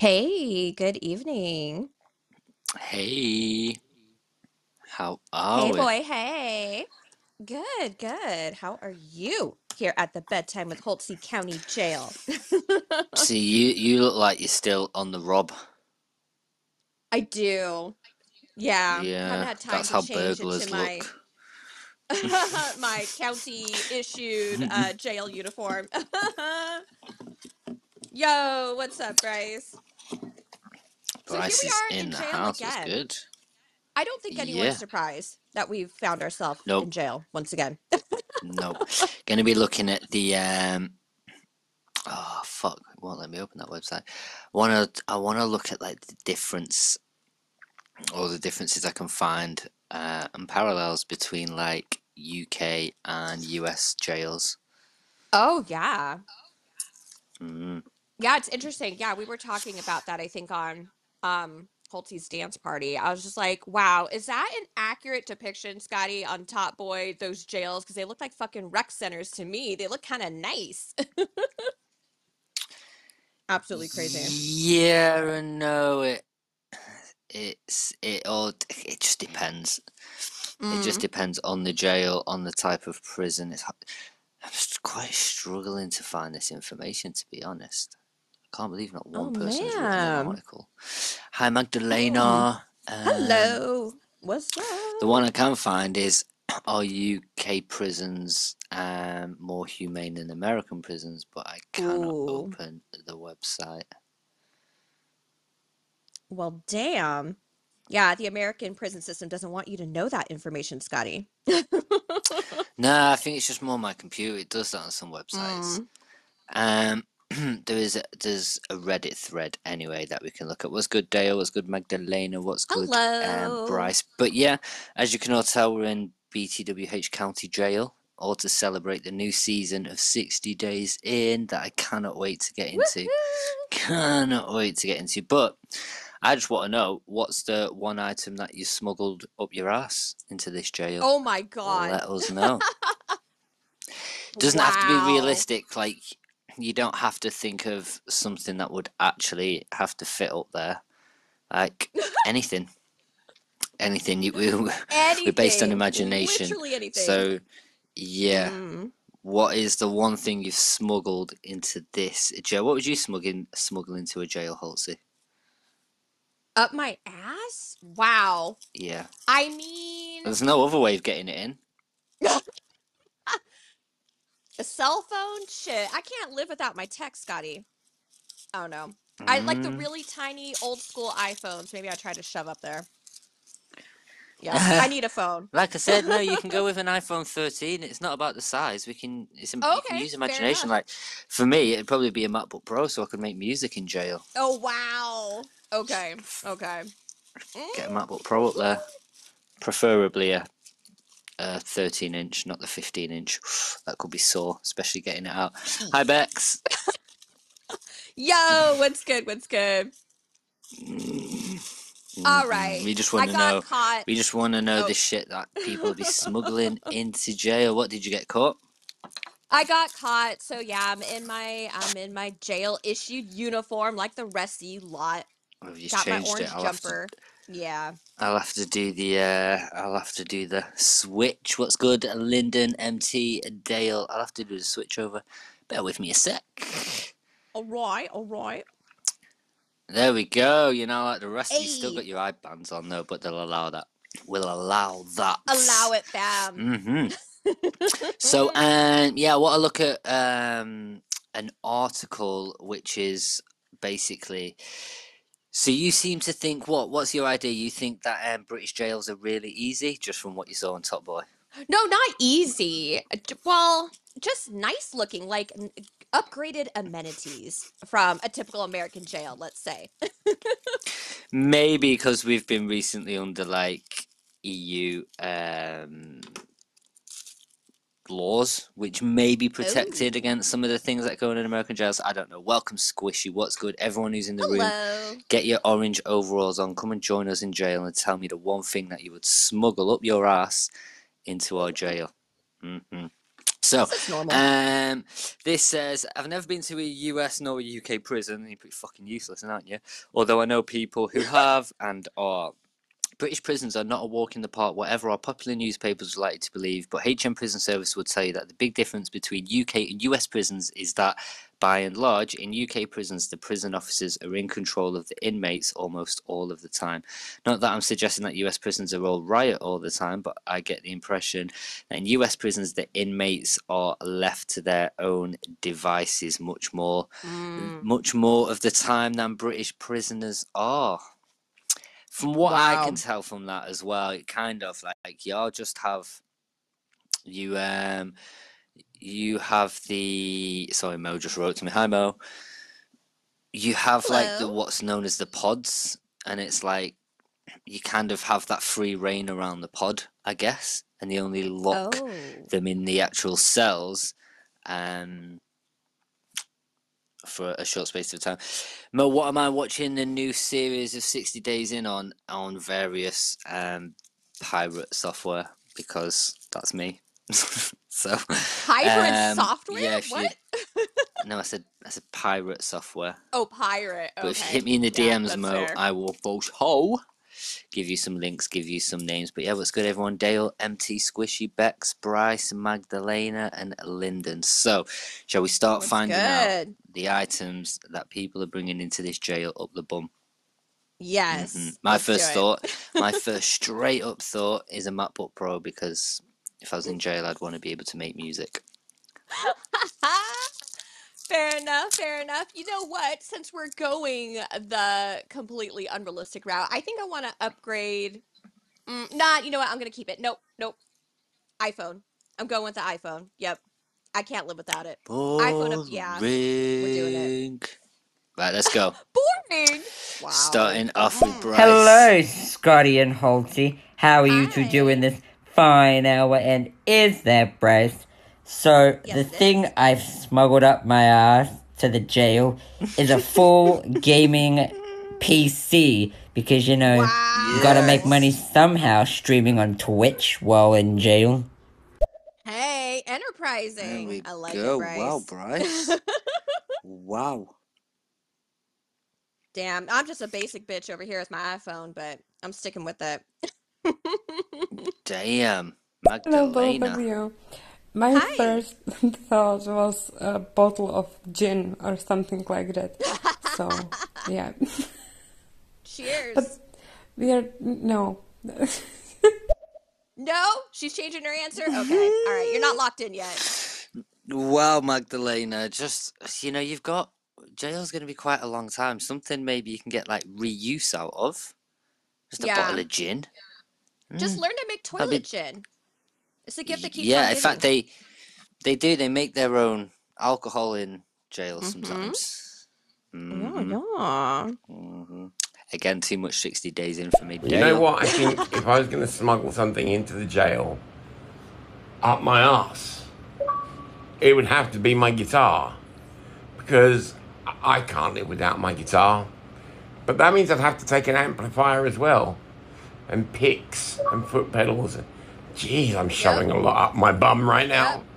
Hey, good evening. Hey, how are you? Hey, we? boy. Hey. Good, good. How are you here at the bedtime with Holtzy County Jail? See, you you look like you're still on the rob. I do. Yeah, haven't Yeah, had time that's to how change into burglars my look. my county issued uh jail uniform. Yo, what's up, Bryce? So here Bryce we is are in in the jail house. Again. good? I don't think anyone's Yeah. surprised that we've found ourselves in jail once again. Nope. Gonna be looking at the um. Oh fuck! It won't let me open that website. Wanna I wanna look at like the difference or the differences I can find uh, and parallels between like UK and US jails. Oh, yeah. Mm. Yeah, it's interesting. Yeah, we were talking about that, I think, on um Holtzy's dance party. I was just like, wow, is that an accurate depiction, Scotty, on Top Boy, those jails? Because they look like fucking rec centers to me. They look kind of nice. Absolutely crazy. Yeah and no. It it's it all it just depends. It just Mm. depends on the jail, on the type of prison. It's I'm just quite struggling to find this information, to be honest. I can't believe not Oh, one person has written an article. Hi Oh, Magdalena. Um, hello. What's up? the one? I can find is are UK prisons um, more humane than American prisons? But I cannot Ooh. open the website. Well, damn. Yeah, the American prison system doesn't want you to know that information, Scotty. No, I think it's just more my computer. It does that on some websites. Mm. Um, there is a, there's a Reddit thread anyway that we can look at. What's good, Dale? What's good, Magdalena? What's good, um, Bryce? But yeah, as you can all tell, we're in BTWH County Jail, all to celebrate the new season of 60 Days In that I cannot wait to get into. Woohoo! Cannot wait to get into. But I just want to know what's the one item that you smuggled up your ass into this jail? Oh my God. Let us know. doesn't have to be realistic. Like you don't have to think of something that would actually have to fit up there. Like anything, anything. You, we, we're based on imagination. Literally anything. So yeah, Mm. what is the one thing you've smuggled into this jail? What would you smuggling smuggle into a jail, Holtzy? Up my ass? Wow. Yeah, I mean, there's no other way of getting it in. a cell phone? Shit. I can't live without my tech, Scotty. I don't know. I like the Mm. really tiny old school iPhones. Maybe I try to shove up there. Yeah, I need a phone. Like I said, no, you can go with an iPhone 13. It's not about the size. We can, it's, im- you can use imagination. Like for me, it'd probably be a MacBook Pro, so I could make music in jail. Oh, wow. Okay. Okay. Get a Mm. MacBook Pro up there, preferably a, a 13 inch, not the 15 inch. That could be sore, especially getting it out. Hi Bex. Yo, what's good? What's good? All right. Mm, We just want to know. caught. We just want to know Oh. the shit that people be smuggling into jail. What did you get caught? I got caught. So yeah, I'm in my I'm in my jail issued uniform like the rest of you lot. You Got my orange it? I'll have to jumper. Yeah. I'll have to do the uh I'll have to do the switch. What's good? Lyndon, MT, Dale. I'll have to do the switch over. Bear with me a sec. All right. All right. There we go. You know, like the rest of you still got your eye bands on though, but they'll allow that. We'll allow that. Allow it, fam. Mm-hmm. So um yeah, I want to look at um an article which is basically so you seem to think what what's your idea? You think that um, British jails are really easy just from what you saw on Top Boy? No, not easy. Well, just nice looking, like upgraded amenities from a typical American jail, let's say. Maybe because we've been recently under like EU um, laws, which may be protected Oh. against some of the things that go on in American jails. I don't know. Welcome, Squishy. What's good? Everyone who's in the room, get your orange overalls on. Come and join us in jail and tell me the one thing that you would smuggle up your ass into our jail. hmm So, um, this says, I've never been to a US nor a UK prison. You're pretty fucking useless, aren't you? Although I know people who have and are. British prisons are not a walk in the park, whatever our popular newspapers would like you to believe, but HM Prison Service would tell you that the big difference between UK and US prisons is that, by and large, in UK prisons, the prison officers are in control of the inmates almost all of the time. Not that I'm suggesting that US prisons are all riot all the time, but I get the impression that in US prisons, the inmates are left to their own devices much more, Mm. much more of the time than British prisoners are. From what I can tell from that as well, it kind of like, y'all just have you um you have the sorry Mo just wrote to me. Hi Mo. You have like the what's known as the pods and it's like you kind of have that free reign around the pod I guess and they only lock Oh. them in the actual cells um for a short space of time. Mo, what am I watching the new series of 60 Days In on on various um pirate software because that's me. so Pirate um, software? Yeah, if you- what? no, I said I said pirate software. Oh, pirate. But if you okay. hit me in the DMs, Mo, fair. I will both ho give you some links, give you some names. But yeah, what's good, everyone? Dale, MT, Squishy, Bex, Bryce, Magdalena, and Lyndon. So, shall we start What's finding out the items that people are bringing into this jail up the bum? Yes. Mhm. My first thought, my first straight up thought is a MacBook Pro because if I was in jail, I'd want to be able to make music. fair enough, fair enough. You know what? Since we're going the completely unrealistic route, I think I want to upgrade. Mm, nah, you know what? I'm going to keep it. Nope, nope. iPhone. I'm going with the iPhone. Yep. I can't live without it. iPhone up- yeah, We're doing it. Right, let's go. Boring. Wow. Starting off with Mhm. Bryce. Hello, Scotty and Holtzy. How are you two doing this fine hour? And is there, Bryce? So, Yes, the thing is. I've smuggled up my ass to the jail is a full gaming PC because you know Wow. you gotta make money somehow streaming on Twitch while in jail. Hey, There enterprising. we I like go. it, Bryce. Wow, Bryce. wow. Damn, I'm just a basic bitch over here with my iPhone, but I'm sticking with it. Damn. Hello, both of Magdalena. you. My Hi. first thought was a bottle of gin or something like that. So, yeah. Cheers. But we are, no. No, she's changing her answer. Okay, all right, you're not locked in yet. Wow, Magdalena. Just, you know, you've got. Jail's going to be quite a long time. Something maybe you can get like reuse out of. Just a Yeah. bottle of gin. Just Mm. learn to make That'd be- toilet gin. It's a gift that keeps yeah, on in fact, they they do. They make their own alcohol in jail Mhm. sometimes. Yeah, Mhm, yeah. mhm. Again, too much 60 days in for me. You know Dale. what? I think if I was going to smuggle something into the jail up my ass, it would have to be my guitar because I I can't live without my guitar. But that means I'd have to take an amplifier as well, and picks and foot pedals. Jeez, I'm shoving a lot up my bum right now.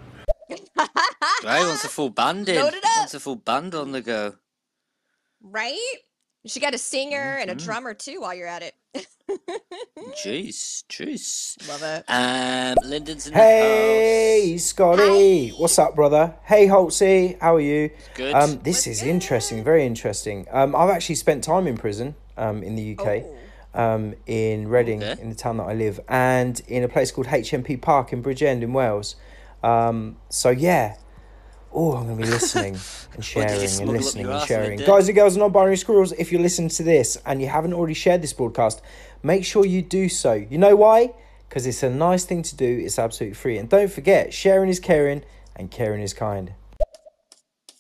Right, wants a full band in. Load it up. Wants a full band on the go. right? You got a singer and a Mhm. drummer too while you're at it. Jeez, jeez. Love it. Um, Lyndon's in the Hey, house. Scotty. What's up, brother? Hey, Holtzy. How are you? Good. Um, this What's is good? interesting. Very interesting. Um, I've actually spent time in prison um, in the UK, um, in Reading, Okay. in the town that I live, and in a place called HMP Parc in Bridgend in Wales. Um, so, yeah. Oh, I'm going to be listening and sharing and listening and sharing. Lyndon? Guys and girls, and non binary squirrels, if you're listening to this and you haven't already shared this broadcast, make sure you do so. You know why? Because it's a nice thing to do, it's absolutely free. And don't forget, sharing is caring and caring is kind.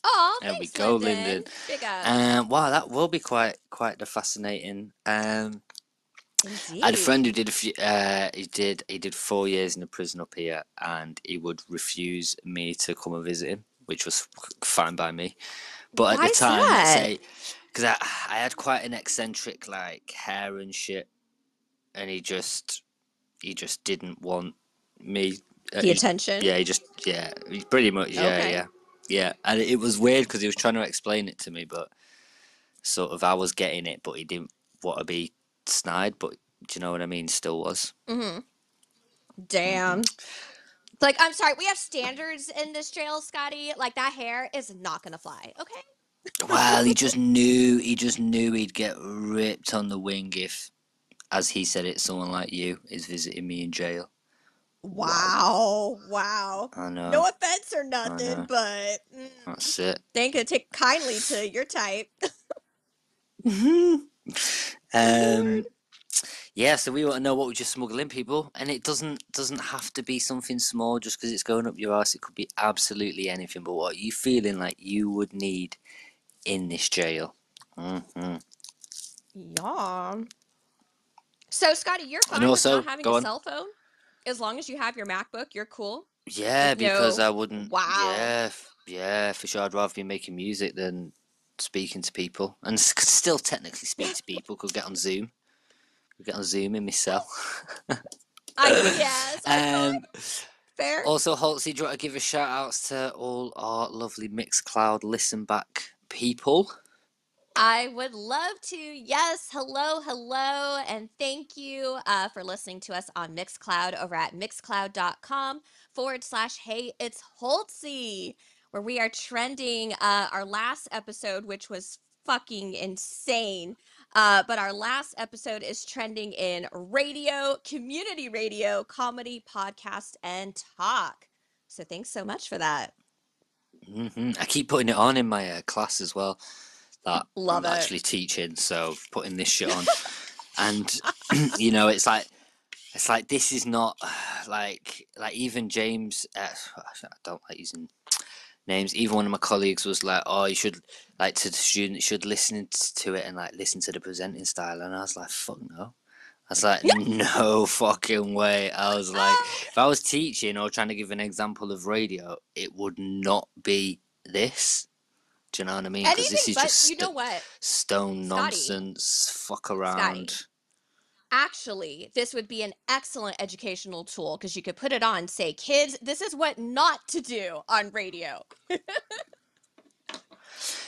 Oh, There we thanks, go, Lyndon. Lyndon. Big up. Um, wow, that will be quite quite the fascinating. Um, Indeed. I had a friend who did a few. Uh, he did he did four years in a prison up here, and he would refuse me to come and visit him, which was fine by me. But at the time, say, because I I had quite an eccentric like hair and shit, and he just he just didn't want me uh, The he- attention. yeah, he just yeah, he pretty much yeah, Okay. yeah, yeah. And it was weird because he was trying to explain it to me, but sort of I was getting it, but he didn't want to be snide. But do you know what I mean? Still was. Mm-hmm. Damn. Like, I'm sorry, we have standards in this jail, Scotty. Like, that hair is not gonna fly, okay? Well, he just knew. He just knew he'd get ripped on the wing if, as he said it, someone like you is visiting me in jail. Wow. Wow. I know. No offense or nothing, but mm, That's it. they ain't gonna take kindly to your type. um, yeah, so we want to know what we just smuggle in, people, and it doesn't doesn't have to be something small just because it's going up your ass. It could be absolutely anything. But what are you feeling like you would need in this jail? hmm Yeah. So, Scotty, you're fine And with also- not having a on. cell phone? As long as you have your MacBook, you're cool? Yeah, because No. I wouldn't. Wow. Yeah, yeah, for sure. I'd rather be making music than speaking to people, and could still technically speak to people. Could get on Zoom. Could get on Zoom in my cell. I guess. Um, Fair. Also, Holtzy, do you want to give a shout outs to all our lovely Mixcloud listen back people? I would love to. Yes. Hello, hello. And thank you uh, for listening to us on Mixcloud over at mixcloud.com forward slash hey, it's Holtzy, where we are trending uh, our last episode, which was fucking insane. Uh, but our last episode is trending in radio, community radio, comedy, podcast, and talk. So thanks so much for that. hmm I keep putting it on in my uh, class as well. That Love I'm it. actually teaching, so putting this shit on, and you know, it's like it's like this is not like like even James. Uh, I don't like using names. Even one of my colleagues was like, "Oh, you should like to the student should listen to it and like listen to the presenting style," and I was like, "Fuck no." I was like, no fucking way. I was like, if I was teaching or trying to give an example of radio, it would not be this. Do you know what I mean? Because this is but, just you know what? stone Scotty. nonsense, fuck around. Actually, this would be an excellent educational tool because you could put it on, say, kids, this is what not to do on radio.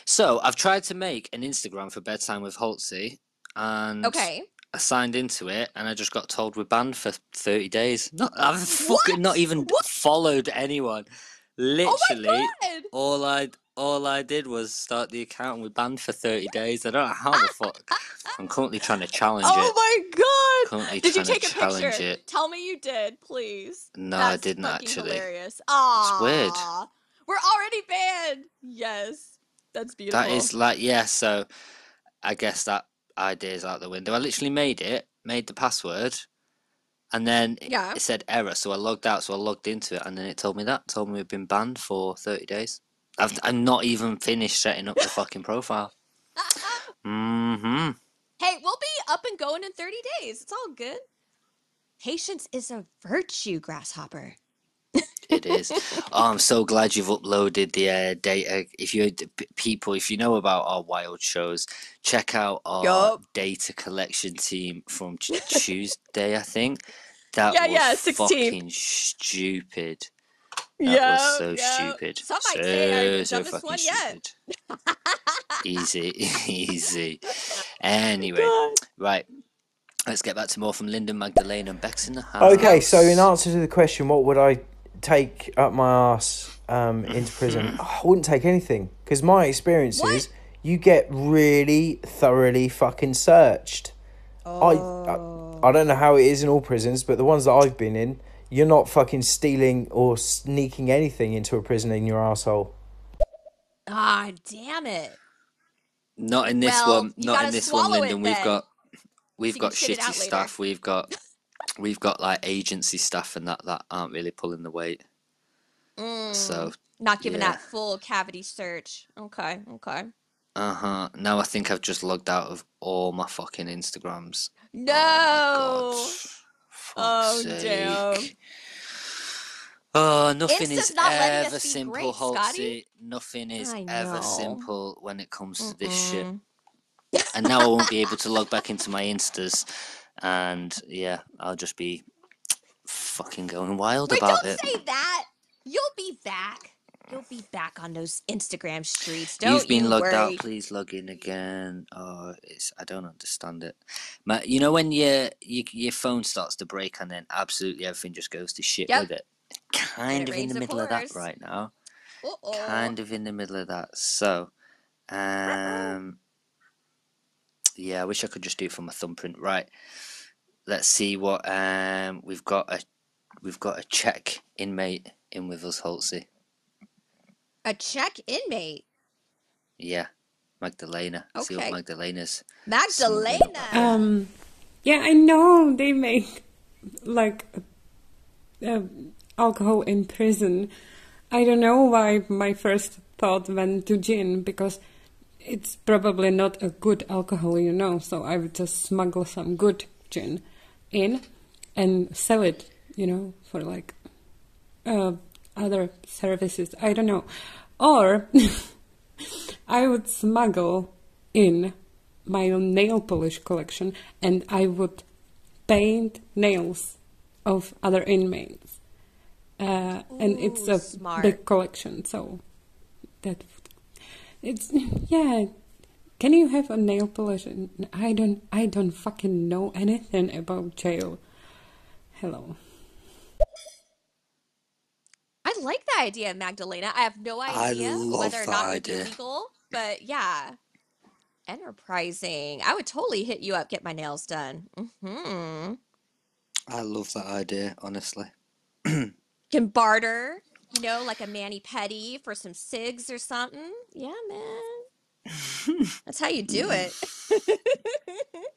So I've tried to make an Instagram for bedtime with Holtzy, and Okay. I signed into it, and I just got told we're banned for thirty days. Not, I've fucking not even What? followed anyone. Oh Literally, god! all I all I did was start the account and we're banned for thirty days. I don't know how the fuck. I'm currently trying to challenge Oh it. Oh my god! Currently Did you take to a challenge picture? it. Tell me you did, please. No, I didn't actually. Hilarious. Aww. weird. We're already banned. Yes, that's beautiful. That is like yeah. So I guess that idea's out the window. I literally made it, made the password, and then it- Yeah. it said error. So I logged out. So I logged into it, and then it told me that. Told me we've been banned for thirty days. I've I'm not even finished setting up the fucking profile. hmm Hey, we'll be up and going in 30 days. It's all good. Patience is a virtue, grasshopper. It is. oh, I'm so glad you've uploaded the uh, data. If you people, if you know about our wild shows, check out our Yup. data collection team from Tuesday. I think that Yeah, was yeah, 16th. fucking stupid. That was so stupid. Some might say I'm so, the dumbest fucking one yet. stupid. easy, easy. Anyway, God. right. Let's get back to more from Lyndon Magdalene and Bex in the house. Okay, so in answer to the question, what would I take up my ass um, into prison? I wouldn't take anything because my experience What? is you get really thoroughly fucking searched. I, Oh. I I don't know how it is in all prisons, but the ones that I've been in, you're not fucking stealing or sneaking anything into a prison in your asshole. Ah, damn it. Not in this Well, one. Not in this one, swallow it Lyndon. We've got we've so got can shit it shitty stuff. later. We've got we've got like agency stuff and that that aren't really pulling the weight. So Mm, not giving yeah. that full cavity search. Okay, okay. uh huh. Now I think I've just logged out of all my fucking Instagrams. No. Oh, Oh, my god. Fuck's damn. Oh, nothing Insta's is ever simple, great, Scotty. Holtzy. Nothing is ever simple when it comes to this shit. And now I won't be able to log back into my instas, and yeah, I'll just be fucking going wild Wait, about don't it. say that. You'll be back. You'll be back on those Instagram streets. Don't You've been you logged worry. out. Please log in again. Oh, it's I don't understand it. Ma you know when your, your your phone starts to break and then absolutely everything just goes to shit Yep. with it. Kind it of in the middle of that right now. Uh-oh. Kind of in the middle of that. So, um, yeah, I wish I could just do it from a thumbprint. Right. Let's see what um we've got a we've got a Czech inmate in with us, Holtzy. A Czech inmate. Yeah, Magdalena. See what Okay. Magdalena's Magdalena. Um, yeah, I know they make like uh, alcohol in prison. I don't know why my first thought went to gin because it's probably not a good alcohol, you know. So I would just smuggle some good gin in and sell it, you know, for like uh, other services. I don't know. Or I would smuggle in my own nail polish collection and I would paint nails of other inmates. Uh, and it's a smart. big collection, so that it's yeah. Can you have a nail polish? And I don't. I don't fucking know anything about jail. Hello. I like the idea of Magdalena. I have no idea whether or not it would be legal, but yeah. Enterprising. I would totally hit you up, get my nails done. Mm-hmm. I love that idea, honestly. Can barter, you know, like a Manny Petty for some cigs or something. Yeah, man. That's how you do it.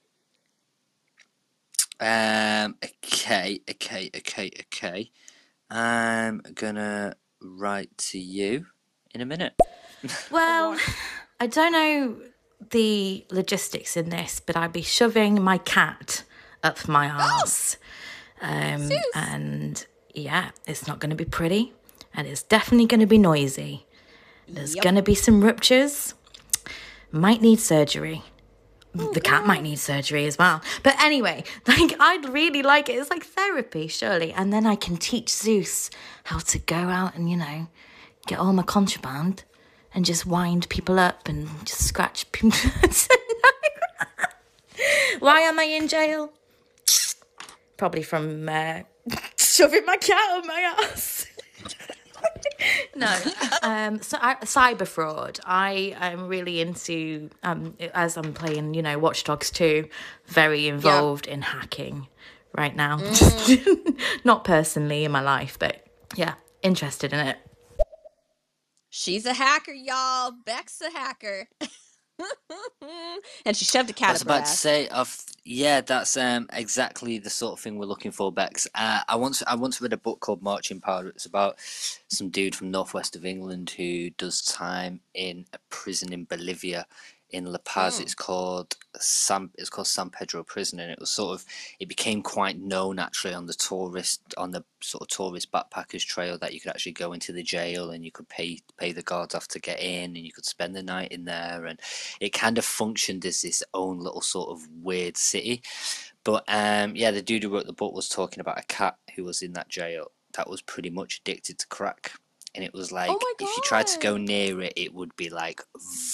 Um, okay, okay, okay, okay. I'm gonna write to you in a minute. Well, I don't know the logistics in this, but I'd be shoving my cat up my arse. Um, and yeah, it's not going to be pretty, and it's definitely going to be noisy. There's Yep. going to be some ruptures. Might need surgery. The cat might need surgery as well. But anyway, like I'd really like it. It's like therapy, surely. And then I can teach Zeus how to go out and, you know, get all my contraband and just wind people up and just scratch people. Why am I in jail? Probably from uh, shoving my cat on my ass. no, um, so I, cyber fraud. I am really into um, as I'm playing, you know, Watch Dogs 2, very involved in hacking right now. Not personally in my life, but yeah, interested in it. She's a hacker, y'all. Beck's a hacker. and she shoved a cat I was about to say, of yeah, that's um exactly the sort of thing we're looking for, Bex. Uh, I once I once read a book called Marching Powder. It's about some dude from northwest of England who does time in a prison in Bolivia, in La Paz. Mm. It's called San. It's called San Pedro Prison, and it was sort of it became quite known actually on the tourist on the sort of tourist backpackers trail that you could actually go into the jail and you could pay pay the guards off to get in, and you could spend the night in there, and it kind of functioned as this own little sort of weird city. But um, yeah, the dude who wrote the book was talking about a cat who was in that jail that was pretty much addicted to crack. And it was like, Oh if you tried to go near it, it would be like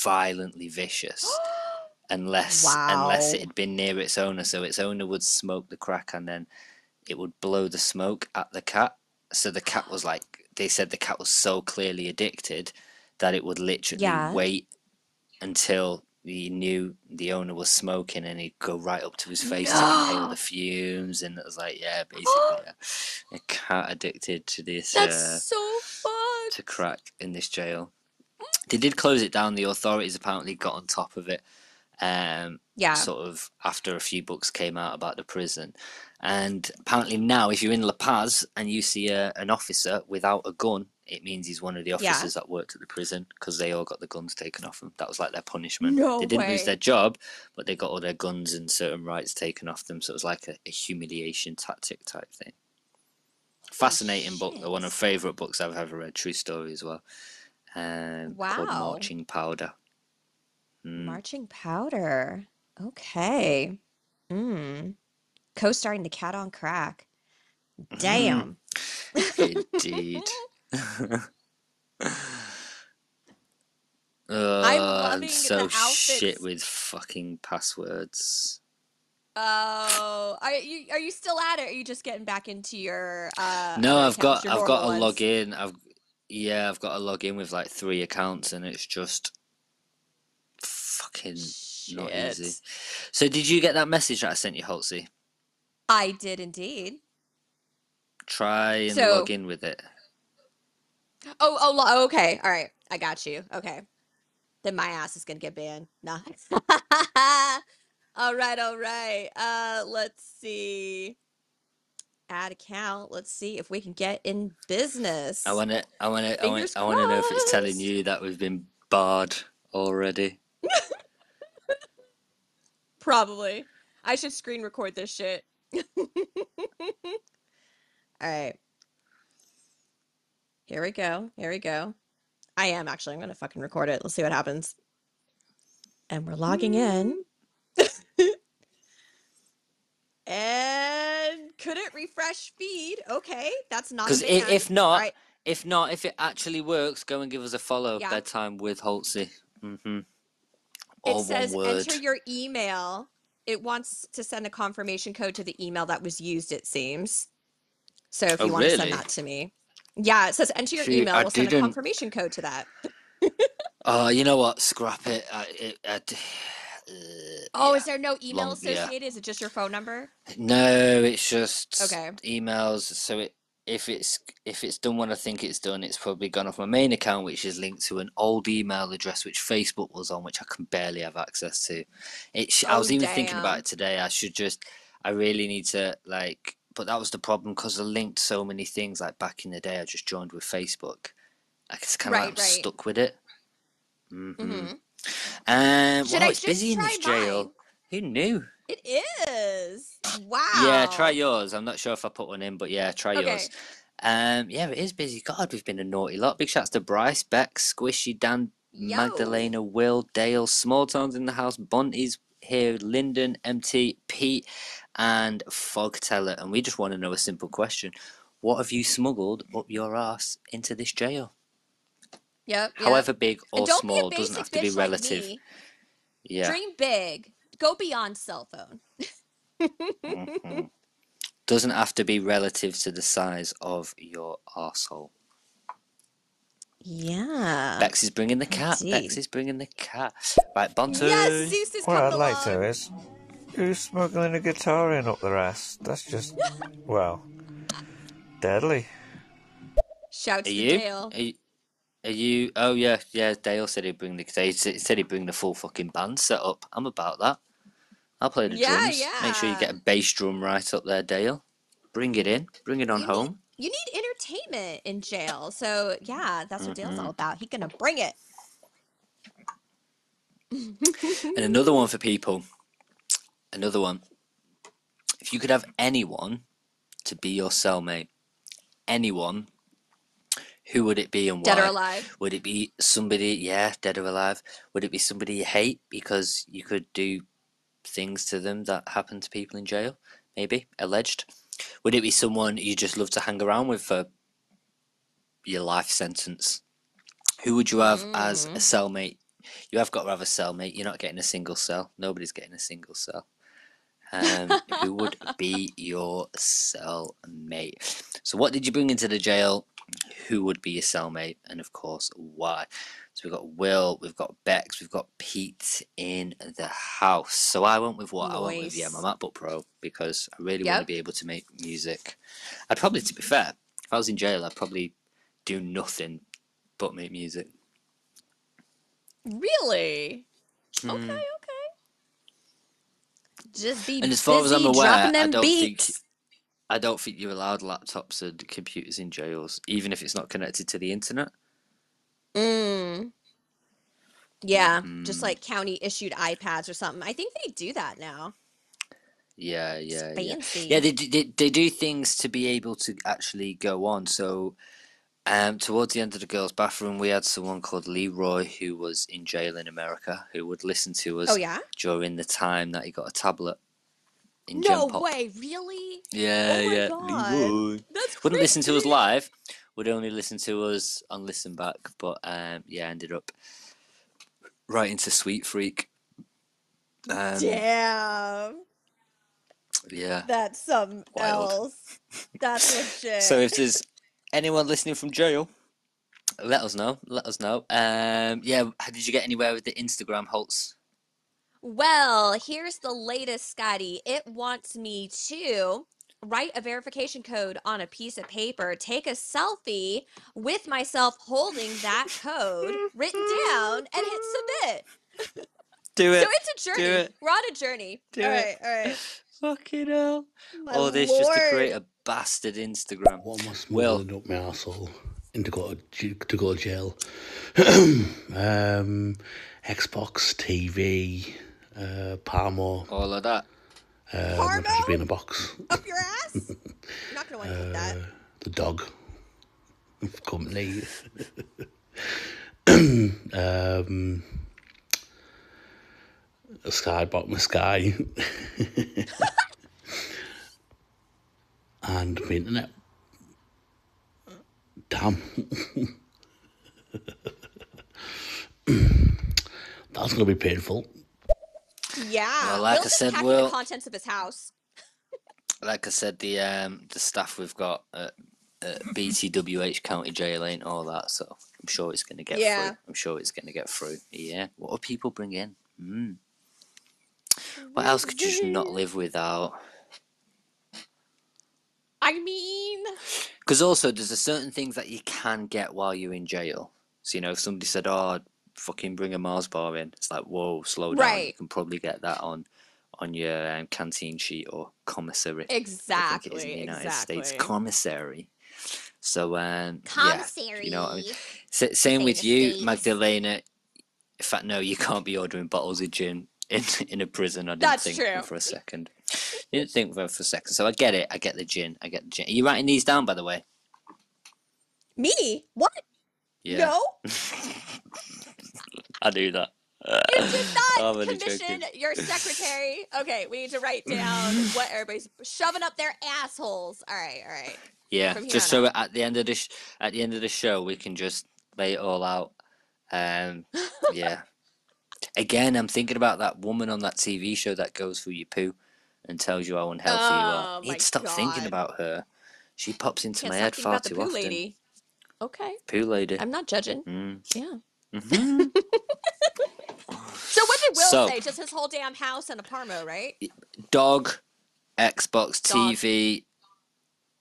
violently vicious, unless unless it had been near its owner. So its owner would smoke the crack, and then it would blow the smoke at the cat. So the cat was like, they said the cat was so clearly addicted that it would literally Yeah. wait until he knew the owner was smoking and he'd go right up to his face to inhale the fumes and it was like yeah basically a, a cat addicted to this uh, That's so to crack in this jail. They did close it down. The authorities apparently got on top of it um Yeah. sort of after a few books came out about the prison. And apparently now if you're in La Paz and you see a, an officer without a gun it means he's one of the Yeah. officers that worked at the prison because they all got the guns taken off them that was like their punishment. No they didn't lose their job but they got all their guns and certain rights taken off them. So it was like a, a humiliation tactic type thing fascinating book though one of my favorite books i've ever read true story as well um, called Wow. marching powder Mm. Marching powder. Okay. Mm. Co-starring the cat on crack. Damn. Indeed. I'm Uh, loving so the shit with fucking passwords. Oh, are you are you still at it? Or are you just getting back into your uh No, I've got accounts, I've got to normal log in. I've yeah, I've got to log in with like three accounts, and it's just fucking not easy. So, did you get that message that I sent you, Holtzy? I did indeed. Try and So- log in with it. Oh, oh, lo- okay. All right. I got you. Okay. Then my ass is gonna get banned. Nah. all right, all right. Uh, let's see. Add account. Let's see if we can get in business. I want to. I want to. I want. I want to know if it's telling you that we've been barred already. Probably. I should screen record this shit. All right. Here we go. Here we go. I am actually. I'm going to fucking record it. Let's see what happens. And we're logging in. and couldn't refresh feed. Okay. That's not Because if not, right. if not, if it actually works, go and give us a follow. Yeah. Bedtime with Holtzy. Mm-hmm. It says enter your email. It wants to send a confirmation code to the email that was used, it seems. So if Oh, you want to send that to me. Yeah, it says enter your See, email. We'll send a didn't- confirmation code to that. Oh, you know what? Scrap it. I, it I Oh, yeah. is there no email Long- yeah. associated? Is it just your phone number? No, it's just Okay. emails. So it if it's if it's done when I think it's done, it's probably gone off my main account, which is linked to an old email address which Facebook was on, which I can barely have access to. It. sh- I Oh, was even thinking about it today. I should just. I really need to like. But that was the problem because I linked so many things. Like back in the day, I just joined with Facebook. I just kind of Right, like I'm right. stuck with it. hmm hmm Um, Should wow, I it's busy in this jail. mine? Who knew? It is. Wow. Yeah, try yours. I'm not sure if I put one in, but yeah, try Okay. yours. Um, yeah, it is busy. God, we've been a naughty lot. Big shouts to Bryce, Beck, Squishy, Dan, Yo. Magdalena, Will, Dale, Small Towns in the house, Bunty's here, Lyndon, MT, Pete, and Fog Teller. And we just want to know a simple question: What have you smuggled up your ass into this jail? Yep. yep. However big or don't small, be a doesn't have to be bitch like relative. me. Yeah. Dream big. Go beyond cell phone. Mhm. Doesn't have to be relative to the size of your arsehole. Yeah. Bex is bringing the cat. Bex Indeed. is bringing the cat. Right, Bontu. Yes, Zeus is What coming I'd like to along. know is who's smuggling a guitar in up their ass? That's just, well, deadly. Shout Are to the you? jail. Are you? Are you? Oh yeah, yeah. Dale said he'd bring the. He said he'd bring the full fucking band set up. I'm about that. I'll play the Yeah, drums. Make sure you get a bass drum right up there, Dale. Bring it in. Bring it on You need- home. You need entertainment in jail. So, yeah, that's what Dale's Mm-hmm. all about. He gonna bring it. And another one for people. Another one. If you could have anyone to be your cellmate, anyone, who would it be and why? Dead or alive. Would it be somebody, yeah, dead or alive? Would it be somebody you hate because you could do things to them that happen to people in jail? Maybe, alleged. Would it be someone you just love to hang around with for your life sentence? Who would you have as a Mm. cellmate? You have got to have a cellmate. You're not getting a single cell. Nobody's getting a single cell. Um, who would be your cellmate? So, what did you bring into the jail? Who would be your cellmate? And of course, why? So, we've got Will, we've got Bex, we've got Pete in the house. So, I went with what? I went with, yeah, my MacBook Pro because I really want to be able to make music. I'd probably, to be fair, if I was in jail, I'd probably do nothing but make music. Really? Mm. Okay, okay. Just be And as far as I'm aware, I don't beats. think I don't think you're allowed laptops and computers in jails, even if it's not connected to the internet. Mm. Yeah, just Mm. like county issued iPads or something. I think they do that now. Yeah, yeah, yeah. fancy. Yeah, they, do- they they do things to be able to actually go on. So, um, towards the end of the girls' bathroom, we had someone called Leroy who was in jail in America who would listen to us Oh yeah. during the time that he got a tablet. In No way, really? Yeah, Oh yeah. God. Leroy. That's Wouldn't listen to us live. Would only listen to us on listen back. But um, yeah, ended up right into Sweet Freak. Um, Damn, yeah. that's something Wild. else. That's legit. So if there's anyone listening from jail, let us know. Let us know. Um, yeah. Did you get anywhere with the Instagram Holtz? Well, here's the latest, Scotty. It wants me to write a verification code on a piece of paper, take a selfie with myself holding that code written down, and hit submit. Do it. So it. it's a Do journey. it. We're on a journey. Do all it. right, all right. Fucking hell. My All this just to create a bastard Instagram. What am I Well, smuggling up my arsehole and to go to, to go to jail? um, Xbox, TV, uh, Parmo, all of that. uh, Parmo? might just be in a box. Up your ass? You're not gonna want to eat that. The dog, company. um, a sky bottom of sky. and the internet. Damn. That's going to be painful. Yeah. Like I Will's just said, Will- the contents of his house. Like I said, the um the staff we've got at, at BTWH County Jail ain't all that, so I'm sure it's gonna get Yeah. through. I'm sure it's gonna get through. Yeah. What do people bring in? Mm. What else could you just not live without? I mean, Because also, there's a certain things that you can get while you're in jail. So you know, if somebody said, "Oh, fucking bring a Mars bar in," it's like, "Whoa, slow down." You can probably get that on on your um, canteen sheet or commissary. I think it is in exactly. the United exactly. States commissary. So um, Commissary. yeah, you know what I mean. S- same with you, States. Magdalena. In fact, no, you can't be ordering bottles of gin in in a prison. I didn't That's think true. for a second. Didn't think for for a second. So I get it. I get the gin. I get the gin. Are you writing these down, by the way? Me? What? Yeah, No. I do that. You did not I'm commission joking. your secretary. Okay, we need to write down what everybody's shoving up their assholes. All right, all right. Yeah, just so at the end of this at the end of the show we can just lay it all out. Um, yeah. Again, I'm thinking about that woman on that TV show that goes through your poo and tells you how unhealthy you are. Oh, Need to stop thinking about her. She pops into Can't my head far too poo often. lady. Okay, Poo lady. I'm not judging. Mm. Yeah. Mhm. So what did Will So- say? Just his whole damn house and a Parmo, right? Dog, Xbox Dog. TV,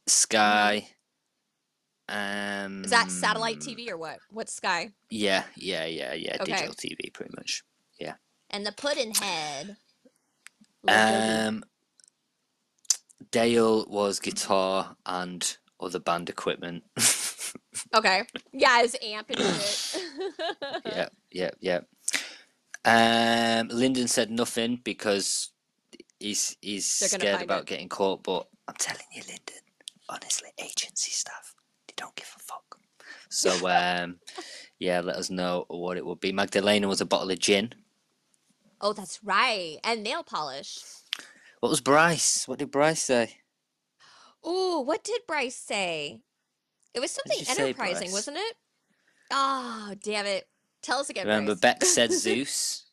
Sky. Um, Is that satellite TV or what? What's Sky? Yeah, yeah, yeah, yeah. Okay. Digital TV, pretty much. Yeah. And the pudding head. Um, Dale was guitar and other band equipment. Okay. Yeah, his amp and shit. yeah, yeah, yeah. Um, Lyndon said nothing because he's he's scared about it. getting caught. But I'm telling you, Lyndon, honestly, agency staff they don't give a fuck. So um, yeah, let us know what it would be. Magdalena was a bottle of gin. Oh, that's right. And nail polish. What was Bryce? What did Bryce say? Oh, what did Bryce say? It was something you say, enterprising, wasn't it? Oh, damn it. Tell us again, Remember, Bryce. Beck said Zeus.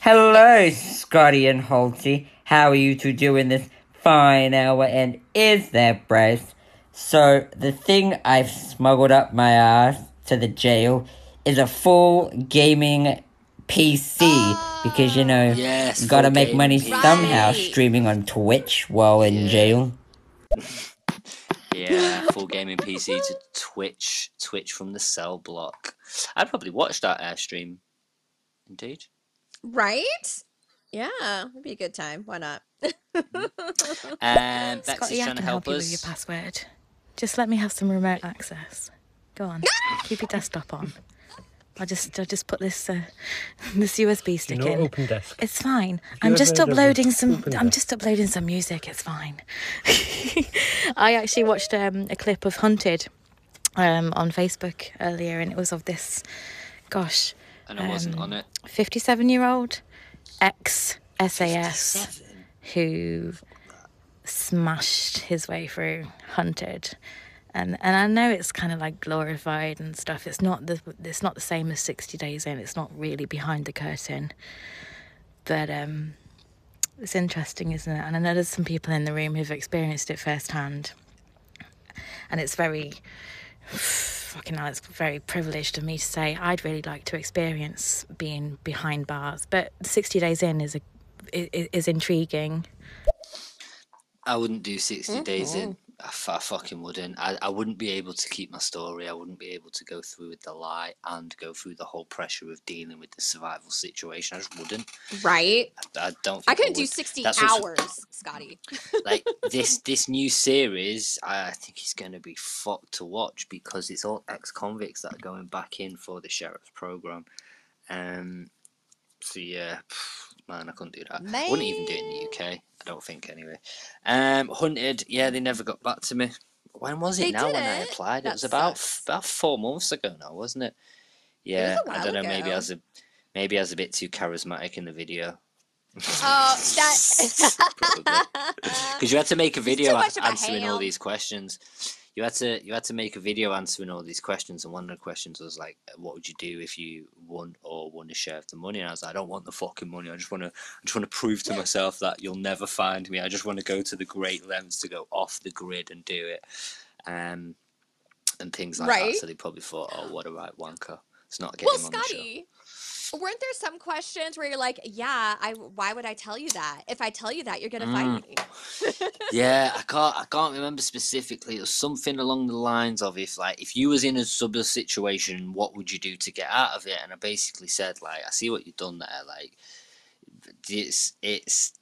Hello, Scotty and Holtzy. How are you two doing this fine hour? And is that Bryce? So, the thing I've smuggled up my ass to the jail is a full gaming PC because you know ah. Yes, you gotta make money PC. somehow streaming on Twitch while in Yeah. jail. Yeah, full gaming PC to Twitch, Twitch from the cell block. I'd probably watch that airstream. Indeed. Right? Yeah, it'd be a good time. Why not? Um, Bexy's Scotty, I trying to can help help you with your password. Just let me have some remote access. Go on, keep your desktop on. I'll just I'll just put this uh, this USB stick know in. Open Desk? It's fine. you I'm just uploading some. I'm Desk? just uploading some music. It's fine. I actually watched um, a clip of Hunted um, on Facebook earlier, and it was of this, gosh, and I wasn't um, on it. 57 year old ex SAS who smashed his way through Hunted. And, and I know it's kind of like glorified and stuff. It's not the it's not the same as Sixty Days In. It's not really behind the curtain, but um, it's interesting, isn't it? And I know there's some people in the room who've experienced it firsthand, and it's very fucking hell, it's very privileged of me to say I'd really like to experience being behind bars. But 60 Days In is a is, is intriguing. I wouldn't do 60 days Mm-hmm. in. I, f- I fucking wouldn't. I, I wouldn't be able to keep my story. I wouldn't be able to go through with the lie and go through the whole pressure of dealing with the survival situation. I just wouldn't. Right? I, I don't. I couldn't do. 60 That's hours, Scotty. like this this new series i I think is going to be fucked to watch because it's all ex-convicts that are going back in for the sheriff's program um so yeah man i couldn't do that i wouldn't even do it in the uk i don't think anyway um hunted yeah they never got back to me when was it They now when i didn't? applied it was about sucks. about four months ago now wasn't it yeah a i don't know maybe i was a maybe i was a bit too charismatic in the video Oh, that. because you had to make a video too much of a answering all these questions. You had to you had to make a video answering all these questions, and one of the questions was like, "What would you do if you won or won a share of the money?" And I was like, "I don't want the fucking money. I just want to I just want to prove to myself that you'll never find me. I just want to go to the great lengths to go off the grid and do it." Um, and things like Right. that. So they probably thought, "Oh, what a right wanker." It's not getting him on the show. Weren't there some questions where you're like, yeah, I why would I tell you that? If I tell you that, you're gonna Mm. fight me. Yeah, I can't. I can't remember specifically. It was something along the lines of if, like, if you was in a similar situation, what would you do to get out of it? And I basically said, like, I see what you've done there. Like, it's it's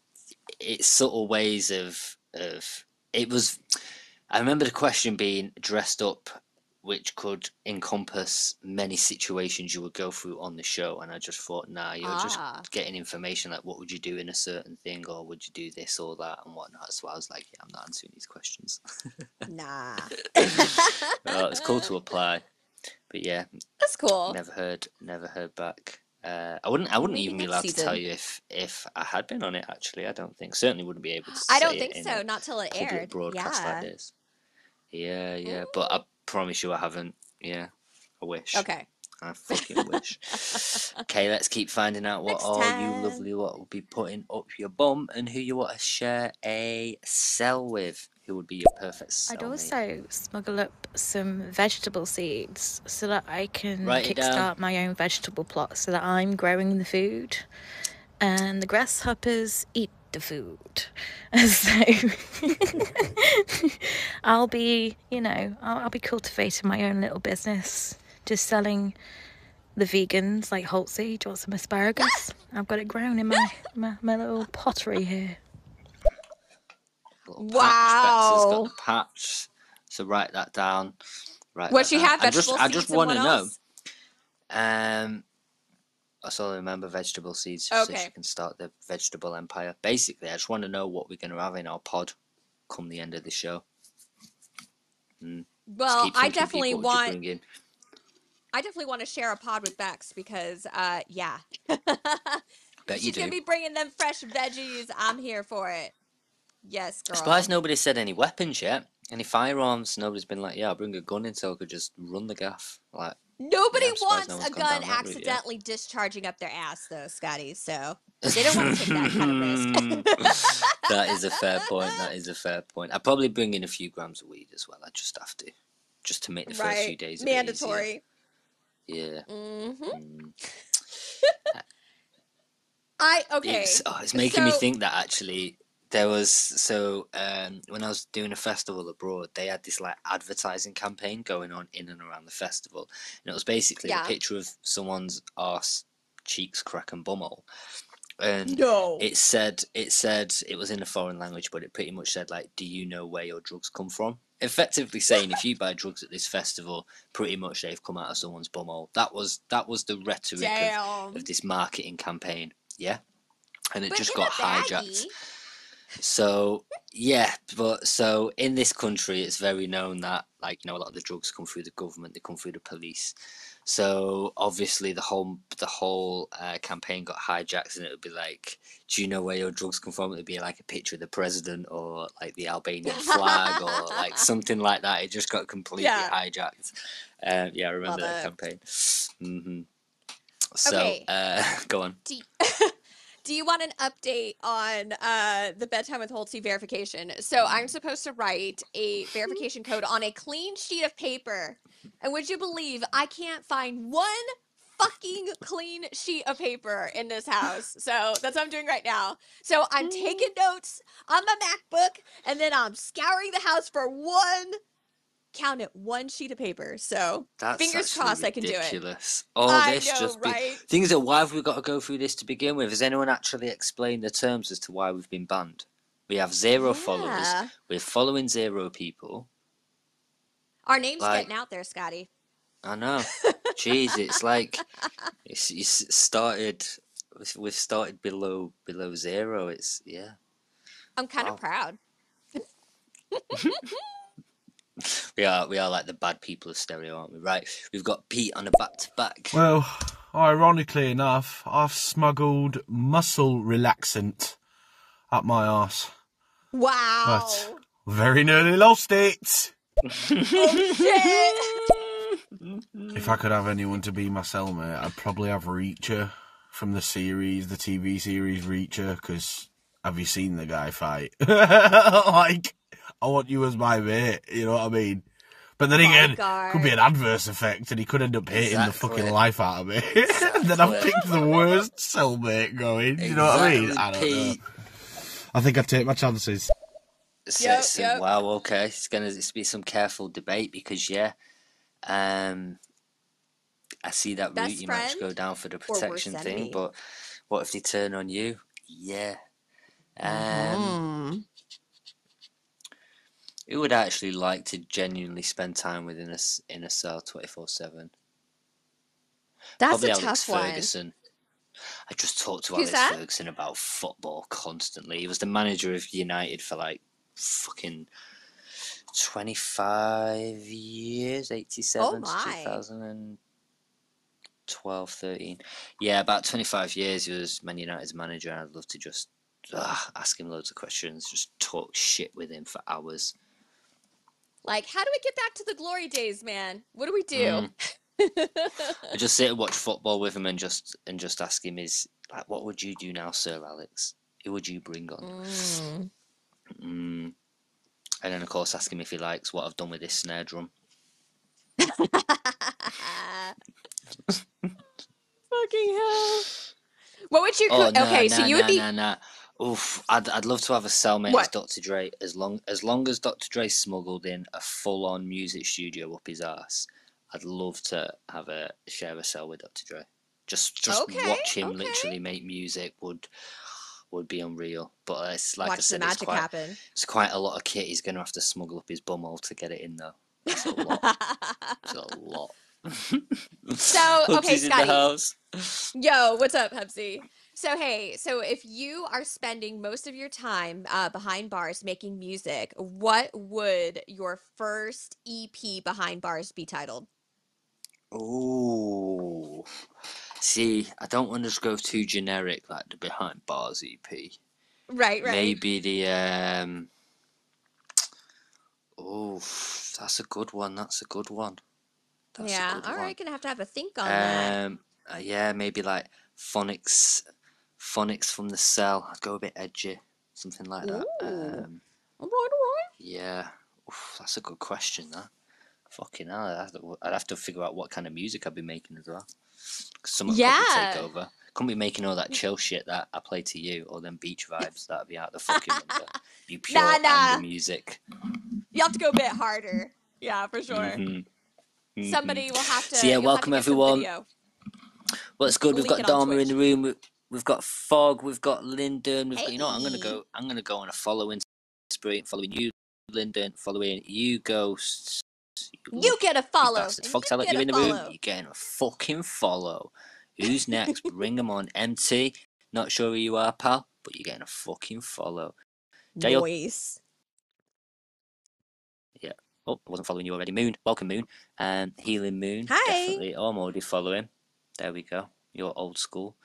it's subtle ways of of it was. I remember the question being dressed up, which could encompass many situations you would go through on the show, and I just thought, nah, you're Ah. just getting information like what would you do in a certain thing, or would you do this or that and whatnot. So I was like, yeah, I'm not answering these questions. Nah, well, it's cool to apply, but yeah, that's cool. never heard, never heard back. Uh, I wouldn't. I wouldn't Maybe even be allowed to tell you if if I had been on it. Actually, I don't think. Certainly wouldn't be able to. I don't think in so. Not till it aired. broadcast Yeah. like this. Yeah, yeah. But I promise you, I haven't. Yeah, I wish. Okay. I fucking wish. okay, let's keep finding out what Next all you lovely what will be putting up your bum and who you want to share a cell with. Who would be your perfect cellmate? I'd also smuggle up some vegetable seeds so that I can Write kickstart my own vegetable plot so that I'm growing the food and the grasshoppers eat the food. So I'll be, you know, I'll, I'll be cultivating my own little business, just selling the vegans like Holtzy. Do you want some asparagus? I've got it grown in my, my, my little pottery here. Little patch. Got Wow. the patch. So write that down. Right. What that she down. have I just, I just want to know. else? Um, I remember. Vegetable seeds, so Okay. she can start the vegetable empire. Basically, I just want to know what we're going to have in our pod come the end of the show. Mm. Well, I definitely Pete, what would you want. I definitely want to share a pod with Bex because, uh, yeah. Bet you She's do. gonna be bringing them fresh veggies. I'm here for it. Yes, girl. Surprised nobody said any weapons yet. Any firearms? Nobody's been like, yeah, I'll bring a gun in so I could just run the gaff. Like, Nobody Yeah, wants no a gun down that route yet. accidentally discharging up their ass, though, Scotty. So they don't want to take that kind of risk. that is a fair point. That is a fair point. I'd probably bring in a few grams of weed as well. I just have to, just to make the first few days a bit easier. Mandatory. Yeah. hmm Mm. I okay. It's, oh, it's making me think that actually there was so um, when I was doing a festival abroad, they had this like advertising campaign going on in and around the festival, and it was basically Yeah. a picture of someone's arse, cheeks, crack, and bumhole, and No. it said it said it was in a foreign language, but it pretty much said like, "Do you know where your drugs come from?" Effectively saying, if you buy drugs at this festival, pretty much they've come out of someone's bumhole. That was that was the rhetoric of, of this marketing campaign. Yeah, and it But just got hijacked. So yeah, but so in this country, it's very known that like you know a lot of the drugs come through the government, they come through the police, So obviously the whole the whole uh, campaign got hijacked, and it would be like, "Do you know where your drugs come from?" It would be like a picture of the president or like the Albanian flag or like something like that. It just got completely Yeah. hijacked. Um, yeah, I remember Love that it. campaign. hmm So Okay. uh, go on. Do you, want an update on uh, the bedtime with Holtzy verification? So I'm supposed to write a verification code on a clean sheet of paper, and would you believe I can't find one fucking clean sheet of paper in this house? So that's what I'm doing right now. So I'm taking notes on my MacBook, and then I'm scouring the house for one. Count it, one sheet of paper. So That's fingers crossed I can do it. ridiculous. All this know, just be- right? things are why have we got to go through this to begin with? Has anyone actually explained the terms as to why we've been banned? We have zero followers. We're following zero people. Our name's Like- getting out there, Scotty. I know. Jeez, it's like it's, it's started. We've started below below zero. It's yeah. I'm kind Wow. of proud. We are we are like the bad people of stereo, aren't we? Right. We've got Pete on a back to back. Well, ironically enough, I've smuggled muscle relaxant up my arse, Wow. but very nearly lost it. oh. If I could have anyone to be my cellmate, I'd probably have Reacher from the series, the TV series Reacher, because have you seen the guy fight? like, I want you as my mate, you know what I mean? But then again, could be an adverse effect, and he could end up hating the fucking life out of me. and then I've picked the worst cellmate going. You know what I mean? I don't know. I think I'd take my chances. So, Yep, so- yep. Wow. Okay. It's gonna it's be some careful debate because yeah, um, I see that route Best you might go down for the protection thing, enemy? but what if they turn on you? Yeah. Um, Mm. Who would actually like to genuinely spend time within a in a cell twenty four seven? That's Probably a Alex tough one. Ferguson. I just talked to Who's Alex that? Ferguson about football constantly. He was the manager of United for like fucking 25 years, 87 Oh to my. 2012, 13. Yeah, about 25 years he was Man United's manager. and I'd love to just ask him loads of questions, just talk shit with him for hours. Like, how do we get back to the glory days, man? What do we do? Mm. I just sit and watch football with him and just and just ask him is like, what would you do now, Sir Alex? Who would you bring on? Mm. Mm. And then of course ask him if he likes what I've done with this snare drum. Fucking hell. What would you Oh cook? no, okay, no, so you no, would be. Oof, I'd I'd love to have a cellmate as Dr. Dre as long as long as Dr. Dre smuggled in a full on music studio up his ass. I'd love to have a share a cell with Dr. Dre. Just just Okay, watch him okay. literally make music would would be unreal. But it's like I watch the said, it's magic quite happen. it's quite a lot of kit. He's gonna have to smuggle up his bumhole to get it in though. It's a lot. It's a lot. So, okay, Hubsy's in the Scotty. Yo, what's up, Hubsy? So, hey, so if you are spending most of your time uh, behind bars making music, what would your first EP behind bars be titled? Oh, See, I don't want to just go too generic like the Behind Bars EP. Right, right. Maybe the um Oh, that's a good one. That's a good one. That's yeah, a good all one. right, gonna have to have a think on that. Um uh, yeah, maybe like phonics phonics from the cell. I'd go a bit edgy. Something like that. Um All right, all right. yeah. Oof, that's a good question that. Fucking hell, I'd have, to, I'd have to figure out what kind of music I'd be making as well. 'Cause someone could probably Yeah. take over. Couldn't be making all that chill shit that I play to you, or them beach vibes. That'd be out the fucking window. You pure Nah, nah. music. You have to go a bit harder. Yeah, for sure. Mhm. Mhm. Somebody will have to. So yeah, you'll have to welcome everyone. video. What's good? We've got Dharma in the room. We- We've got Fog. We've got Lyndon. We've got. You know what? I'm gonna go. I'm gonna go on a following spree. Following you, Lyndon. Following you, Ghosts. You get a follow. Bastard. and Fox, you I let get you a in the room. follow. You're getting a fucking follow. Who's next? Bring them on. MT. Not sure who you are, pal, but you're getting a fucking follow. Noise. Yeah. Oh, I wasn't following you already. Moon, welcome, Moon. Um, Healing Moon. Hi. Definitely. Oh, I'm already following. There we go. You're old school.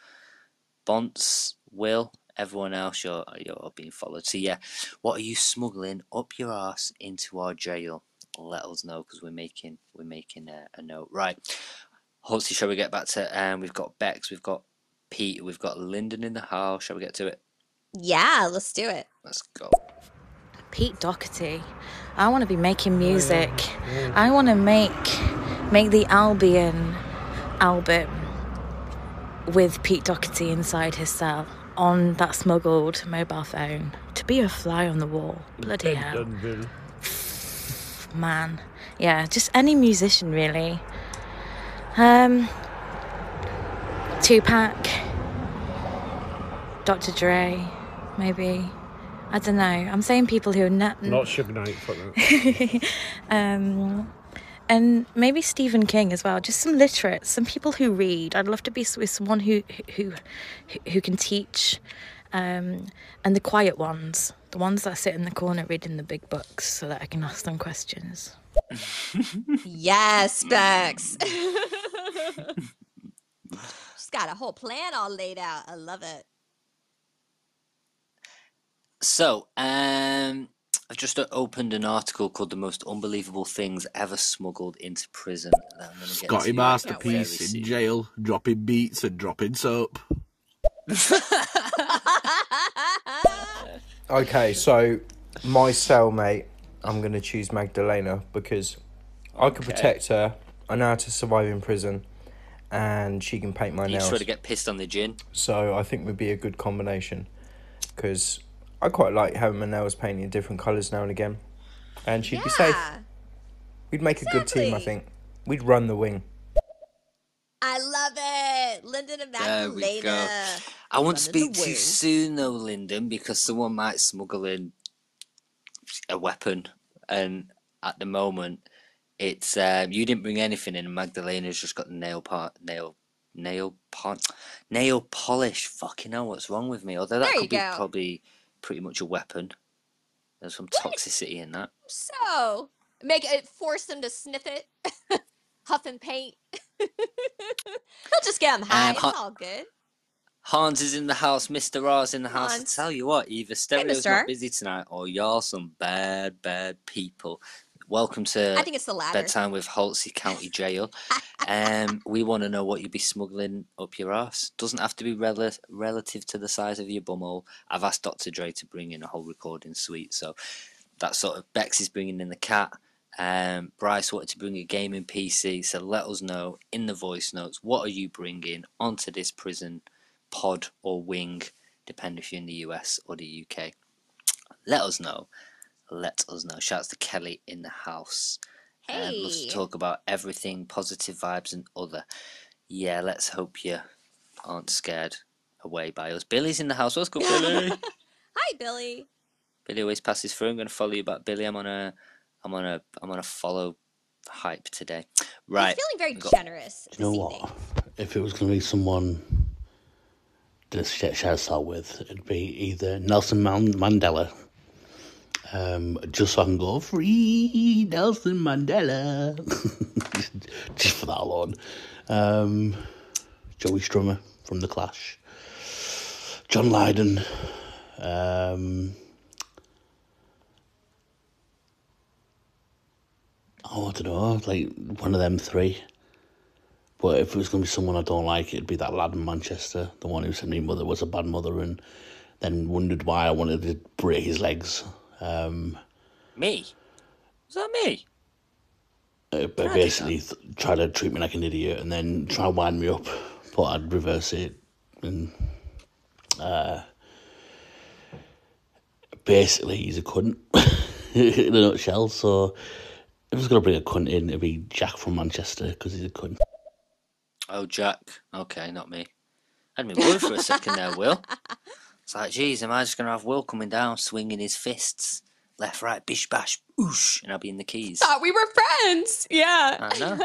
Bonts, Will, everyone else, you're you're being followed. So yeah, what are you smuggling up your ass into our jail? Let us know because we're making we're making a, a note. Right. Hopefully, shall we get back to um? We've got Bex, we've got Pete, we've got Lyndon in the house. Shall we get to it? Yeah, let's do it. Let's go. Pete Doherty. I want to be making music. I want to make make the Albion album with Pete Doherty inside his cell on that smuggled mobile phone to be a fly on the wall. Bloody hell, man. Yeah, just any musician really. Um, Tupac, Dr. Dre, maybe. I don't know. I'm saying people who are not. Not Suge Knight, fuck that. um, and maybe Stephen King as well. Just some literates, some people who read. I'd love to be with someone who who who can teach, um, and the quiet ones, the ones that sit in the corner reading the big books, so that I can ask them questions. Yes, Bex. She's got a whole plan all laid out. I love it. So, um, I've just uh, opened an article called "The Most Unbelievable Things Ever Smuggled into Prison." I'm get Scotty Masterpiece soon. in jail, dropping beats and dropping soap. Okay, so my cellmate, I'm gonna choose Magdalena because I could Okay. protect her. I know how to survive in prison, and she can paint my You nails. just want to get pissed on the gin. So I think we'd be a good combination because I quite like having my nails painted in different colours now and again, and she'd be safe. We'd make a good team, I think. We'd run the wing. I love it. Lyndon and There we Magdalena. go. I won't speak too wing. soon though, Lyndon, because someone might smuggle in a weapon, and at the moment, it's um, you didn't bring anything in. and Magdalena's just got the nail part, nail, nail pot, nail polish. Fucking hell, what's wrong with me? Although that There you could be go. probably pretty much a weapon. There's some toxicity in that. So make it force them to sniff it, huff and paint. They'll just get them high. Um, it's all good. Hans is in the house, Mr. R's in the house. Hans. I tell you what, either Stereo's mister. not busy tonight or y'all some bad, bad people. Welcome to I think it's the latter. Bedtime with Holtzy County Jail. um, we want to know what you'd be smuggling up your ass. Doesn't have to be rel- relative to the size of your bumhole. I've asked Dr. Dre to bring in a whole recording suite, so that sort of Bex is bringing in the cat. Um, Bryce wanted to bring a gaming PC, so let us know in the voice notes what are you bringing onto this prison pod or wing, depending if you're in the US or the UK. Let us know. Let us know. Shouts to Kelly in the house. Um, loves to talk about everything, positive vibes and other. Yeah, let's hope you aren't scared away by us. Billy's in the house. What's good, Billy? Hi, Billy. Billy always passes through. I'm going to follow you back, Billy. I'm on a, I'm on a, I'm on a follow hype today. Right. He's feeling very got- generous. Do you know what? If it was going to be someone to share share a cell with, it'd be either Nelson Mandela, um, just so I can go free Nelson Mandela, just for that alone. Um, Joey Strummer from The Clash, John Lydon. Um, oh, I don't know, like one of them three. But if it was going to be someone I don't like, it'd be that lad in Manchester, the one who said my mother was a bad mother and then wondered why I wanted to break his legs. Um, Me? Was that me? uh, but basically th- try to treat me like an idiot and then try and wind me up, but I'd reverse it. And uh, basically, he's a cunt in a nutshell. So if I was going to bring a cunt in, it'd be Jack from Manchester because he's a cunt. Oh, Jack. Okay, not me. I had me worried for a second there, Will. It's like, geez, am I just going to have Will coming down, swinging his fists, left, right, bish, bash, oosh, and I'll be in the keys. Thought we were friends. Yeah. I know.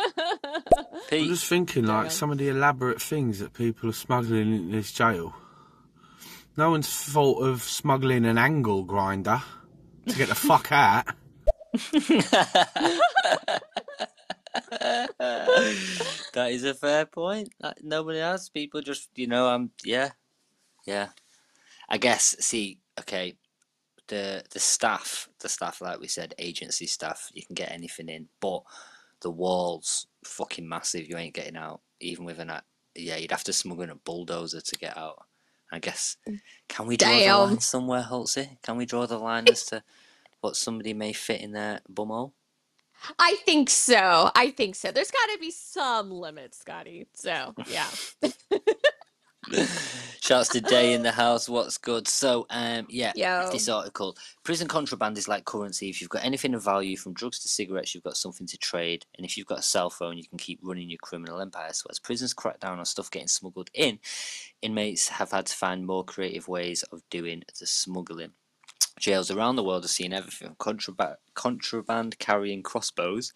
I'm just thinking, like, some of the elaborate things that people are smuggling in this jail. No one's thought of smuggling an angle grinder to get the fuck out. that is a fair point. That nobody has. People just, you know, I'm, yeah, yeah. I guess. See, okay, the the staff, the staff, like we said, agency staff, you can get anything in, but the walls fucking massive. You ain't getting out, even with an. Uh, yeah, you'd have to smuggle in a bulldozer to get out. I guess. Mm. Can we draw the Damn. line somewhere, Holtzy? Can we draw the line as to what somebody may fit in their bumhole? I think so. I think so. There's got to be some limits, Scotty. So, yeah. Shouts to Day in the house. What's good? So, um, yeah, Yo. this article. Prison contraband is like currency. If you've got anything of value, from drugs to cigarettes, you've got something to trade. And if you've got a cell phone, you can keep running your criminal empire. So, as prisons crack down on stuff getting smuggled in, inmates have had to find more creative ways of doing the smuggling. Jails around the world are seeing everything from contraband, contraband carrying crossbows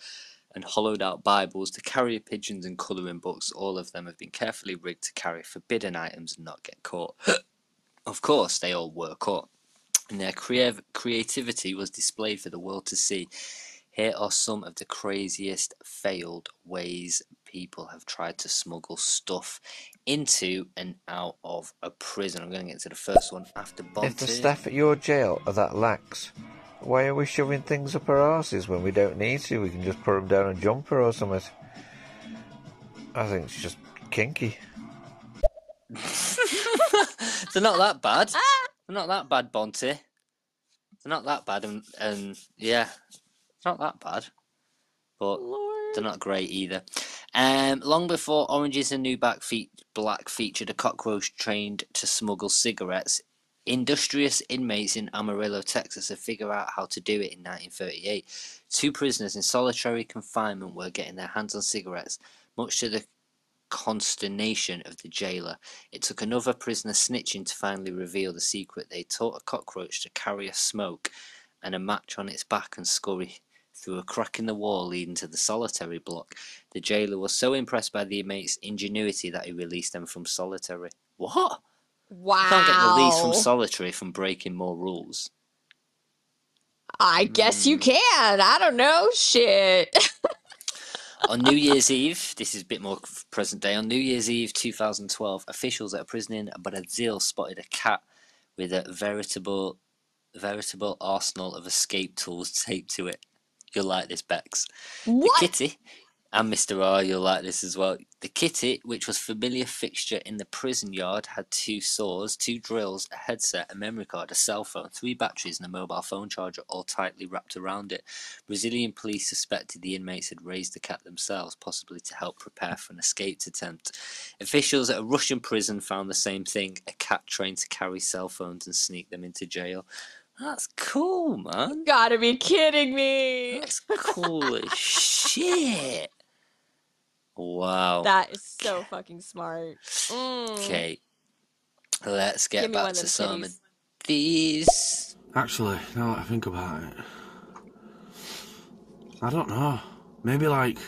and hollowed out Bibles to carrier pigeons and colouring books. All of them have been carefully rigged to carry forbidden items and not get caught. of course, they all were caught, and their creativity was displayed for the world to see. Here are some of the craziest failed ways people have tried to smuggle stuff into and out of a prison. I'm going to get to the first one after If Bonte. the staff at your jail are that lax, why are we shoving things up our arses when we don't need to? We can just put them down a jumper or something. I think it's just kinky. They're not that bad. They're not that bad, Bonte. They're not that bad, and, and yeah, not that bad. But they're not great either. Um, long before Orange is the New Black, fe- Black featured a cockroach trained to smuggle cigarettes, industrious inmates in Amarillo, Texas, had figured out how to do it in 1938. Two prisoners in solitary confinement were getting their hands on cigarettes, much to the consternation of the jailer. It took another prisoner snitching to finally reveal the secret. They taught a cockroach to carry a smoke and a match on its back and scurry through a crack in the wall leading to the solitary block. The jailer was so impressed by the inmates' ingenuity that he released them from solitary. What? Wow. Can't get released from solitary from breaking more rules. I guess you hmm. can. I don't know. Shit. On New Year's Eve, this is a bit more present day. On New Year's Eve 2012, officials at a prison in Brazil spotted a cat with a veritable, veritable arsenal of escape tools taped to it. You'll like this, Bex. What? The kitty, and Mr. R, you'll like this as well. The kitty, which was familiar fixture in the prison yard, had two saws, two drills, a headset, a memory card, a cell phone, three batteries, and a mobile phone charger, all tightly wrapped around it. Brazilian police suspected the inmates had raised the cat themselves, possibly to help prepare for an escape attempt. Officials at a Russian prison found the same thing: a cat trained to carry cell phones and sneak them into jail. That's cool, man. Gotta be kidding me. That's cool as shit. Wow. That is so fucking smart. Mm. Okay. Let's get Give back to them some of these. Actually, now that I think about it, I don't know. Maybe like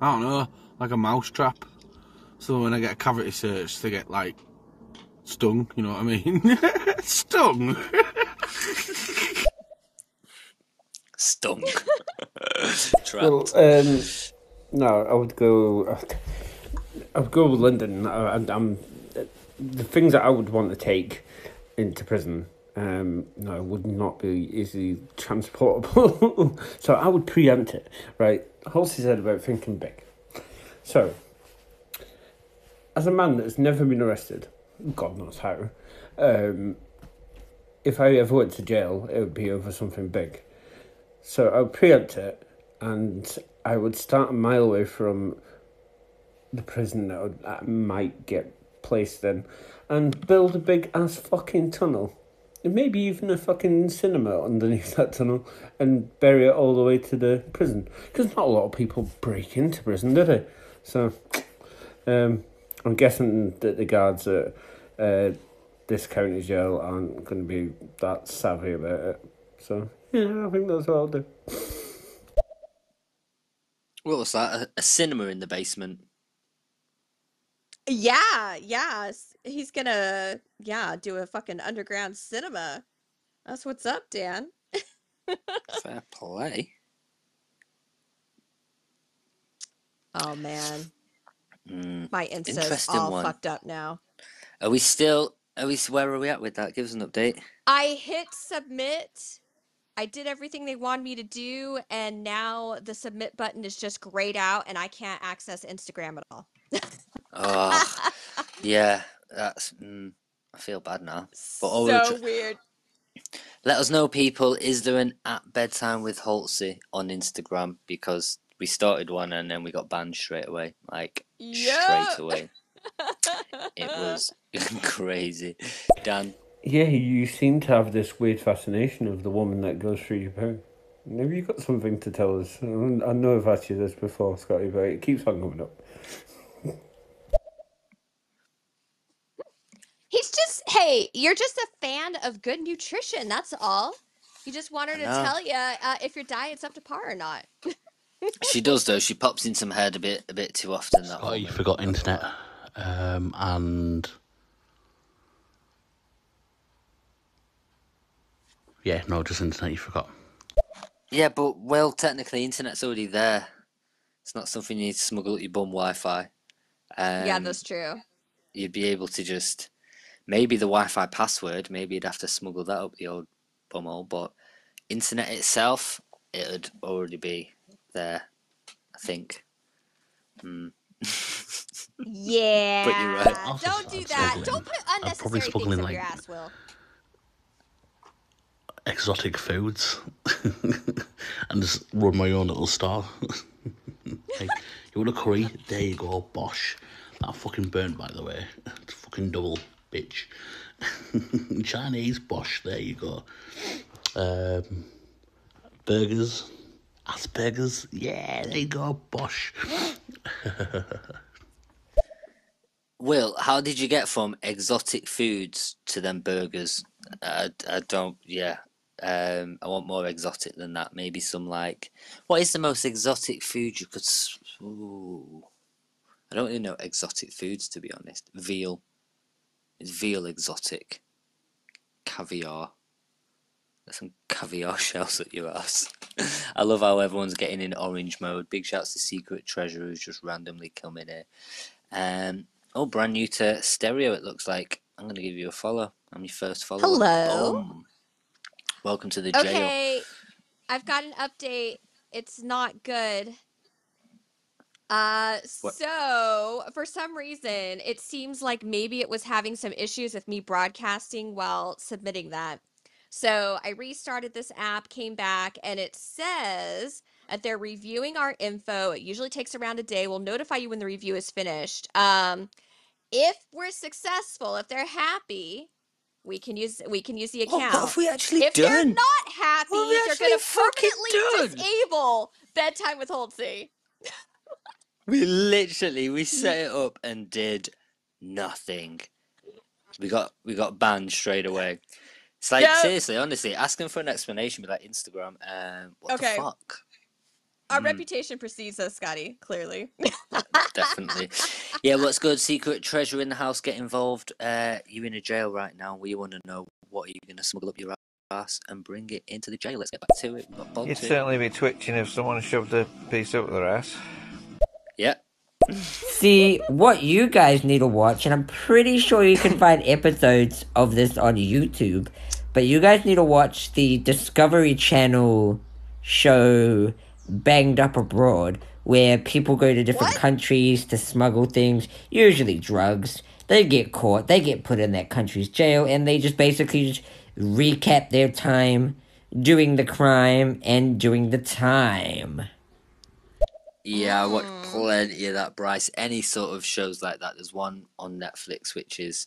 I don't know, like a mouse trap. So when I get a cavity search, they get like stung. You know what I mean? stung. Stung. Well, um, no, I would go. I would go with London. I, and um, the things that I would want to take into prison, um, no, would not be easily transportable. so I would preempt it. Right, Holtzy said about thinking big. So, as a man that's never been arrested, God knows how, um, if I ever went to jail, it would be over something big. So I would preempt it, and I would start a mile away from the prison that, would, that I might get placed in, and build a big ass fucking tunnel. And maybe even a fucking cinema underneath that tunnel, and bury it all the way to the prison. Because not a lot of people break into prison, do they? So, um, I'm guessing that the guards at uh, this county jail aren't going to be that savvy about it. So, yeah, I think that's what I'll do. What was that? A, a cinema in the basement. Yeah, yeah. He's gonna, yeah, do a fucking underground cinema. That's what's up, Dan. Fair play. Oh man, Mm. my Insta's Interesting all one. fucked up now. Are we still? Are we? Where are we at with that? Give us an update. I hit submit. I did everything they wanted me to do, and now the submit button is just grayed out, and I can't access Instagram at all. Oh, yeah. That's. Mm, I feel bad now. But so tr- weird. let us know, people. Is there an at bedtime with Holtzy on Instagram? Because we started one and then we got banned straight away. Like Yeah. straight away. It was crazy. Dan, Yeah, you seem to have this weird fascination of the woman that goes through your poo. Maybe you got something to tell us. I I know I've asked you this before, Scotty, but it keeps on coming up. He's just, hey, you're just a fan of good nutrition. That's all. You just want her to know. tell you uh, if your diet's up to par or not. she does though. She pops in some head a bit, a bit too often. That Oh, you woman. forgot internet. Um, and yeah, no, just internet. You forgot. Yeah, but well, technically, internet's already there. It's not something you need to smuggle up your bum Wi-Fi. Um, yeah, that's true. You'd be able to just maybe the Wi-Fi password. Maybe you'd have to smuggle that up the old bumhole. But internet itself, it'd already be there. I think. Hmm. Yeah. right. I'll Don't do that. Don't put I'd unnecessary things in, up your ass, Will. Exotic foods, and just run my own little store. you want a curry? There you go, bosh. That fucking burnt, by the way. It's fucking double, bitch. Chinese bosh, There you go. Um, burgers, Asperger's. Yeah, there you go, bosh. Will, how did you get from exotic foods to them burgers? I, I don't, yeah. Um, I want more exotic than that. Maybe some like, what is the most exotic food you could? Ooh, I don't really know exotic foods to be honest. Veal, is veal exotic? Caviar. There's some caviar shells at your ass. I love how everyone's getting in orange mode. Big shouts to Secret Treasure who's just randomly coming here. Um, oh, brand new to stereo. It looks like. I'm gonna give you a follow. I'm your first follower. Hello. Boom. Welcome to the jail. Okay, I've got an update. It's not good. Uh, What? so for some reason, it seems like maybe it was having some issues with me broadcasting while submitting that. So I restarted this app, came back, and it says that they're reviewing our info. It usually takes around a day. We'll notify you when the review is finished. Um, if we're successful, if they're happy, we can use we can use the account. what have we actually If they're not happy, What have we they're gonna fucking permanently done? disable bedtime with Holtzy. We literally we set it up and did nothing. We got we got banned straight away. It's like Yeah. seriously, honestly, asking for an explanation with like Instagram. Um, what Okay. the fuck? Our Mm. reputation precedes us, Scotty. Clearly. Definitely. yeah, what's good? Secret treasure in the house. Get involved. Uh, you're in a jail right now. We want to know what are you gonna smuggle up your ass and bring it into the jail. Let's get back to it. We've got Bob You'd to- certainly be twitching if someone shoved a piece up their ass. Yeah. See, what you guys need to watch, and I'm pretty sure you can find episodes of this on YouTube, but you guys need to watch the Discovery Channel show Banged Up Abroad, where people go to different countries to smuggle things, usually drugs. They get caught, they get put in that country's jail, and they just basically just recap their time doing the crime and doing the time. Yeah, I watch hmm. plenty of that, Bryce. Any sort of shows like that. There's one on Netflix which is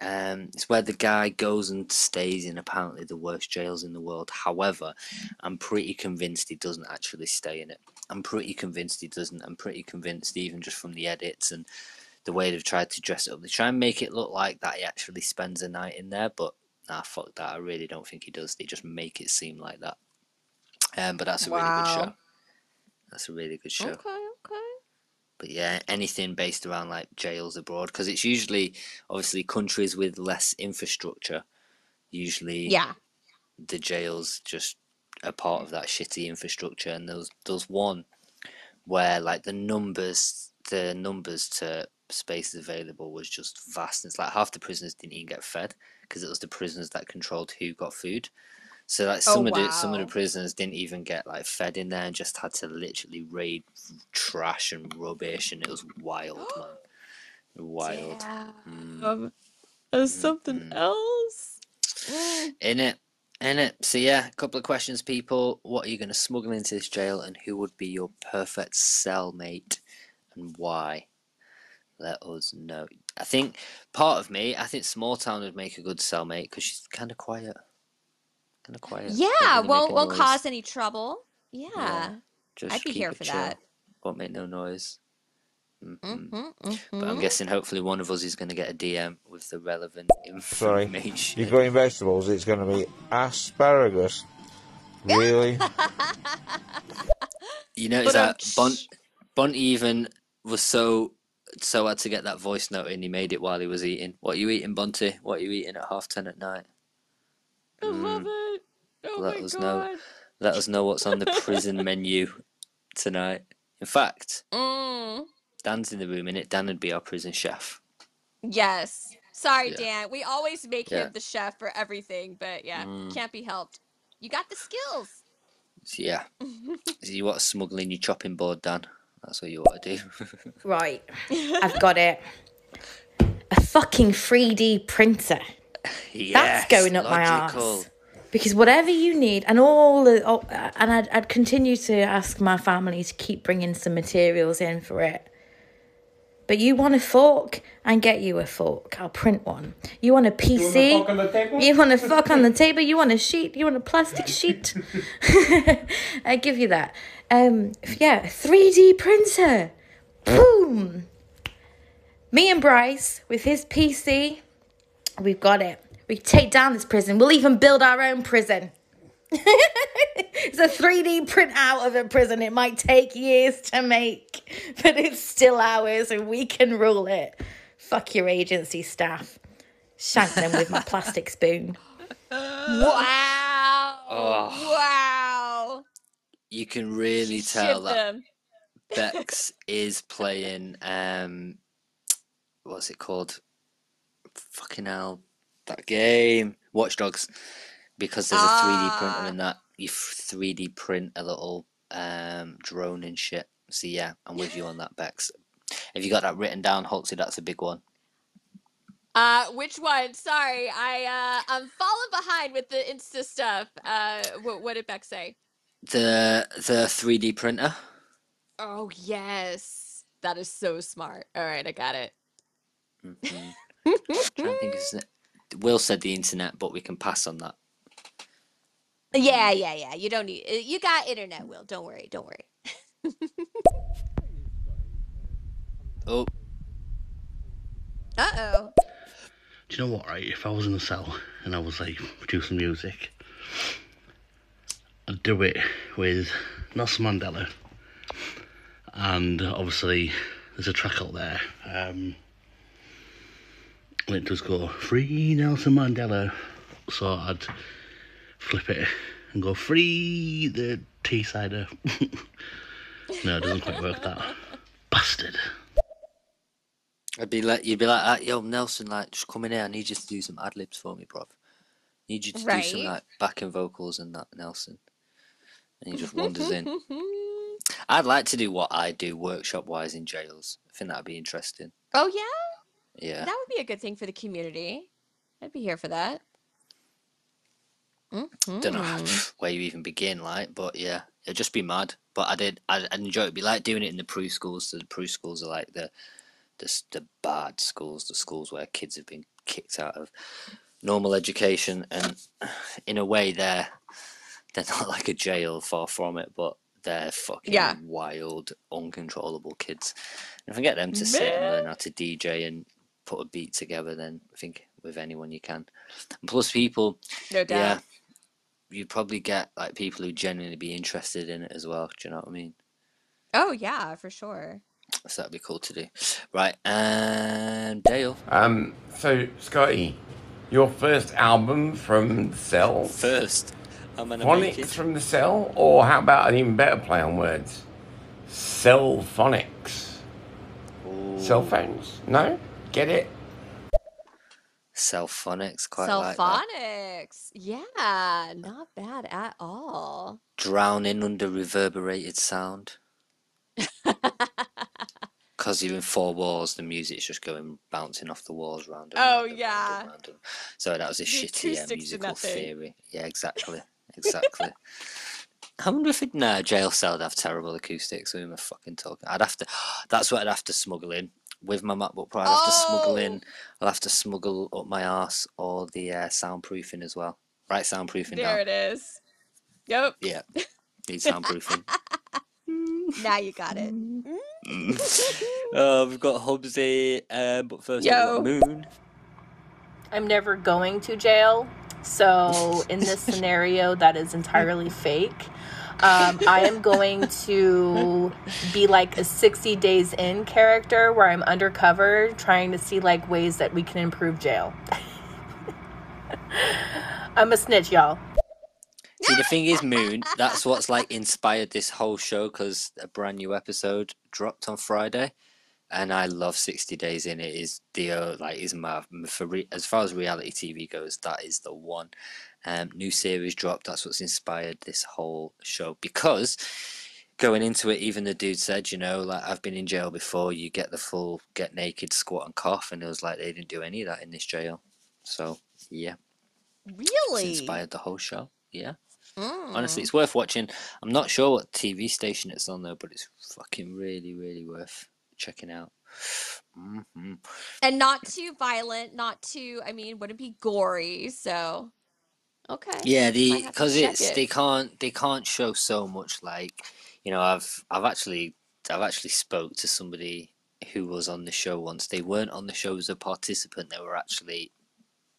um it's where the guy goes and stays in apparently the worst jails in the world. However, I'm pretty convinced he doesn't actually stay in it. I'm pretty convinced he doesn't. I'm pretty convinced even just from the edits and the way they've tried to dress it up. They try and make it look like that he actually spends a night in there, but nah fuck that. I really don't think he does. They just make it seem like that. Um but that's a really good show. That's a really good show. Okay, okay. But yeah, anything based around like jails abroad, because it's usually obviously countries with less infrastructure. Usually, Yeah. the jails just a part of that shitty infrastructure, and there was there was one where like the numbers the numbers to spaces available was just vast. It's like half the prisoners didn't even get fed because it was the prisoners that controlled who got food. So like Oh some of the some of the prisoners didn't even get like fed in there and just had to literally raid trash and rubbish, and it was wild, man, wild. Um, there's something else. Mm. In it, in it. So yeah, a couple of questions, people. What are you going to smuggle into this jail, and who would be your perfect cellmate, and why? Let us know. I think part of me, I think Small Town would make a good cellmate because she's kind of quiet, kind of quiet. Yeah, won't won't noise. cause any trouble. Yeah, Yeah, just I'd be here for chill. that. Won't make no noise. hmm Mm-hmm, But I'm mm-hmm. guessing hopefully one of us is going to get a DM with the relevant Sorry, information. you're going vegetables. It's going to be asparagus. Really? You notice But, um, that Bunt, Bon even was so so had to get that voice note in. He made it while he was eating. What are you eating, Bunty? What are you eating at half ten at night? I love it. Oh Let my us know. Let us know what's on the prison menu tonight. In fact, Mm. Dan's in the room, and it Dan would be our prison chef. Yes. Sorry, Yeah. Dan. We always make Yeah. him the chef for everything, but yeah, Mm. can't be helped. You got the skills. So yeah, so you want to smuggle in your chopping board, Dan? That's what you want to do. Right, I've got it. A fucking 3D printer. Yes, That's going up my logical. arse. Because whatever you need, and all the, oh, and I'd, I'd continue to ask my family to keep bringing some materials in for it. But you want a fork, and get you a fork. I'll print one. You want a PC? fuck on the table? You want a fuck on the table? You want a sheet? You want a plastic sheet? I give you that. Um, yeah, 3D printer. Boom. Me and Bryce with his PC, we've got it. We can take down this prison. We'll even build our own prison. it's a 3D print out of a prison. It might take years to make, but it's still ours and we can rule it. Fuck your agency staff. Shank them with my plastic spoon. Wow. Oh. Wow. You can really She tell shipped that them. Bex is playing um what's it called? Fucking hell. That game. Watch Dogs. Because there's a 3D printer Ah. in that. You 3D print a little um drone and shit. So yeah, I'm with you on that, Bex. Have you got that written down, Holtzy? That's a big one. Uh, which one? Sorry, I uh, I'm falling behind with the Insta stuff. Uh, what, what did Beck say? The the 3D printer. Oh yes, that is so smart. All right, I got it. Mhm. Trying to think of Will said the internet, but we can pass on that. Yeah, yeah, yeah. You don't need. uh, You got internet, Will. Don't worry. Don't worry. Oh, Uh oh. Do you know what, right? If I was in a cell and I was like producing music, I'd do it with Nelson Mandela. And obviously, there's a track out there. Um, and it does go, Free Nelson Mandela. So I'd flip it and go, Free the tea cider. no, it doesn't quite work that. Bastard. I'd be like, you'd be like, "Ah, yo, Nelson, like, just come in here. I need you to do some ad libs for me, bruv. Need you to do some like backing vocals and that, Nelson. And he just wanders in. I'd like to do what I do workshop wise in jails. I think that'd be interesting. Oh yeah, Yeah. that would be a good thing for the community. I'd be here for that. Don't know Mhm. where you even begin, like, but yeah, it'd just be mad. But I did, I'd, I'd enjoy it. It'd be like doing it in the PRU schools. So the PRU schools are like the, the, the bad schools, the schools where kids have been kicked out of normal education, and in a way, they're they're not like a jail, far from it, but they're fucking Yeah. wild, uncontrollable kids. And if I get them to sit and learn how to DJ and put a beat together, then I think with anyone you can. And plus, people, No doubt. yeah, you'd probably get like people who genuinely be interested in it as well. Do you know what I mean? Oh yeah, for sure. So that'd be cool to do. Right, and Dale. Um, so Scotty, your first album from the Cells. First, I'm gonna make Phonics it. from the cell, or how about an even better play on words? Cell phonics. Cell phones? No? Get it? Self phonics, quite like that. Cellphonics. Yeah, not bad at all. Drowning under reverberated sound. Because you're in four walls, the music's just going bouncing off the walls round and Oh round and round yeah. and round. and- So that was a The shitty uh, acoustics in musical that theory. Yeah, exactly. Exactly. I wonder if it, nah, jail cell would have terrible acoustics. Who am I fucking talking? I'd have to. That's what I'd have to smuggle in with my MacBook Pro. I'd have to smuggle in. I'll have to smuggle up my ass or the uh, soundproofing as well. Right, soundproofing There down. it is. Yep. Yeah, need soundproofing. Now you got it. uh, we've got Hubsy, um, but first we've Yo. got Moon. I'm never going to jail. So, in this scenario, that is entirely fake. Um, I am going to be like a 60 days in character where I'm undercover trying to see like ways that we can improve jail. I'm a snitch, y'all. See, the thing is, Moon, that's what's like inspired this whole show because a brand new episode dropped on Friday, and I love 60 Days in. It is the uh, like is my for re- as far as reality TV goes, that is the one. Um, new series dropped. That's what's inspired this whole show because going into it, even the dude said, you know, like I've been in jail before. You get the full get naked, squat, and cough, and it was like they didn't do any of that in this jail. So yeah, it's Really? inspired the whole show. Yeah. Mm. Honestly, it's worth watching. I'm not sure what TV station it's on though, but it's fucking really, really worth checking out. hmm And not too violent, not too. I mean, wouldn't be gory. So, okay. Yeah, the Might have to because it's it. they can't they can't show so much. Like you know, I've I've actually I've actually spoke to somebody who was on the show once. They weren't on the show as a participant. They were actually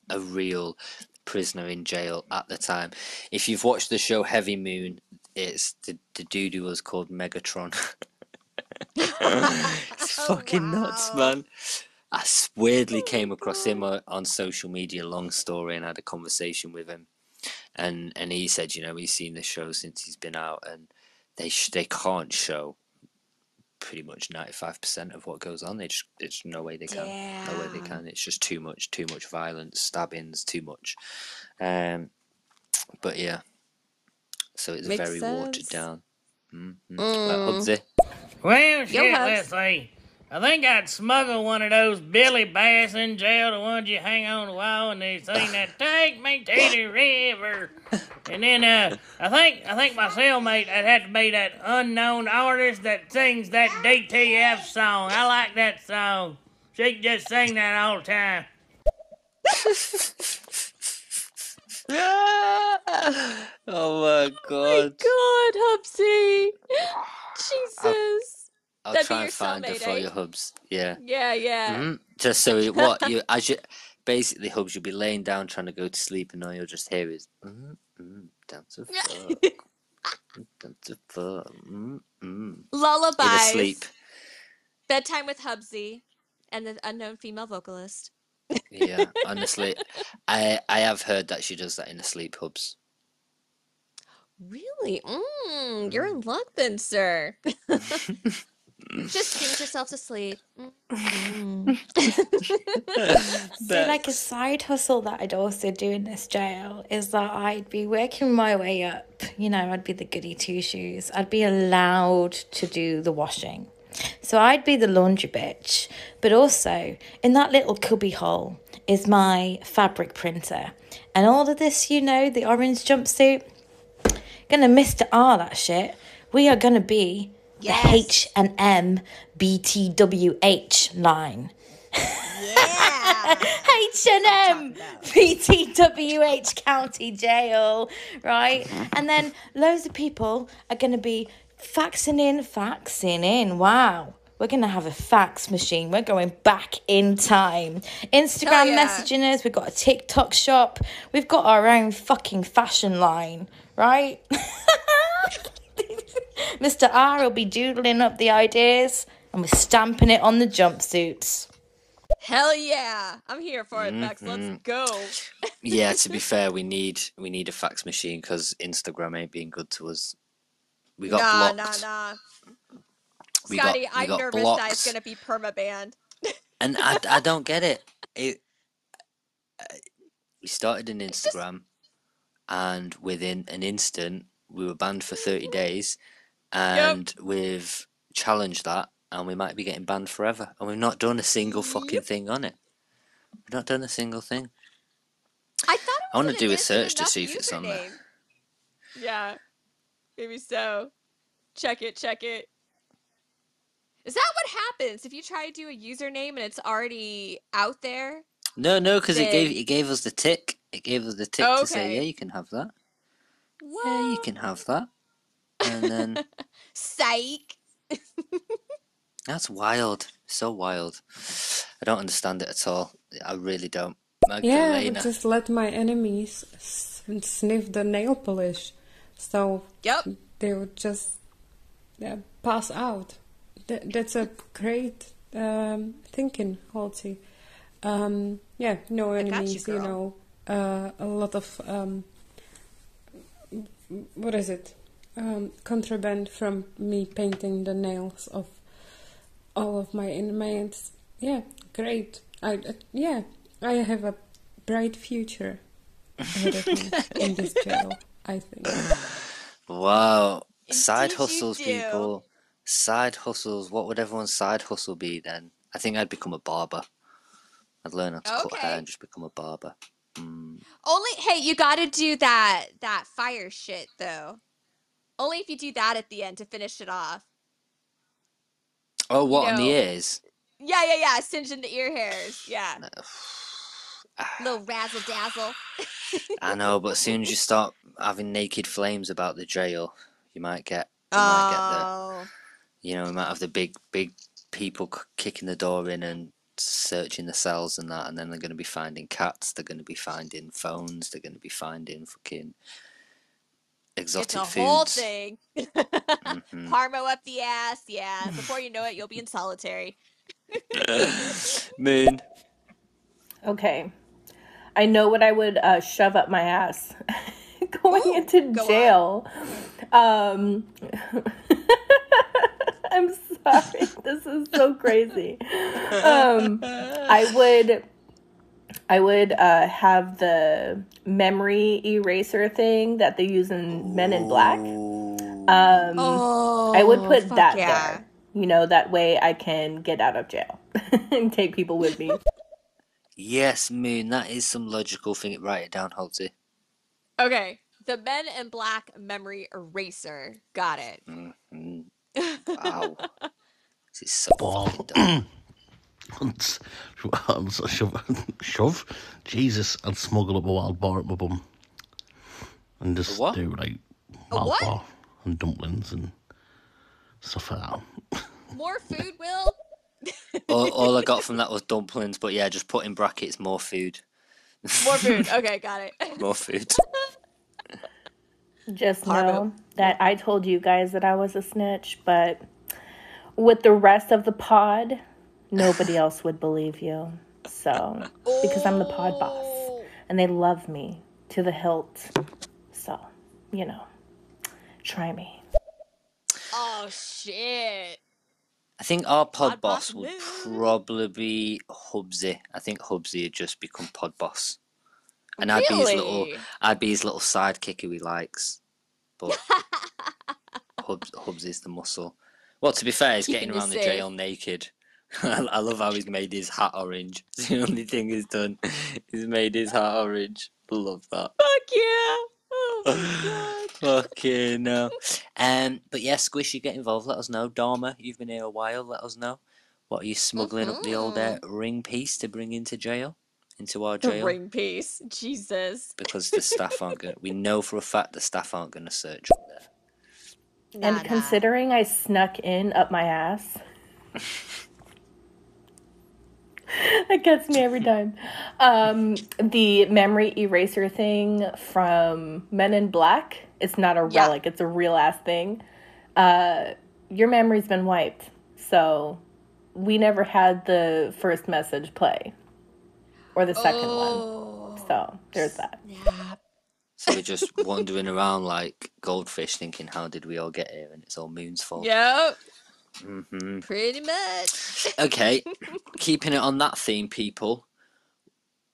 a real prisoner in jail at the time. If you've watched the show Heavy Moon, it's the the dude who was called Megatron. it's oh, fucking nuts, man. I weirdly oh, came across him on social media, long story, and had a conversation with him. And and he said, you know, he's seen the show since he's been out, and they sh- they can't show pretty much ninety five percent of what goes on. They just there's no way they can, no way they can. It's just too much, too much violence, stabbings, too much. Um, but yeah, so it's Makes very watered down. Mm-hmm. Mm. Hubsy. Well, shit, Hubs. Let's see. I think I'd smuggle one of those Billy Bass in jail, the ones you hang on the wall and they sing that "Take Me to the River." And then uh, I think I think my cellmate I'd have to be that unknown artist that sings that DTF song. I like that song. She can just sing that all the time. oh my god. Oh my God, Hubsy. Jesus. I'll That'd try and find her cellmate, for eh? you, Hubs. Yeah. Yeah, yeah. Mhm. Just so it, what you as you basically Hubs, you'll be laying down trying to go to sleep, and all you'll just hear is mm, mm, down to fuck, down to fuck, mm, mm. Lullabies. asleep. Bedtime with Hubsy and the unknown female vocalist. Yeah, honestly, I I have heard that she does that in the sleep, Hubs. Really? Mm, you're in luck then, sir. Just sing yourself to sleep. Mm. So, like a side hustle that I'd also do in this jail is that I'd be working my way up. You know, I'd be the goody two shoes. I'd be allowed to do the washing. So I'd be the laundry bitch. But also, in that little cubby hole is my fabric printer. And all of this, you know, the orange jumpsuit, gonna Mr. R that shit. We are gonna be the H and M B T W H BTWH line. H and M BTWH County Jail, right? And then loads of people are gonna be faxing in, faxing in. Wow. We're gonna have a fax machine. We're going back in time. Instagram yeah. messaging us. We've got a TikTok shop. We've got our own fucking fashion line, right? Mr. R will be doodling up the ideas and we're stamping it on the jumpsuits. Hell yeah. I'm here for it, Bex. Let's Mhm. go. Yeah, to be fair, we need we need a fax machine because Instagram ain't being good to us. We got nah, blocked. nah, nah. We got- Scotty, we I'm got nervous that it's gonna be permabanned. And I, I don't get it. It uh, we started an Instagram, and within an instant, we were banned for thirty days, and we've challenged that, and we might be getting banned forever. And we've not done a single fucking thing on it. We've not done a single thing. I thought it I want to do a search to see if it's on there. Yeah, maybe so. Check it, check it. Is that what happens if you try to do a username and it's already out there? No, no, because it gave it gave us the tick. It gave us the tick to say, yeah, you can have that. Yeah, you can have that. And then Psych. that's wild, so wild. I don't understand it at all. I really don't. Yeah, I Magdalena. would just let my enemies sniff the nail polish, so yep. they would just uh, pass out. Th- that's a great um, thinking, Holtzy. Um, yeah, no got you, enemies. You, know, uh, a lot of um, what is it? Um, contraband from me painting the nails of all of my inmates. Yeah, great. I uh, yeah, I have a bright future ahead of me in this jail. I think. Wow. Side Indeed you hustles, people. Side hustles. What would everyone's side hustle be then? I think I'd become a barber. I'd learn how to cut hair and just become a barber. Mm. Only hey, you got to do that that fire shit though. Only if you do that at the end to finish it off. Oh, what on the ears? Yeah, yeah, yeah. Singeing the ear hairs. Yeah. Ah. Little razzle dazzle. I know, but as soon as you start having naked flames about the jail, you might get, you might get the, Oh. you know, we might have the big, big people kicking the door in and searching the cells and that, and then they're going to be finding cats, they're going to be finding phones, they're going to be finding fucking It's exotic a whole foods. thing. Mhm. Parmo up the ass. Yeah. Before you know it, you'll be in solitary. Moon. Okay. I know what I would uh, shove up my ass going into jail. Um, I'm sorry. This is so crazy. Um, I would. I would uh, have the memory eraser thing that they use in Men in Black. Um, I would Oh, put that yeah. there. You know, that way I can get out of jail and take people with me. Yes, Moon, that is some logical thing. Write it down, Holtzy. Okay. The Men in Black memory eraser. Got it. Mhm. Wow. this is so Wow. fucking dumb. And um, so shove, shove, Jesus, I'd smuggle up a wild boar up my bum, and just what? do like wild what? boar and dumplings and stuff like that. More food, Will? all, all I got from that was dumplings, but yeah, just put in brackets more food. More food. Okay, got it. More food. Just Parmo. know that I told you guys that I was a snitch, but with the rest of the pod, nobody else would believe you. So, because I'm the pod boss oh. and they love me to the hilt. So, you know, try me. Oh shit. I think our pod Pod boss boss would Moon. probably be Hubsy. I think Hubsy had just become pod boss. And I'd be his little I'd be his little sidekick who he likes. But Hubs Hubsy's the muscle. Well, to be fair, he's Keeping getting you around the jail naked. I I love how he's made his hat orange. It's the only thing he's done. He's made his hat orange. Love that. Fuck yeah. Oh my god. Fucking no. Um, but yeah, Squishy, get involved. Let us know. Dharma, you've been here a while. Let us know. What are you smuggling up the old uh, ring piece to bring into jail? Into our jail? The jail? ring piece. Jesus. Because the staff aren't going to. We know for a fact the staff aren't going to search up there. and considering I snuck in up my ass, that gets me every time. Um, the memory eraser thing from Men in Black, it's not a Yeah. relic, it's a real ass thing. Uh, your memory's been wiped. So we never had the first message play or the second one. So there's that. So we're just wandering around like goldfish, thinking, "How did we all get here?" And it's all Moon's fault. Yep, hmm pretty much. Okay, keeping it on that theme, people.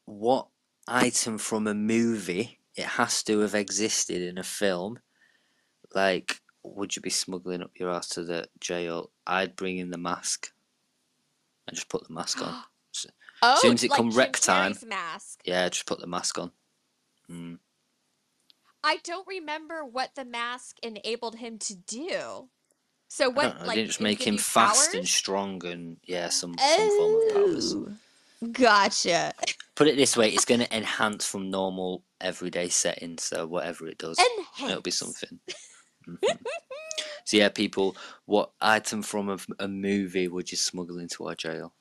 What item from a movie it has to have existed in a film? Like, would you be smuggling up your ass to the jail? I'd bring in the mask and just put the mask on. Oh, soon as it like come Jim time, Carrey's mask. yeah, just put the mask on. Mm. I don't remember what the mask enabled him to do. So I what? know, like, just make him fast and strong and yeah, some some form of powers. Oh, gotcha. Put it this way, it's going to enhance from normal everyday settings, so whatever it does, it'll be Enhance. something. Mhm. so yeah, people, what item from a movie would you smuggle into our jail?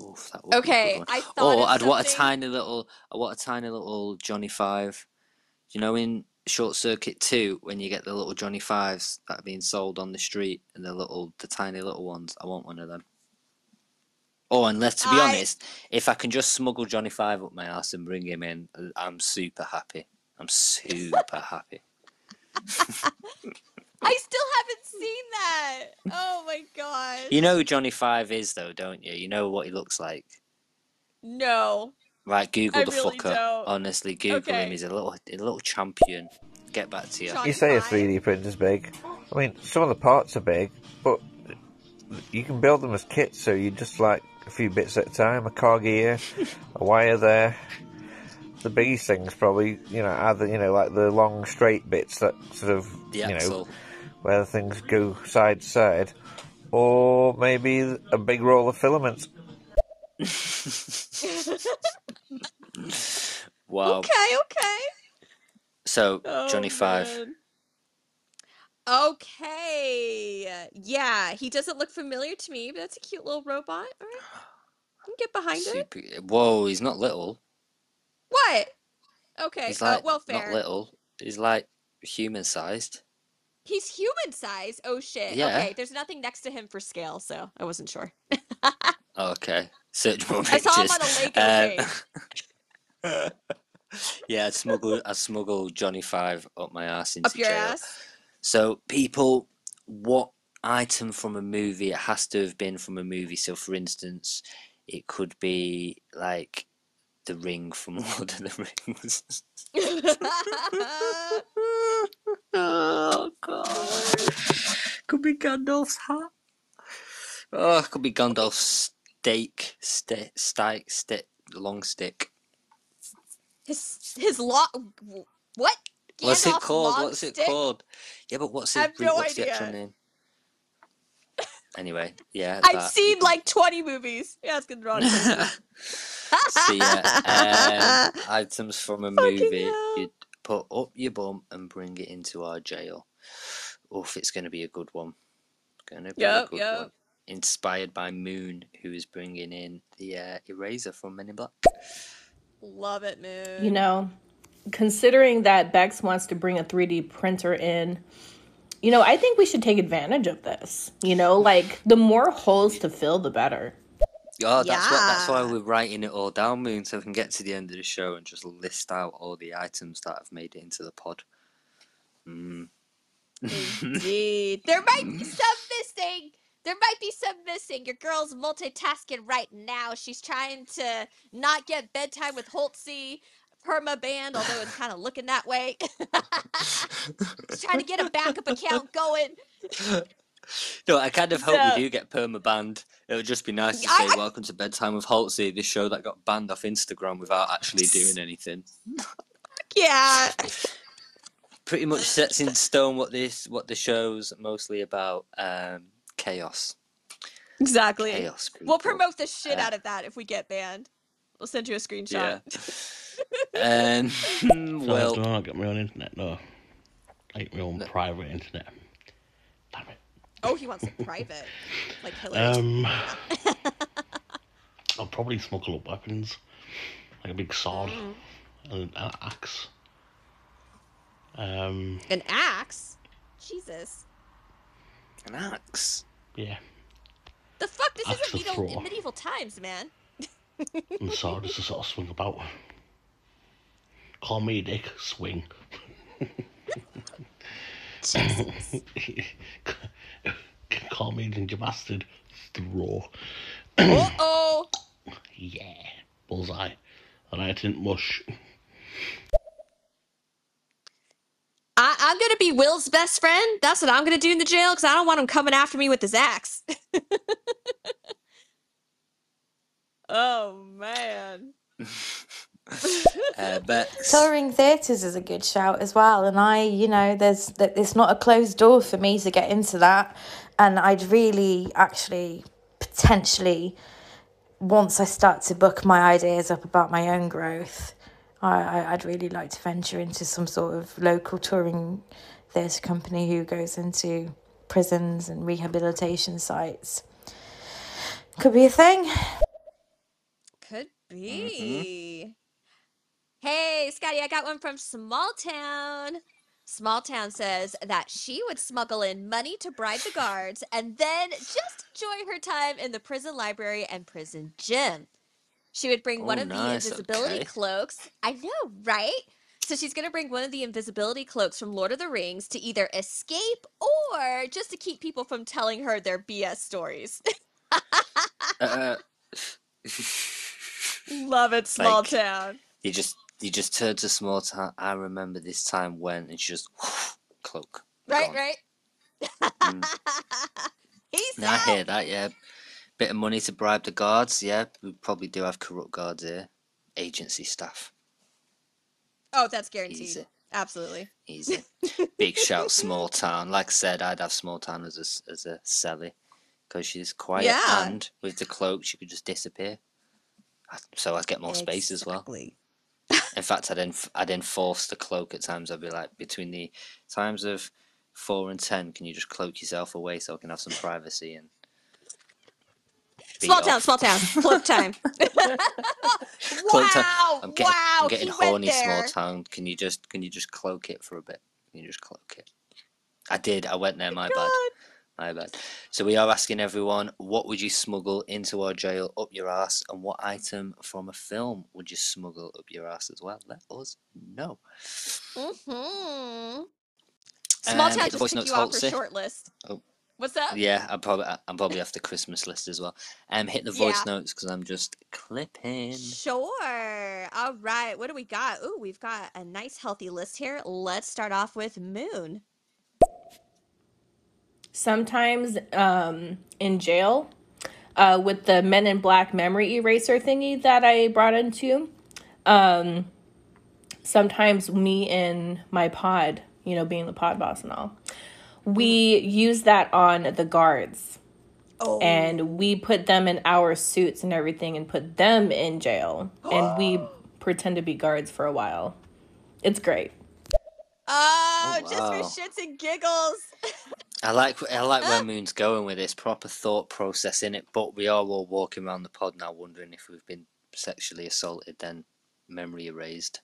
Oof, that would be a good Okay. I thought. Or I'd want a tiny little, I want a tiny little Johnny Five. You know, in Short Circuit Two, when you get the little Johnny Fives that are being sold on the street, and the little, the tiny little ones, I want one of them. Oh, and let's to be I- honest, if I can just smuggle Johnny Five up my ass and bring him in, I'm super happy. I'm super happy. I still haven't seen that. Oh my god. You know who Johnny Five is, though, don't you? You know what he looks like. No. Right, Google I the really fucker. don't. Honestly, Google him. He's a little, a little champion. Get back to you. You say a 3D printer's big. I mean, some of the parts are big, but you can build them as kits, so you just like a few bits at a time. A cog here, a wire there. The biggest things probably, you know, either you know, like the long straight bits that sort of, The you know, axle. where the things go side to side, or maybe a big roll of filaments. Wow. Okay, okay. So, Oh, Johnny Five. man. Okay. Yeah, he doesn't look familiar to me, but that's a cute little robot. All right. I can get behind it. Super. Whoa, he's not little. What? Okay. He's uh, like well, not little. He's like human sized. He's human size. Oh shit. Yeah. Okay. There's nothing next to him for scale, so I wasn't sure. Okay. Search more I pictures. saw him on Lego Um, yeah, I'd smuggle, I'd smuggle Johnny Five up my ass into Up your jail. ass. So, people, what item from a movie? It has to have been from a movie. So, for instance, it could be like the ring from Lord of the Rings. oh god! Could be Gandalf's hat. Oh, it could be Gandalf's stake, stick, stike, stick, long stick. His his law. What? What's it called? What's it called? Yeah, but what's it? no what's the actual idea. name? Anyway, yeah. I've that. seen like 20 movies. Yeah, it's good. Ron. So yeah, um, items from a movie you'd put up your bum and bring it into our jail. Oof, it's going to be a good one. Going to be a good yep. one. Inspired by Moon, who is bringing in the uh, eraser from Men in Black. Love it, Moon. You know, considering that Bex wants to bring a 3D printer in, you know, I think we should take advantage of this. You know, like the more holes to fill, the better. Oh, that's what. That's why we're writing it all down, Moon, so we can get to the end of the show and just list out all the items that have made it into the pod. Mm. Indeed. There might be some missing. There might be some missing. Your girl's multitasking right now. She's trying to not get bedtime with Holtzy perma banned, although it's kind of looking that way. She's trying to get a backup account going. No, I kind of hope So- we do get perma banned. It would just be nice to I- say "Welcome to Bedtime with Holtzy," the show that got banned off Instagram without actually doing anything. Yeah. Pretty much sets in stone what this what the show's mostly about. Um, chaos. Exactly. Chaos. We'll promote the shit Uh, out of that if we get banned. We'll send you a screenshot. Yeah. Um, So well, I don't get my own internet, no. Like my own private internet. Damn it. Oh, he wants it private. Like Hillary. Um, I'll probably smuggle up weapons, like a big sword Mm. and an axe. Um, An axe? Jesus. An axe. yeah. The fuck? This Extra isn't medieval, throw. medieval times, man. and the sword is to sort of swing about. Call me Dick, swing. Call me Ginger Bastard, throw. Uh oh. Yeah, bullseye. And I didn't mush. I, I'm gonna be Will's best friend. That's what I'm gonna do in the jail because I don't want him coming after me with his axe. oh man. Uh, but Touring theatres is a good shout as well, and I, you know, there's that it's not a closed door for me to get into that, and I'd really actually potentially once I start to book my ideas up about my own growth, I, I I'd really like to venture into some sort of local touring theatre company who goes into prisons and rehabilitation sites. Could be a thing. Could be. Mm-hmm. Hey, Scotty, I got one from Small Town. Small Town says that she would smuggle in money to bribe the guards and then just enjoy her time in the prison library and prison gym. She would bring one Oh, of nice, the invisibility okay. cloaks. I know, right? So she's going to bring one of the invisibility cloaks from Lord of the Rings to either escape or just to keep people from telling her their BS stories. uh, Love it, Small Like- Town. you just you just turn to small town. I remember this time when and she just cloak. Right, gone. right. Mm. He's I hear that, yeah. Bit of money to bribe the guards, yeah. We probably do have corrupt guards here. Agency staff. Oh, that's guaranteed. Easy. Absolutely. Easy. Big shout, small town. Like I said, I'd have small town as a as a Sally, because she's quiet Yeah. and with the cloak she could just disappear. So I'd get more space as well. Exactly. In fact, I'd enf- I'd enforce the cloak at times. I'd be like, between the times of four and ten, can you just cloak yourself away so I can have some privacy and. Beat Small town, small town. Cloak time. Cloak time. wow! I'm getting, wow! I'm getting he horny, small town. Can you just can you just cloak it for a bit? Can you just cloak it? I did. I went there. My bad. My bad. So we are asking everyone, what would you smuggle into our jail up your ass, and what item from a film would you smuggle up your ass as well? Let us know. Mm-hmm. Small Um, town hit the just voice took you off her Holtzy. short list. Oh. What's up? Yeah, I'm probably I'm probably off the Christmas list as well. Um, hit the voice Yeah. notes because I'm just clipping. Sure. All right. What do we got? Ooh, we've got a nice healthy list here. Let's start off with Moon. sometimes um, in jail uh, with the Men in Black memory eraser thingy that I brought into. Um, sometimes me and my pod, you know, being the pod boss and all, we use that on the guards. Oh. And we put them in our suits and everything and put them in jail. and we pretend to be guards for a while. It's great. Oh, Oh, just for shits and giggles. I like I like where Moon's going with this proper thought process in it, but we are all walking around the pod now wondering if we've been sexually assaulted, then memory erased.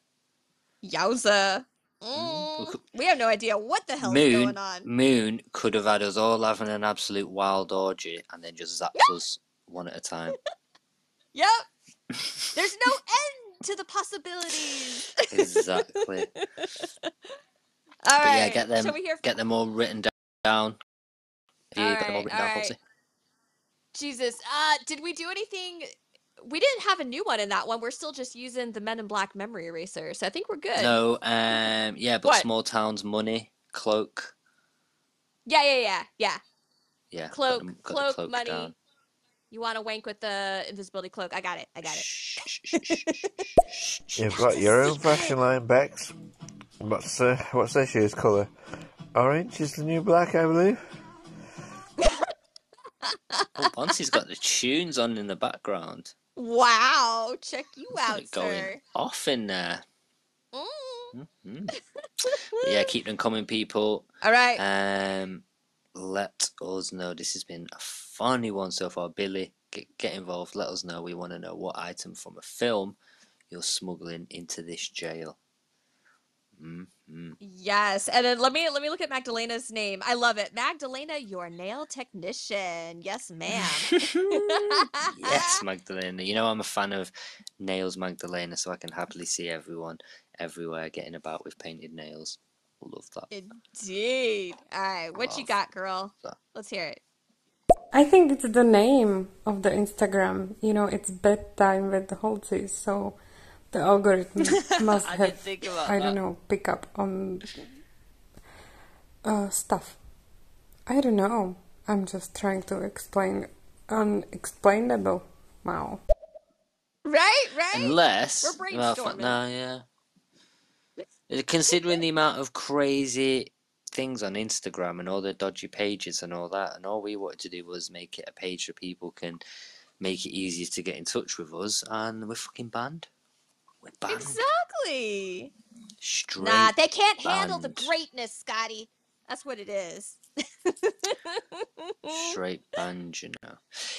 Yowza. We Mm, we have no idea what the hell Moon going on. Moon could have had us all having an absolute wild orgy and then just zapped us one at a time. Yep. There's no end to the possibilities. exactly. All but right. yeah, get them hear get them all written down. Have you got them all Alright, written down. Holtzy? Jesus. Uh, did we do anything? We didn't have a new one in that one. We're still just using the Men in Black memory eraser, so I think we're good. No, um yeah, but What? small towns money, cloak. Yeah, yeah, yeah, yeah. Yeah. got Cloak, them- got the cloak, cloak money. down. You want to wank with the invisibility cloak? I got it. I got it. You've got your own fashion line, Bex. What's uh, what's this year's colour? Orange is the new black, I believe. Oh, Bonsi's got the tunes on in the background. Wow, check you out, going sir. off in there. Mm. Mhm. Yeah, keep them coming, people. All right. Um, let us know. This has been a funny one so far. Billy, get get involved. Let us know. We want to know what item from a film you're smuggling into this jail. Mm, mm. Yes, and then let me let me look at Magdalena's name. I love it, Magdalena, your nail technician. Yes, ma'am. Yes, Magdalena. You know I'm a fan of nails, Magdalena, so I can happily see everyone everywhere getting about with painted nails. Love that. Indeed. All right, what you got, girl? that. Let's hear it. I think it's the name of the Instagram. You know, it's bedtime with the Holtzies, so the algorithm must I have, think about I don't that. know, pick up on uh, stuff. I don't know. I'm just trying to explain unexplainable. Wow. Right, right. Unless, We're well, brainstorming. no, yeah. Uh, Considering the amount of crazy things on Instagram and all the dodgy pages and all that, and all we wanted to do was make it a page so people can make it easier to get in touch with us, and we're fucking banned. Exactly. Straight. Nah, they can't handle the greatness, Scotty. That's what it is. Straight banned, you know.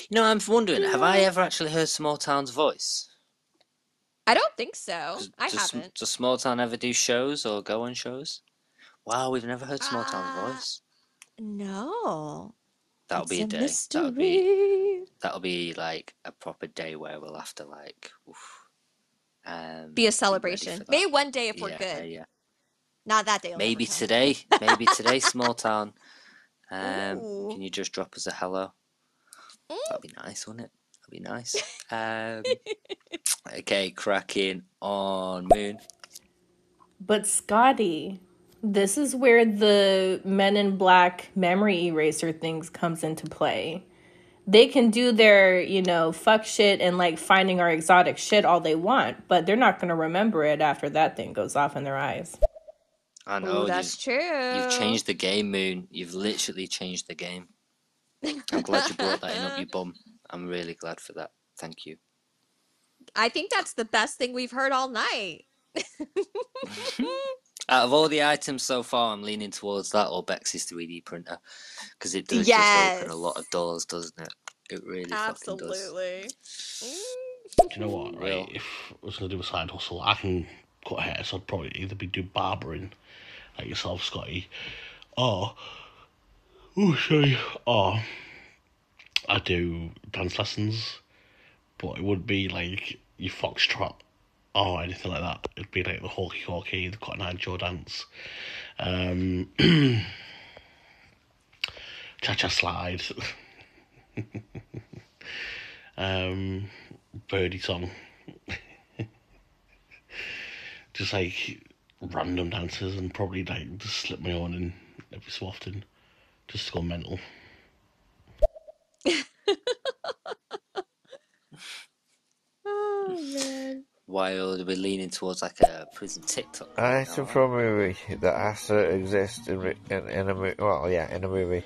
You know, I'm wondering, have I ever actually heard Small Town's voice? I don't think so. I does, haven't. Does Small Town ever do shows or go on shows? Wow, we've never heard Small Town's Ah, voice. No. That'll be a day. It's That'll be that'll be like a proper day where we'll have to like oof, um Be a celebration. for that. Maybe one day if we're Yeah, good. yeah. Not that day. Maybe today. Maybe today, Small Town. Um, can you just drop us a hello? Mm. That'd be nice, wouldn't it? That'd be nice. Um, okay, cracking on Moon. But Scotty, this is where the Men in Black memory eraser things comes into play. They can do their, you know, fuck shit and like finding our exotic shit all they want, but they're not gonna remember it after that thing goes off in their eyes. I know Ooh, that's you've, true. you've changed the game, Moon. You've literally changed the game. I'm glad you brought that in up your bum. I'm really glad for that. Thank you. I think that's the best thing we've heard all night. Out of all the items so far, I'm leaning towards that or Bex's 3D printer because it does just open a lot of doors, doesn't it? It really fucking does. Absolutely. Do you know what? Real. Right, if I was gonna do a side hustle, I can cut hair, so I'd probably either be do barbering, like yourself, Scotty, or oh sorry, or I do dance lessons, but it would be like your foxtrot or anything like that. It'd be like the hawky hawky, the Cotton Eye Joe dance, um, cha cha slide. um, birdie song. just like random dances and probably like just slip my own in every so often just to go mental. Oh man. While we're leaning towards like a prison TikTok. right Item now. from a movie that has to exist in, in, in a movie. Well, yeah, in a movie.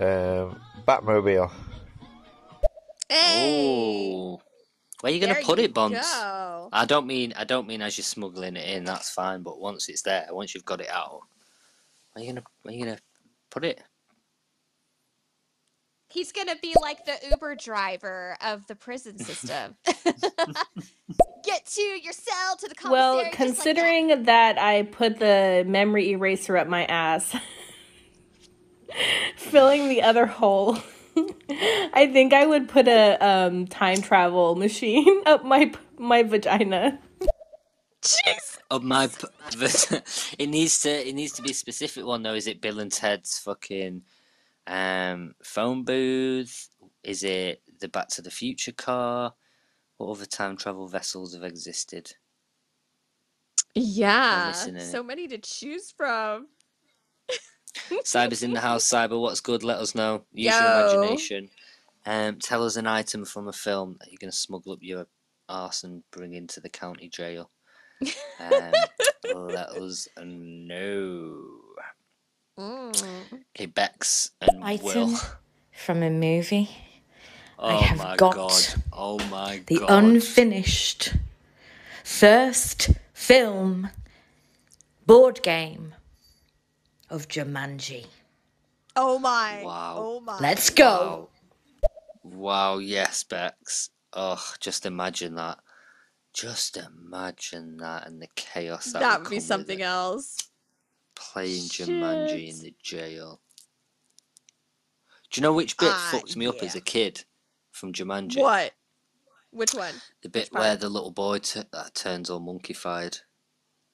Um, Batmobile. Hey. Ooh. Where are you gonna put it, Bonds? go. I don't mean I don't mean as you're smuggling it in. That's fine. But once it's there, once you've got it out, where are you gonna where are you gonna put it? He's gonna be like the Uber driver of the prison system. Get to your cell to the commissary. Well, just like that. considering that I put the memory eraser up my ass, filling the other hole, I think I would put a um, time travel machine up my my vagina. Jeez. Of my, it needs to it needs to be a specific one though. Is it Bill and Ted's fucking um phone booth? Is it the Back to the Future car? What other time travel vessels have existed? Yeah. So many to choose from. Cyber's in the house. Cyber, what's good? Let us know. Use your imagination. Um, tell us an item from a film that you're going to smuggle up your arse and bring into the county jail. Um, let us know. Mm. Okay, Bex and Item Will. from a movie. Oh have my got god. Oh my The god. unfinished first film board game of Jumanji. Oh my. Wow. Oh my. Let's go. Wow. Wow, yes, Bex. Oh, just imagine that. Just imagine that and the chaos that, That would would be come with something it. else. Playing Jumanji in the jail. Do you know which bit Ah, fucked me up as a kid from Jumanji? What? Which one? The bit Which part? where the little boy t- uh, turns all monkeyfied.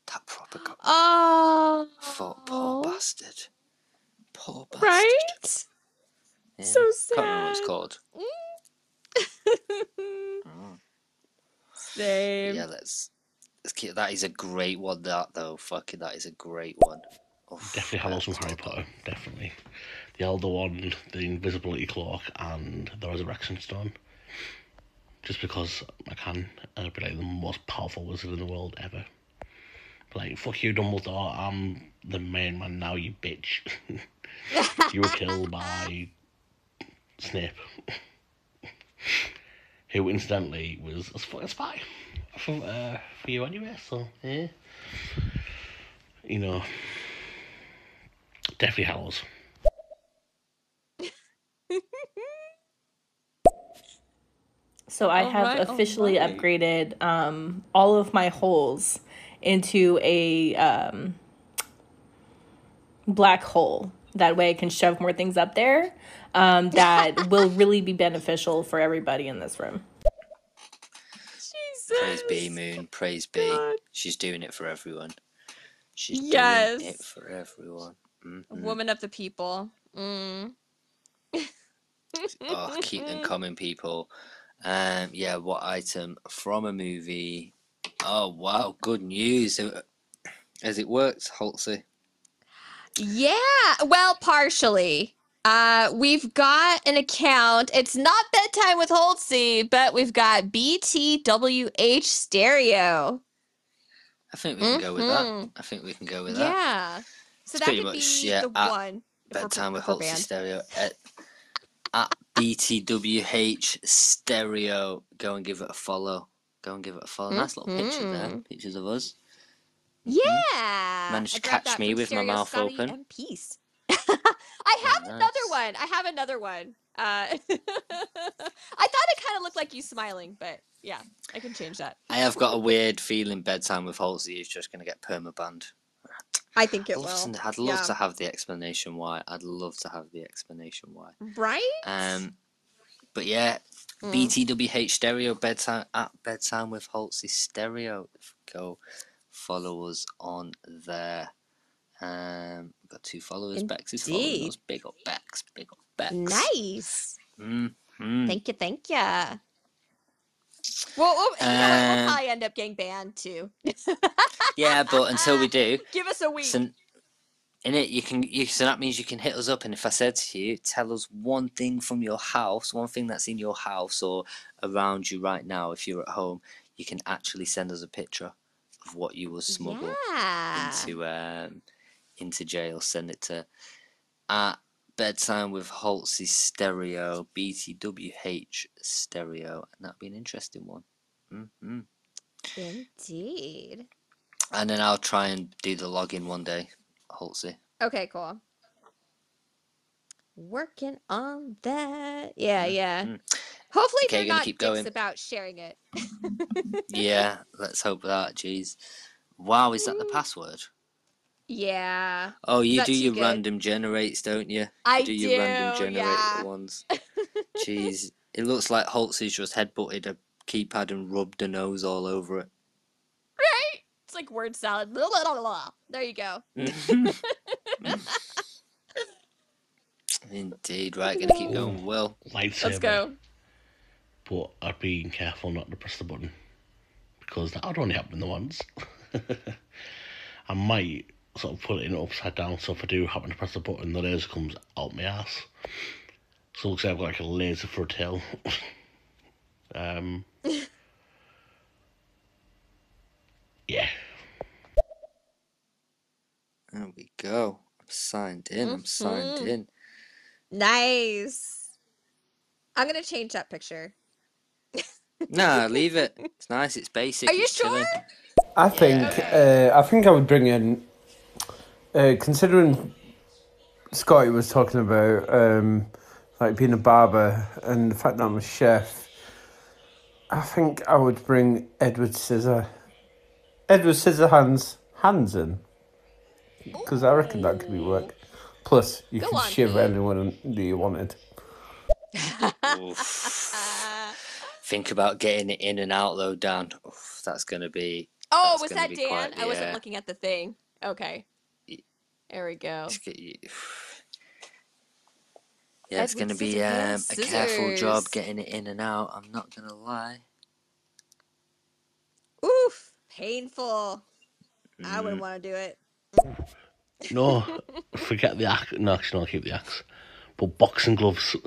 That proper got me. Oh, Thought, poor bastard. Poor bastard. right? Yeah. So Can't remember what it's sad. called. Mm. Oh. Same. Yeah, let's. let's keep, that is a great one. That though, fucking, that is a great one. Oh, Deathly Hallows from Harry Potter, definitely. The Elder Wand, the Invisibility Cloak, and the Resurrection Stone. Just because I can, and I'd be like the most powerful wizard in the world ever. Be like, fuck you, Dumbledore, I'm the main man now, you bitch. you were killed by Snape. Who, incidentally, was a sp- a spy for, uh, for you anyway, so, yeah. You know, Deathly Hallows. So I have Alright, officially alright. upgraded um, all of my holes into a um, black hole. That way I can shove more things up there um, that will really be beneficial for everybody in this room. Praise be, Moon. Praise be. God. She's doing it for everyone. She's doing it for everyone. Mhm. Woman of the people. Mm. Oh, keep them coming, people. Um, yeah, what item from a movie? Oh wow, good news. Uh, Has it worked, Holtzy? Yeah, well, partially. Uh, we've got an account. It's not bedtime with Holtzy, but we've got BTWH stereo. I think we can go with that. I think we can go with that. Yeah. So It's that pretty could much, be yeah, the one. Bedtime with Holtzy. Stereo at, at BTWH Stereo. Go and give it a follow. Go and give it a follow. Nice little picture there. Mhm. Pictures of us. Yeah. Managed to catch me with my mouth Scotty open. And peace. I have nice. another one. I have another one. Uh, I thought it kind of looked like you smiling, but yeah, I can change that. I have got a weird feeling Bedtime with Holtzy is just going to get permabanned. I think it I'd will. to, I'd love yeah. to have the explanation why. I'd love to have the explanation why. Right? Um, but yeah, Mm. BTWH Stereo bedtime at bedtime with Holtzy Stereo. Go follow us on there. Um, we've got two followers. Bex is following Indeed. us. Big up Bex. Big up Bex. Nice. Mm-hmm. Thank you, thank you. Well, well you know what? We'll Um, probably end up getting banned too. Yeah, but until we do, Give us a week. so in it you can you so that means you can hit us up and if I said to you, tell us one thing from your house, one thing that's in your house or around you right now if you're at home, you can actually send us a picture of what you will smuggle yeah. into um into jail. Send it to at bedtime with Holtzy stereo BTWH stereo and that'd be an interesting one. hmm Indeed. And then I'll try and do the login one day, Holtzy. Okay, cool. Working on that. Yeah, yeah. Mm. Hopefully Okay, they're not keep dicks going. about sharing it. Yeah, let's hope that. Jeez. Wow, is that the password? Yeah. Oh, you do your good? random generates, don't you? I do your random do, generator yeah. ones. Jeez, it looks like Holtzy's just headbutted a keypad and rubbed her nose all over it. Right? It's like word salad. Blah, blah, blah, blah. There you go. Indeed, right, gonna keep going. Well, Lightsaber. Let's go. But I'd be careful not to press the button because that would only happen the once. I might sort of put it in upside down so if I do happen to press the button, the laser comes out my ass. So it looks like I've got like a laser for a tail. um, yeah. There we go. I'm signed in. I'm signed Mhm. in. Nice. I'm gonna change that picture. Nah, leave it. It's nice. It's basic. Are you it's chilling. I think uh, I think I would bring in, uh, considering Scotty was talking about um, like being a barber and the fact that I'm a chef. I think I would bring Edward Scissor, Edward Scissorhands Hansen, because I reckon that could be work. Plus, you Go could on, shiv Pete. anyone that you wanted. Think about getting it in and out though, Dan. Oof, that's gonna be. Oh, was that Dan? quite I wasn't looking at the thing. Okay. There we go. Just get you- Yeah, it's gonna be um, a careful job getting it in and out. I'm not gonna lie. Oof, painful. I Mm. wouldn't want to do it. No, forget the axe. No, actually, no, keep the axe. But boxing gloves.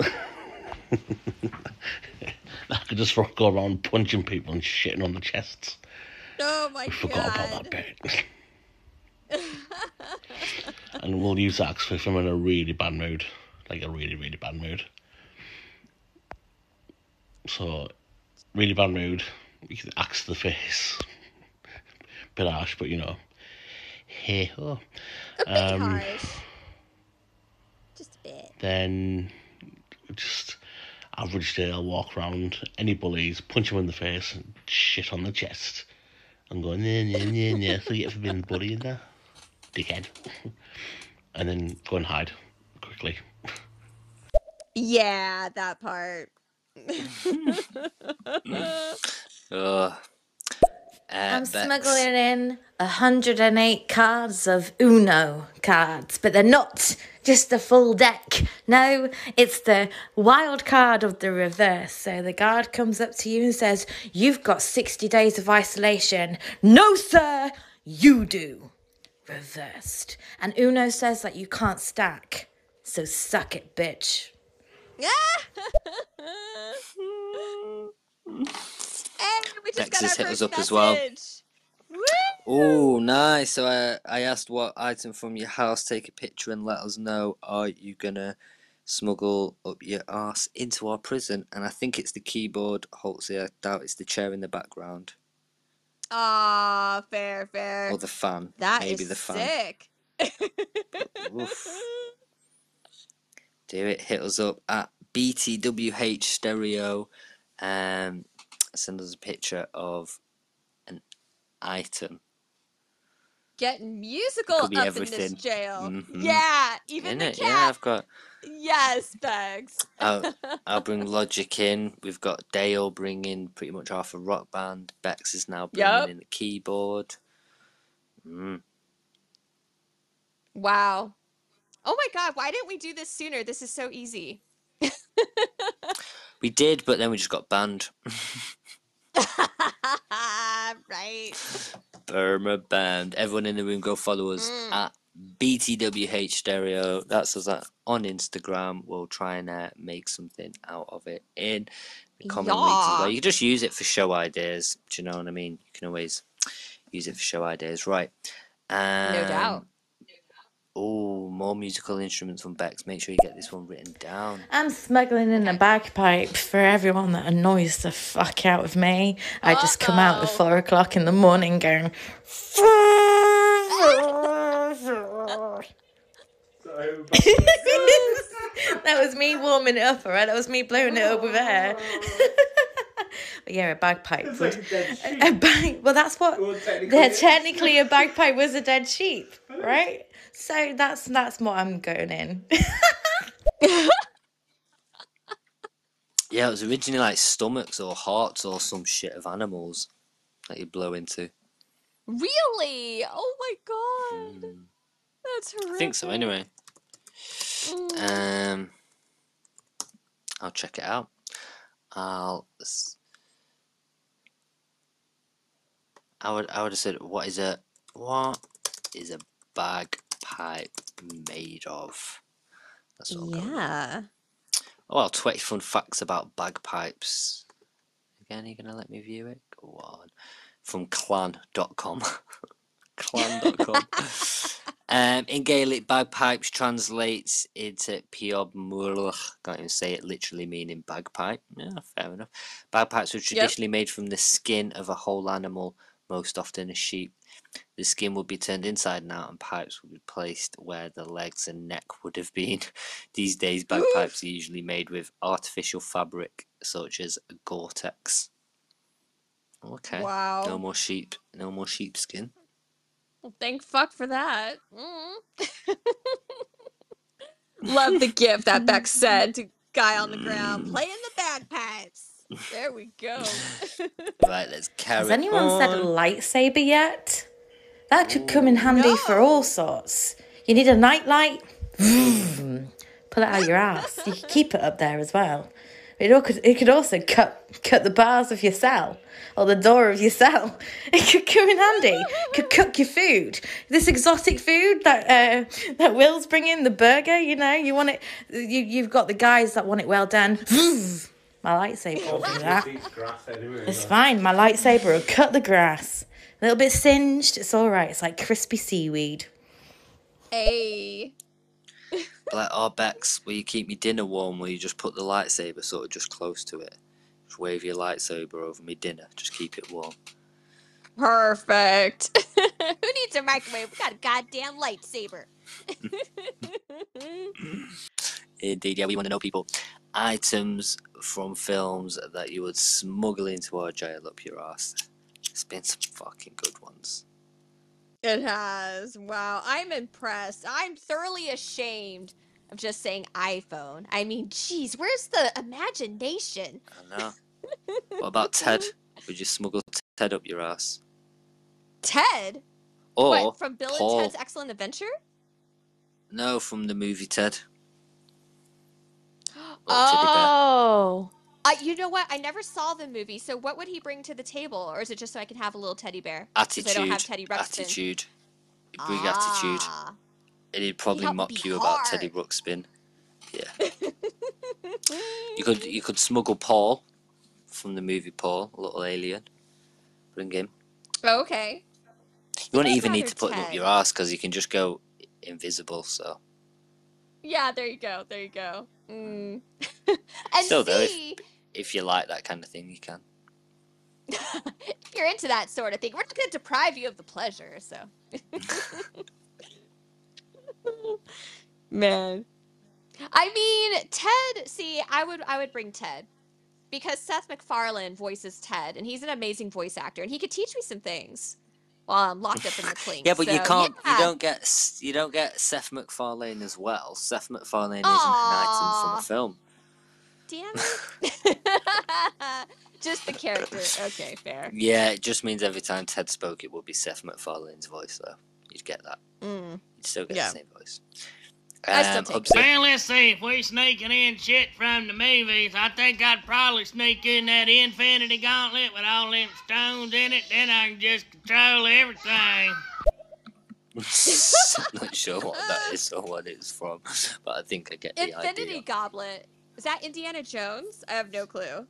I could just go around punching people and shitting on the chests. Oh my We forgot about that bit. and we'll use the axe if I'm in a really bad mood. Like a really, really bad mood. So, really bad mood. You can axe to the face. Bit harsh, but you know. Hey ho. A bit Um, harsh. Just a bit. then just average day I'll walk around any bullies, punch them in the face, and shit on the chest, and go yeah yeah yeah yeah. So you get for being bully in there, dickhead, and then go and hide quickly. Yeah, that part. Ugh. Uh, I'm Bex. smuggling in 108 cards of Uno cards, but they're not just the full deck. No, it's the wild card of the reverse. So the guard comes up to you and says, You've got 60 days of isolation. No, sir, you do. Reversed. And Uno says that you can't stack. So suck it, bitch. Hey, we just Bex got has our hit us up as well. Oh, nice. So I, I asked what item from your house, take a picture and let us know. Are you gonna smuggle up your ass into our prison? And I think it's the keyboard, Holtzy. I doubt it's the chair in the background. Aw, fair, fair. Or the fan. That Maybe is the fan. sick. Do it. Hit us up at BTWH Stereo. Um, send us a picture of an item. Getting musical up in everything. this jail. Mhm. Yeah, even In the it? Yeah. I've got. Yes, Bex. I'll, I'll bring Logic in. We've got Dale bringing pretty much half a rock band. Bex is now bringing Yup. in the keyboard. Mm. Wow. Oh my god, why didn't we do this sooner? This is so easy. We did, but then we just got banned. right. Burma Band. Everyone in the room, go follow us Mm. at BTWH Stereo. That's us at, on Instagram. We'll try and uh, make something out of it in the coming weeks as well. Yeah. You can just use it for show ideas. Do you know what I mean? You can always use it for show ideas, right? Um, No doubt. Oh, more musical instruments from Bex. Make sure you get this one written down. I'm smuggling in a bagpipe for everyone that annoys the fuck out of me. I just come out at four o'clock in the morning going. that was me warming it up, alright? That was me blowing it up with air. but yeah, a bagpipe. Would, a, a bag, well, that's what. They're technically a bagpipe was a dead sheep, right? So that's that's what I'm going in. Yeah, it was originally like stomachs or hearts or some shit of animals that you blow into. Really? Oh my god. That's horrific. I think so, anyway. Mm. Um, I'll check it out. I'll. s- I would. I would have said, "What is a what is a bagpipe made of?" That's what I'm going. Yeah. Oh, well, 20 fun facts about bagpipes. Again, are you going to let me view it? Go on. From clan.com. clan.com. um, in Gaelic, bagpipes translates into Piob Múrlach. Can't even say it literally meaning bagpipe. Yeah, fair enough. Bagpipes were traditionally made from the skin of a whole animal, most often a sheep. The skin would be turned inside and out, and pipes would be placed where the legs and neck would have been. These days, bagpipes are usually made with artificial fabric such as Gore-Tex. Okay. Wow. No more sheep. No more sheepskin. Well, thank fuck for that. Mm. Love the gift that Beck said to guy on the ground playing the bagpipes. There we go. Right, let's carry Has anyone said lightsaber yet? That could come in handy for all sorts. You need a nightlight? Pull it out of your ass. You could keep it up there as well. It, all could, it could also cut cut the bars of your cell or the door of your cell. It could come in handy. Could cook your food. This exotic food that uh, that Will's bringing, the burger. You know, you want it. You you've got the guys that want it well done. My lightsaber will do that. It's fine. My lightsaber will cut the grass. A little bit singed. It's all right. It's like crispy seaweed. Hey. Like, oh, Bex, will you keep me dinner warm? Will you just put the lightsaber sort of just close to it? Just wave your lightsaber over me dinner. Just keep it warm. Perfect. Who needs a microwave? We got a goddamn lightsaber. Indeed, yeah, we want to know people. Items from films that you would smuggle into our jail up your ass. There's been some fucking good ones. It has. Wow. I'm impressed. I'm thoroughly ashamed of just saying iPhone. I mean, geez, where's the imagination? I know. what about Ted? Would you smuggle Ted up your ass? Ted? Or what, from Bill Paul? and Ted's Excellent Adventure? No, from the movie Ted. Oh. Uh, you know what? I never saw the movie. So what would he bring to the table, or is it just so I can have a little teddy bear? Attitude. I don't have Teddy Ruxpin. Attitude. He'd bring attitude. Ah. And he'd probably helped mock you about Teddy Ruxpin. Yeah. you could you could smuggle Paul from the movie Paul, little alien. Bring him. Oh, okay. You wouldn't even need to put him up your ass because you can just go invisible. So Yeah, there you go. There you go. Mm. and still though, if, you like that kind of thing, you can. if you're into that sort of thing, we're not going to deprive you of the pleasure. So, man, I mean, Ted. See, I would, I would bring Ted because Seth MacFarlane voices Ted, and he's an amazing voice actor, and he could teach me some things while I'm locked up in the clink. Yeah, but you can't. yeah. You don't get. You don't get Seth MacFarlane as well. Seth MacFarlane isn't an item from Aw. a film. Damn it. Just the character. Okay, fair. Yeah, it just means every time Ted spoke, it would be Seth MacFarlane's voice, though. You'd get that. Mm. You'd still get Yeah. the same voice. I still Um, take Hubsy. Well, let's see. If we're sneaking in shit from the movies, I think I'd probably sneak in that Infinity Gauntlet with all them stones in it. Then I can just control everything. I'm not sure what that is or what it's from, but I think I get the Infinity idea. Goblet. Is that Indiana Jones? I have no clue.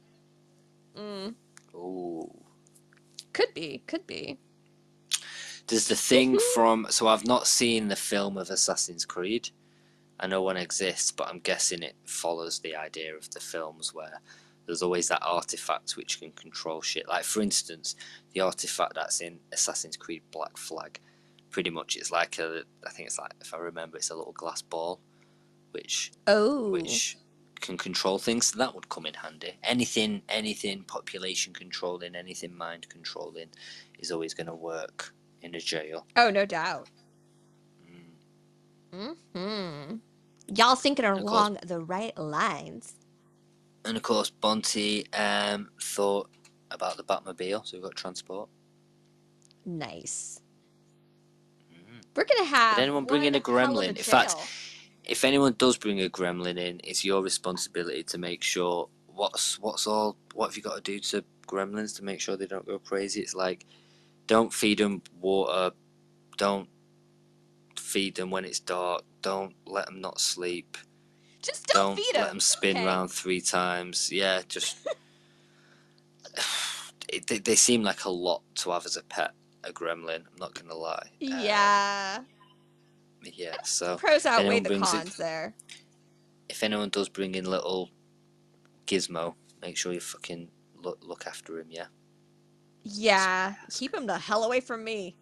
Mm. Ooh. Could be. Could be. Does the thing from. So I've not seen the film of Assassin's Creed. I know one exists, but I'm guessing it follows the idea of the films where there's always that artifact which can control shit. Like, for instance, the artifact that's in Assassin's Creed Black Flag. Pretty much, it's like a. I think it's like, if I remember, it's a little glass ball, which Oh. which can control things. So that would come in handy. Anything, anything population controlling, anything mind controlling, is always going to work in a jail. Oh, no doubt. Mm. Hmm. Y'all thinking course- along the right lines. And of course, Bonte um, thought about the Batmobile, so we've got transport. Nice. Mm. We're gonna have. Did anyone bring in a one hell of gremlin? a In fact. If anyone does bring a gremlin in, it's your responsibility to make sure what's what's all what have you got to do to gremlins to make sure they don't go crazy. It's like don't feed them water, don't feed them when it's dark, don't let them not sleep, just don't, don't feed let them spin Okay. round three times. Yeah, just it, they, they seem like a lot to have as a pet. A gremlin, I'm not gonna lie. Yeah. Um, yeah, so pros outweigh the cons there. If anyone does bring in little Gizmo, make sure you fucking look look after him. Yeah. Yeah, keep him the hell away from me.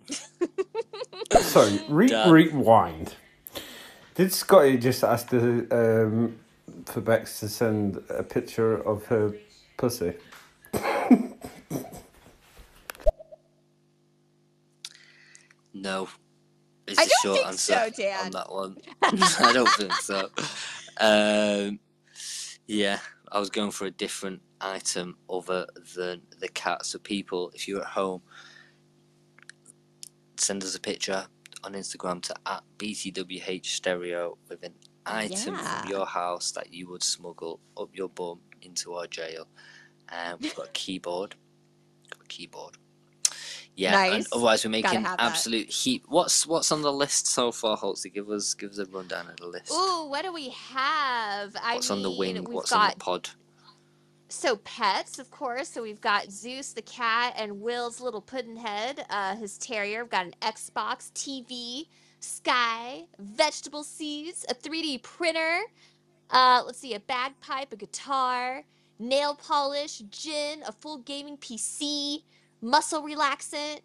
Sorry, re- Done. rewind. Did Scotty just ask the, um, for Bex to send a picture of her pussy? no, is I the don't short think answer so, Dan. on that one. I don't think so. Um, yeah, I was going for a different item other than the cat. So people, if you're at home, send us a picture on Instagram to at BTWH Stereo with an item Yeah. from your house that you would smuggle up your bum into our jail. Um, we've got a keyboard. Got a keyboard. Yeah, and Nice. otherwise we're making have that. absolute heap. What's what's on the list so far, Holtzy? Give us give us a rundown of the list. Ooh, what do we have? I what's on the wing? What's got on the pod? so pets, of course. So we've got Zeus the cat and Will's little Puddinhead, uh, his terrier. We've got an Xbox, TV, Sky, vegetable seeds, a 3D printer. Uh, let's see, a bagpipe, a guitar, nail polish, gin, a full gaming PC, muscle relaxant,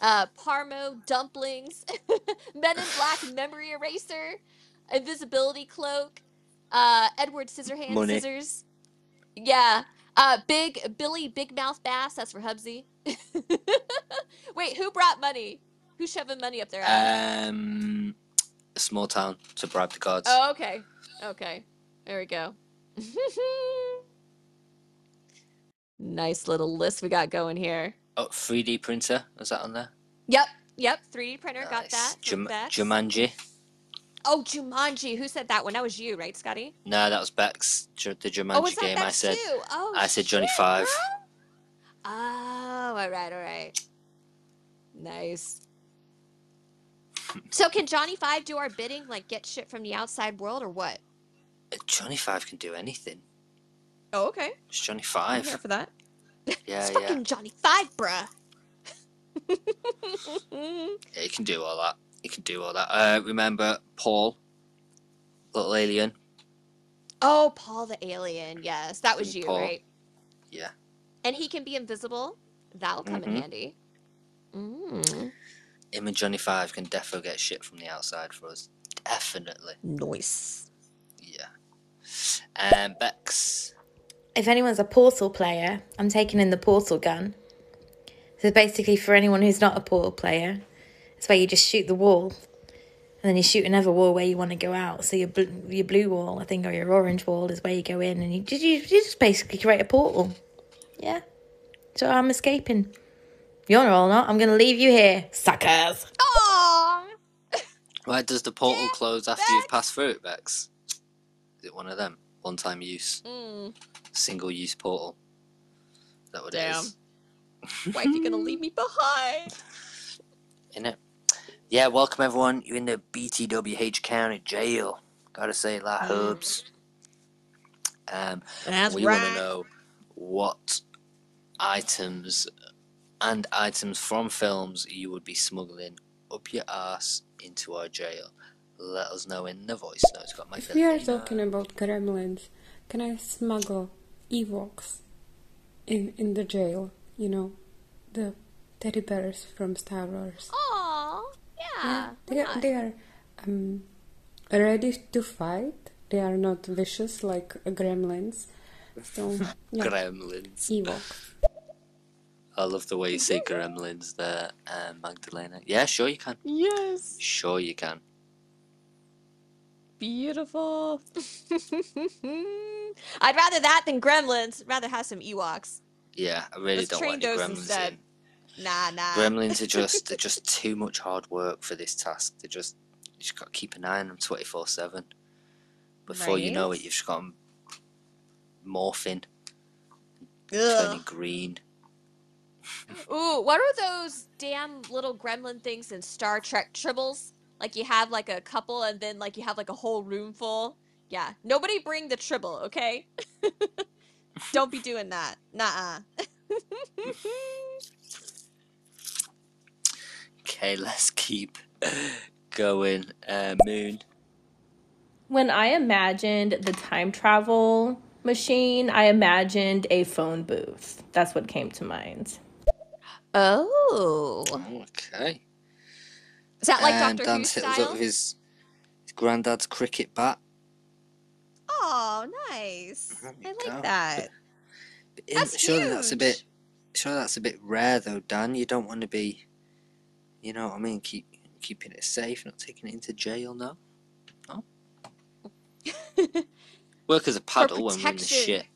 uh, Parmo dumplings, Men in Black memory eraser, invisibility cloak, uh, Edward Scissorhands Money. scissors. Yeah. Uh, big Billy Big Mouth Bass. That's for Hubsy. Wait, who brought money? Who's shoving money up there? Um, a small town to bribe the gods. oh, okay. Okay. There we go. nice little list we got going here. Oh, 3D printer. Is that on there? Yep. Yep. 3D printer. Got that. Jum- Jumanji. Oh, Jumanji. Who said that one? That was you, right, Scotty? No, that was Bex. The Jumanji oh, was that game. I Bex said. too? Oh, I said Johnny shit, Five. bro. Oh, all right, all right. Nice. So can Johnny Five do our bidding, like get shit from the outside world, or what? Johnny Five can do anything. Oh, okay. It's Johnny I'm Five. here for that. Yeah, It's yeah. fucking Johnny Five, bruh. Yeah, he can do all that. You can do all that. Uh, remember Paul, little alien. oh, Paul the alien. Yes, that was you, Paul. right? Yeah. And he can be invisible. That'll come in Mhm. handy. Mm. Him and Johnny Five can defo get shit from the outside for us. Definitely. Nice. Yeah. Um, Bex. If anyone's a Portal player, I'm taking in the Portal gun. So basically, for anyone who's not a Portal player, it's where you just shoot the wall, and then you shoot another wall where you want to go out. So your bl- your blue wall, I think, or your orange wall is where you go in, and you just you, you just basically create a portal. Yeah. So I'm escaping. You're all not. I'm gonna leave you here, suckers. Aww. Why does the portal close after you've passed through it, Bex? Is it one of them? One time use? Mm. Single use portal? Is that what it Damn. is? Wife, you gonna leave me behind? In it? Yeah, welcome everyone. You're in the BTWH County Jail. Gotta say it like Hubs. Um, That's we want to know what items and items from films you would be smuggling up your ass into our jail. Let us know in the voice notes. Got my If we are talking about gremlins, can I smuggle Ewoks in in the jail? You know, the teddy bears from Star Wars. Aw, yeah. they are they are um, ready to fight. They are not vicious like gremlins. So yeah, Gremlins. Ewoks. I love the way you say gremlins there, uh, Magdalena. Yeah, sure you can. Yes. Sure you can. Beautiful. I'd rather that than gremlins. I'd rather have some Ewoks. Yeah, I really Let's don't train want any those gremlins instead. in. Nah, nah. Gremlins are just they're just too much hard work for this task. They're just you just got to keep an eye on them twenty four seven. Before you know it, you've just got them morphing, Ugh. turning green. Ooh, what are those damn little gremlin things in Star Trek tribbles? Like you have like a couple and then like you have like a whole room full. Yeah. Nobody bring the tribble, okay? Don't be doing that. Nah. -uh. Okay, let's keep going. Uh, moon. When I imagined the time travel machine, I imagined a phone booth. That's what came to mind. Oh. Okay. Is that like and Doctor um, Who hit us up uh, style? with his, his granddad's cricket bat. Oh, nice. I go. like that. In- That's surely that's a bit. Sure, that's a bit rare though, Dan. You don't want to be You know what I mean? Keep keeping it safe, not taking it into jail. No, no. Work as a paddle when we're in the shit.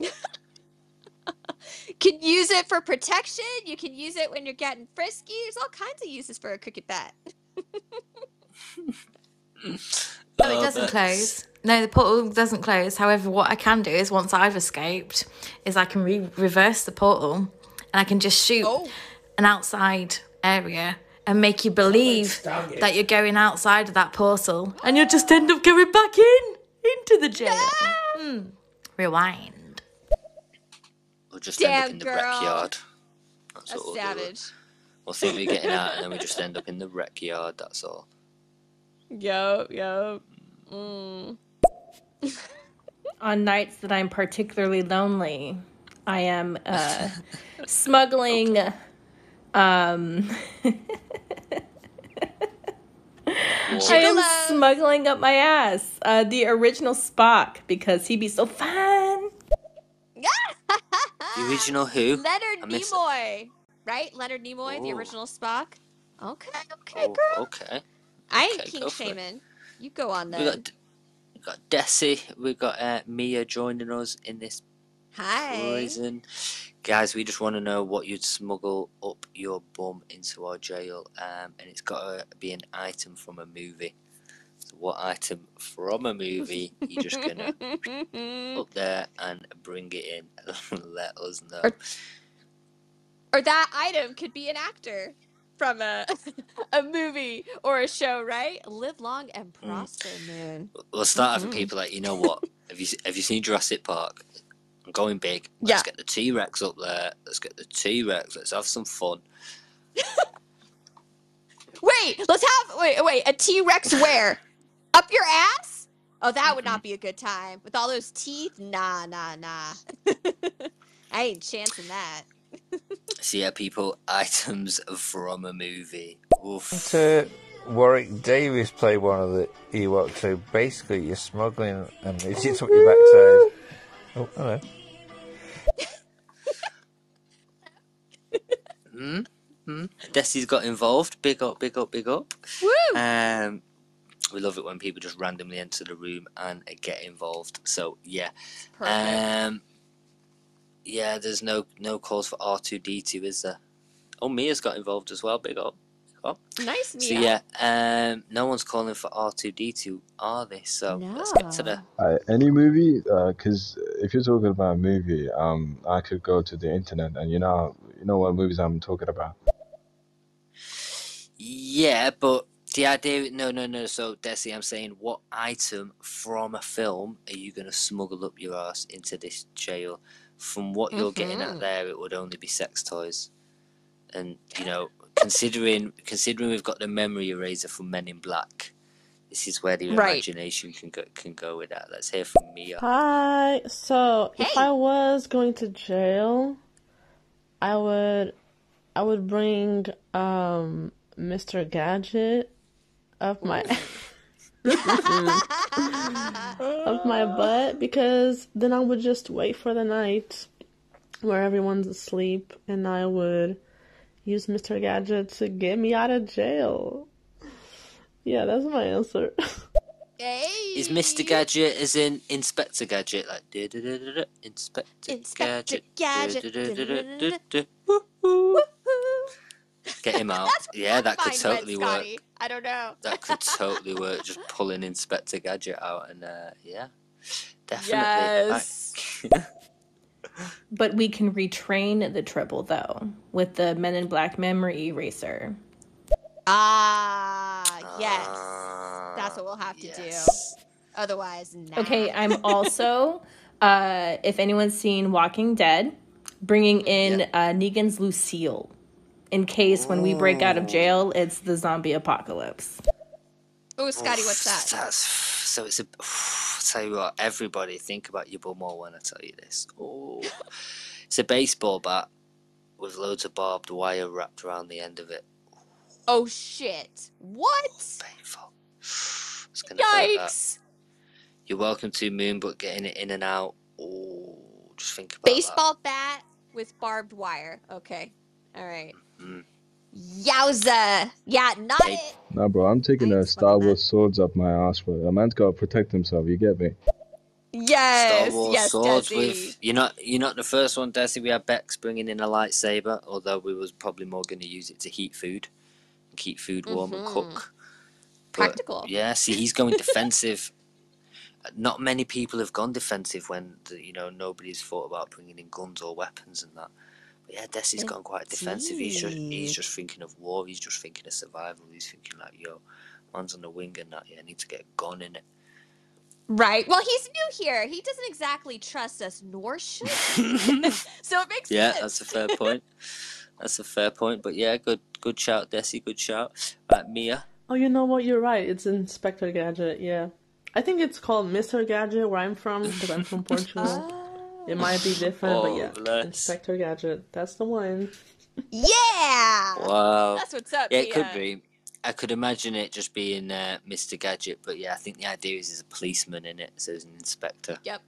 Can use it for protection. You can use it when you're getting frisky. There's all kinds of uses for a cricket bat. No, it Oh, doesn't close. No, the portal doesn't close. However, what I can do is once I've escaped, is I can re- reverse the portal and I can just shoot Oh. an outside area and make you believe that you're going outside of that portal, and you'll just end up going back in into the jail. Hmm. Rewind. We'll just end up in the girl. rec yard. That's A what we'll do. savage. We'll think we're getting out, and then we just end up in the rec yard. That's all. Yup, yup. Mm. On nights that I'm particularly lonely, I am uh, smuggling. Um, I am smuggling up my ass uh, the original Spock because he'd be so fun. The original who? Leonard I miss it. Nimoy, right? Leonard Nimoy, the Oh. original Spock. Okay, okay, Oh, girl. okay. I ain't okay, king go for it. shaming. You go on We then. got we got Desi. We got uh, Mia joining us in this Hi. prison. Guys, we just want to know what you'd smuggle up your bum into our jail, um, and it's got to be an item from a movie. What item from a movie you just gonna up there and bring it in and let us know? Or- Or that item could be an actor from a a movie or a show, right? Live long and Mm. prosper, man. We'll start having Mhm. people like, you know what? have you have you seen Jurassic Park? I'm going big. Let's Yeah. get the T Rex up there. Let's get the T Rex. Let's have some fun. Wait, let's have wait, wait, a T Rex where? Up your ass? Oh, that would not be a good time. With all those teeth? Nah, nah, nah. I ain't chancing that. So yeah, people, items from a movie. Oof. To Warwick Davis play one of the Ewoks, so basically you're smuggling a midget up your backside. Oh, hello. Hmm? Hmm? Desi's got involved. Big up, big up, big up. Woo! Um, we love it when people just randomly enter the room and get involved. So yeah. Perfect. Um, yeah, there's no no calls for R two D two, is there? Oh, Mia's got involved as well. Big up. Big up. nice, Mia. So yeah, um, no one's calling for R two D two, are they? So let's get to the. Uh, any movie? Because if you're talking about a movie, um, I could go to the internet and you know, you know what movies I'm talking about. Yeah, but the idea. No, no, no. So Desi, I'm saying, what item from a film are you gonna smuggle up your ass into this jail? From what you're getting at there, it would only be sex toys, and you know, considering considering we've got the memory eraser from Men in Black. This is where the Right. imagination can go can go with that. Let's hear from Mia. Hi. So if I was going to jail, I would I would bring um Mr. Gadget up my up my butt because then I would just wait for the night where everyone's asleep and I would use Mr. Gadget to get me out of jail. Yeah, that's my answer. Hey. Is Mr. Gadget as in Inspector Gadget? Like, da-da-da-da-da, Inspector, Inspector Gadget. Gadget. Get him out. That's yeah, that could totally work. Scotty. I don't know. That could totally work. Just pulling Inspector Gadget out and, uh, yeah. Definitely. Yes. Like- But we can retrain the tribble though with the Men in Black memory eraser. Ah, yes. That's what we'll have to yes. do. Otherwise, nah. Okay, I'm also, uh, if anyone's seen Walking Dead, bringing in uh, Negan's Lucille in case when we break out of oh. jail, it's the zombie apocalypse. Oh, Scotty, what's that? That's so it's a. I'll tell you what, everybody think about your bum more when I tell you this. Oh, it's a baseball bat with loads of barbed wire wrapped around the end of it. Oh shit! What? Oh, painful. It's gonna. Yikes! You're welcome to Moon, but getting it in and out. Oh, just think about Baseball bat with barbed wire. Okay. All right. That. Mm. Yowza. Yeah, not Take it. Nah, bro, I'm taking the Star Wars swords up my ass, bro. A man's gotta protect himself, you get me? Yes, Star Wars yes, swords Desi. with you're not you're not the first one, Desi. We had Bex bringing in a lightsaber, although we was probably more going to use it to heat food, and keep food warm and Mhm. cook. But, Practical. Yeah, see, he's going defensive. Not many people have gone defensive when the, you know nobody's thought about bringing in guns or weapons and that. But yeah, Desi's gone quite defensive. He's just he's just thinking of war. He's just thinking of survival. He's thinking like, yo, man's on the wing and that. Yeah, I need to get a gun in it. Right. Well, he's new here. He doesn't exactly trust us, nor should he. so it makes sense. Yeah, sense. that's a fair point. That's a fair point. But yeah, good good shout, Desi. Good shout. Right, Mia. Oh, you know what? You're right. It's Inspector Gadget. Yeah, I think it's called Mr. Gadget where I'm from because I'm from Portugal. Ah. It might be different, but Oh, yeah, bless. Inspector Gadget. That's the one. Yeah. Wow. That's what's up. Yeah, it could be. I could imagine it just being uh, Mr. Gadget, but yeah, I think the idea is there's a policeman in it, so there's an inspector. Yep.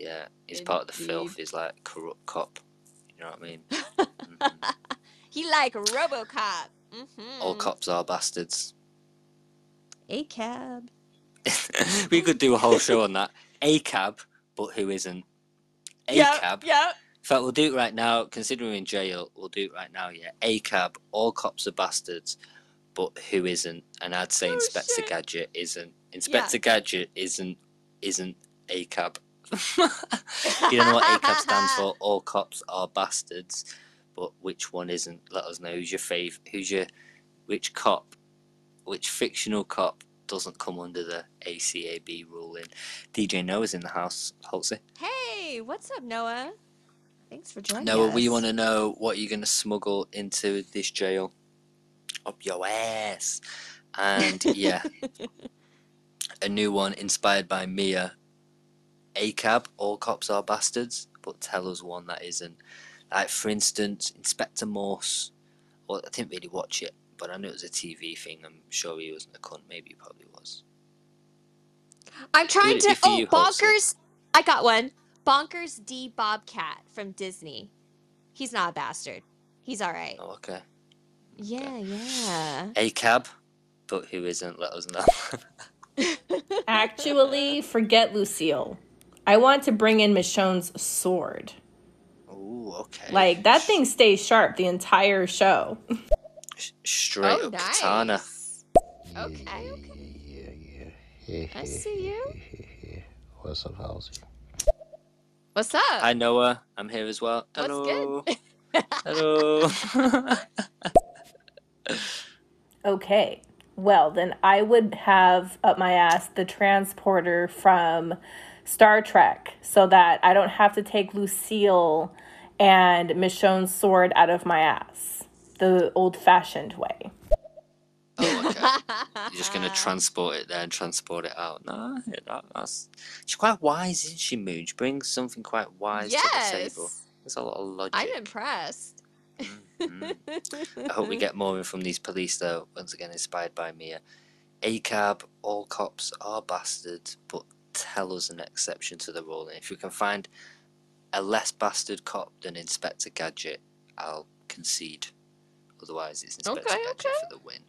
Yeah, he's part of the filth. He's like corrupt cop. You know what I mean? He like RoboCop. Mm-hmm. All cops are bastards. A cab. we could do a whole show on that. A cab, but who isn't? A Yep. cab. Yep. In fact, we'll do it right now. Considering we're in jail, we'll do it right now. Yeah, a cab. All cops are bastards, but who isn't? And I'd say Oh, Inspector shit. Gadget isn't. Inspector Gadget isn't isn't a cab. you don't know what a cab stands for. All cops are bastards, but which one isn't? Let us know. Who's your fave? Who's your which cop? Which fictional cop doesn't come under the ACAB ruling? DJ Noah's in the house. Halsey. Hey, what's up, Noah? Thanks for joining Noah, us. we want to know what you're going to smuggle into this jail. Up your ass. And yeah, a new one inspired by Mia. ACAB, all cops are bastards, but tell us one that isn't. Like, for instance, Inspector Morse. Well, I didn't really watch it, but I knew it was a TV thing. I'm sure he wasn't a cunt. Maybe he probably was. I'm trying Would it be to. Oh, you, Halsey? Bonkers. I got one. Bonkers D. Bobcat from Disney. He's not a bastard. He's all right. Oh, okay. Yeah, yeah. ACAB, but who isn't? Let us know. Actually, forget Lucille. I want to bring in Michonne's sword. Ooh, okay. Like that thing stays sharp the entire show. Straight Oh, up nice. katana. Okay, okay. I see you. What's up, Halsey? What's up? Hi Noah, I'm here as well. What's Hello. good? Hello. Okay. Well, then I would have up my ass the transporter from Star Trek so that I don't have to take Lucille and Michonne's sword out of my ass the old fashioned way. oh, okay. You're just gonna transport it there and transport it out. No, that, that's she's quite wise, isn't she, Moon? She brings something quite wise to the table. yes. There's a lot of logic. I'm impressed. Mm. I hope we get more from these police, though. Once again, inspired by Mia. ACAB, all cops are bastards, but tell us an exception to the rule. And if we can find a less bastard cop than Inspector Gadget, I'll concede. Otherwise, it's Inspector Okay, Gadget for the win.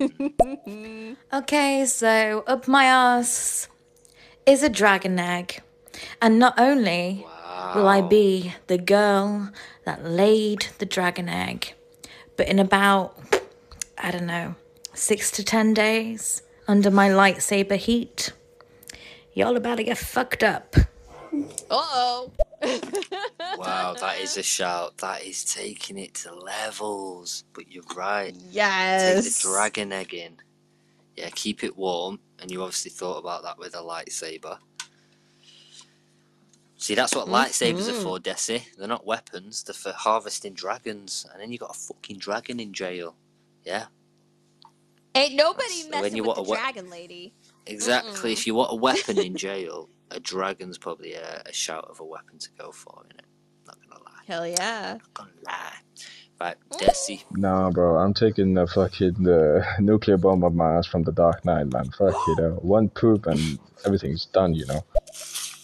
Okay, so up my ass is a dragon egg. And not only will I be the girl that laid the dragon egg, but in about, I don't know, six to ten days under my lightsaber heat, y'all about to get fucked up. Uh oh. Wow, that is a shout. That is taking it to levels. But you're right. Yes. Take the Yes. dragon egg in. Yeah, keep it warm. And you obviously thought about that with a lightsaber. See, that's what lightsabers are Mhm. for, Desi. They're not weapons, they're for harvesting dragons. And then you got a fucking dragon in jail. Yeah, Ain't nobody That's- when you with want the a we- dragon lady. exactly. If you want a weapon in jail, a dragon's probably a, a shout of a weapon to go for, innit? Not gonna lie. Hell yeah. Not gonna lie. Right, Desi. Nah, bro, I'm taking the fucking uh, nuclear bomb of my ass from the Dark Knight, man. Fuck you know, one poop and everything's done, you know.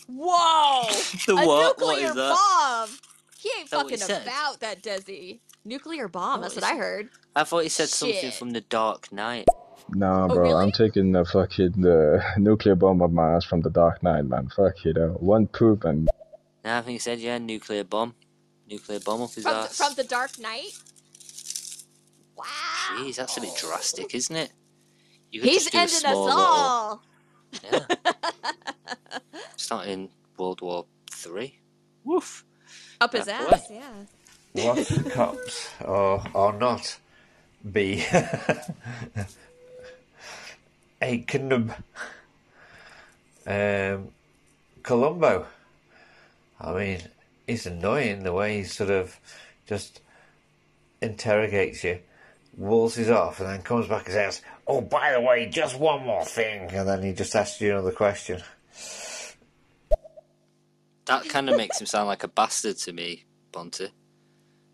Whoa! The a what? What nuclear is that? bomb. He ain't that fucking about that, Desi. Nuclear bomb. That's what I heard. I thought he said something from the Dark Knight. Nah, Oh, bro, really? I'm taking the fucking uh, nuclear bomb up my ass from the Dark Knight, man. Fuck you know, one poop and No, I think he said yeah, nuclear bomb, nuclear bomb up his From the, ass. from the Dark Knight. Wow. Jeez, that's a bit drastic, isn't it? You could He's just do a ending us small little- all. starting World War Three. Woof. Up his Halfway. ass, yeah. What cops or or not be a kingdom um Columbo. I mean, it's annoying the way he sort of just interrogates you, waltzes off, and then comes back and says, "Oh, by the way, just one more thing," and then he just asks you another question. That kind of makes him sound like a bastard to me, Bonte.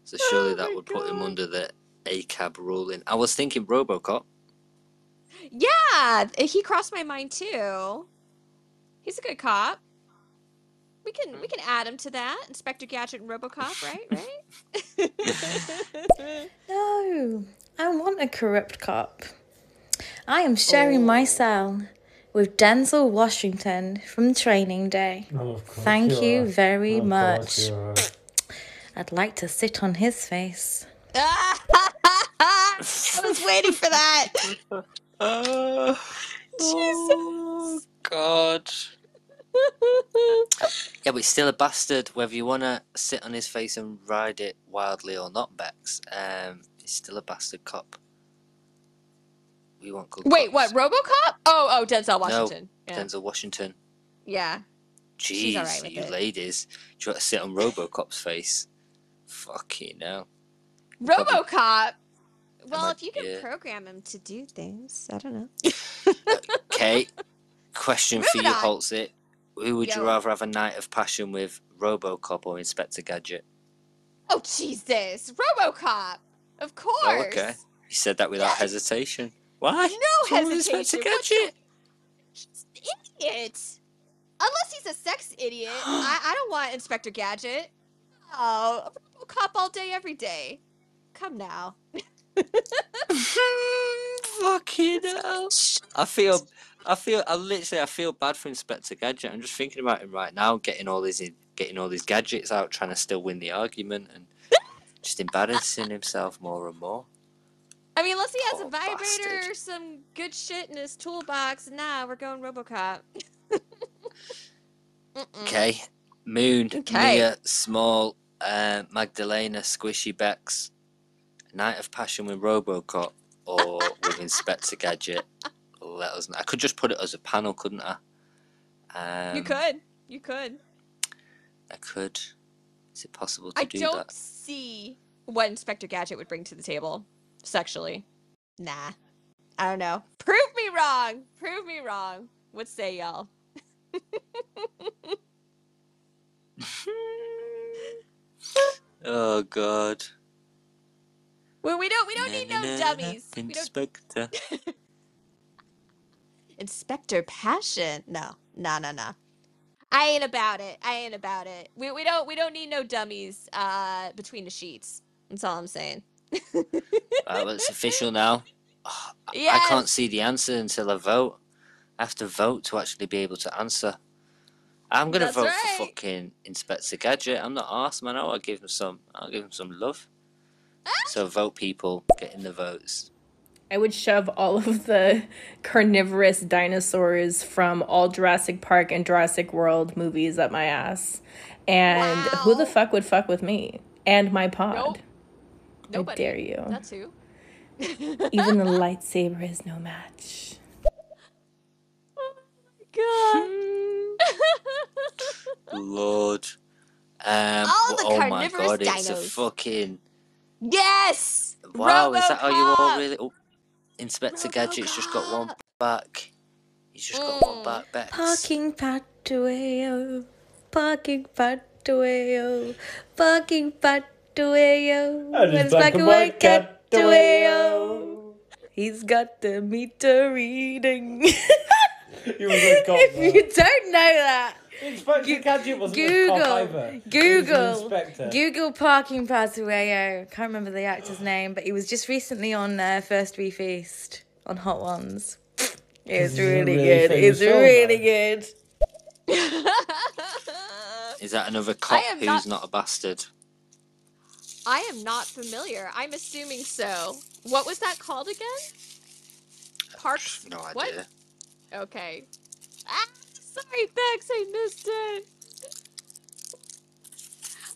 So surely that would put him under the ACAB ruling. I was thinking RoboCop. Yeah, he crossed my mind too. He's a good cop. We can we can add him to that. Inspector Gadget and RoboCop, right? Right? No, I want a corrupt cop. I am sharing my oh. cell with Denzel Washington from Training Day. Oh, of Thank you you very Of much. you. I'd like to sit on his face. I was waiting for that. Uh, Jesus. God. Yeah, but he's still a bastard, whether you want to sit on his face and ride it wildly or not, Bex. Um, he's still a bastard cop. We want good Wait, what? RoboCop? Oh, oh, Denzel Washington. No, yeah. Denzel Washington. yeah. Jeez, with you it. ladies. Do you want to sit on Robocop's face? Fucking hell. RoboCop. Well, if you can yeah. program him to do things, I don't know. Okay, question for you, on. Holtz. It. Who would you rather have a night of passion with, Robocop or Inspector Gadget? Oh Jesus, RoboCop. Of course. Oh, okay. You said that without hesitation. Why? No What's wrong with hesitation. Inspector Gadget? idiot. Unless he's a sex idiot, I, I don't want Inspector Gadget. Oh, RoboCop all day, every day. Come now. Fucking hell. I feel, I feel, I literally, I feel bad for Inspector Gadget. I'm just thinking about him right now, getting all these, getting all these gadgets out, trying to still win the argument, and just embarrassing himself more and more. I mean, unless he has a vibrator bastard. or some good shit in his toolbox. Nah, we're going RoboCop. Okay, Moon, Okay. Mia, Small, uh, Magdalena, Squishy Bex, Night of Passion with Robocop, or with Inspector Gadget. Let us know. I could just put it as a panel, couldn't I? Um, you could. You could. I could. Is it possible to I do that? I don't see what Inspector Gadget would bring to the table sexually. Nah. I don't know. Prove me wrong. Prove me wrong. What say y'all? Oh God. Well, we don't. We don't need no dummies. We don't. Inspector. Inspector Passion. No. No. No. No. I ain't about it. I ain't about it. We we don't we don't need no dummies uh between the sheets. That's all I'm saying. Well, it's official now. I Yes. can't see the answer until I vote. I have to vote to actually be able to answer. I'm gonna That's vote right. for fucking Inspector Gadget. I'm not arse man. I'll give him some. I'll give him some love. So vote, people. Get in the votes. I would shove all of the carnivorous dinosaurs from all Jurassic Park and Jurassic World movies up my ass. And who the fuck would fuck with me and my pod? Nope. I dare you. That's who. Even the lightsaber is no match. Oh my god. Lord. Um, All the oh my carnivorous god, it's a fucking yes. wow! Is that how you all RoboCop! really? Oh, Inspector Gadget's just got one back. He's just got Mm. one back. Bex. Parking patio, parking patio, parking patio. And it's black and white catio. He's got the meter reading. You was a if you don't know that, Inspector Gadget wasn't Google, either. He was an Google, inspector. Google parking Pasuayo. Can't remember the actor's name, but he was just recently on uh, First We Feast on Hot Ones. It was This is a really, really good. It's film, really good. Is that another cop am who's not- not... a bastard? I am not familiar. I'm assuming so. What was that called again? Parks. No idea. What? Okay. Ah, sorry, Bex, I missed it.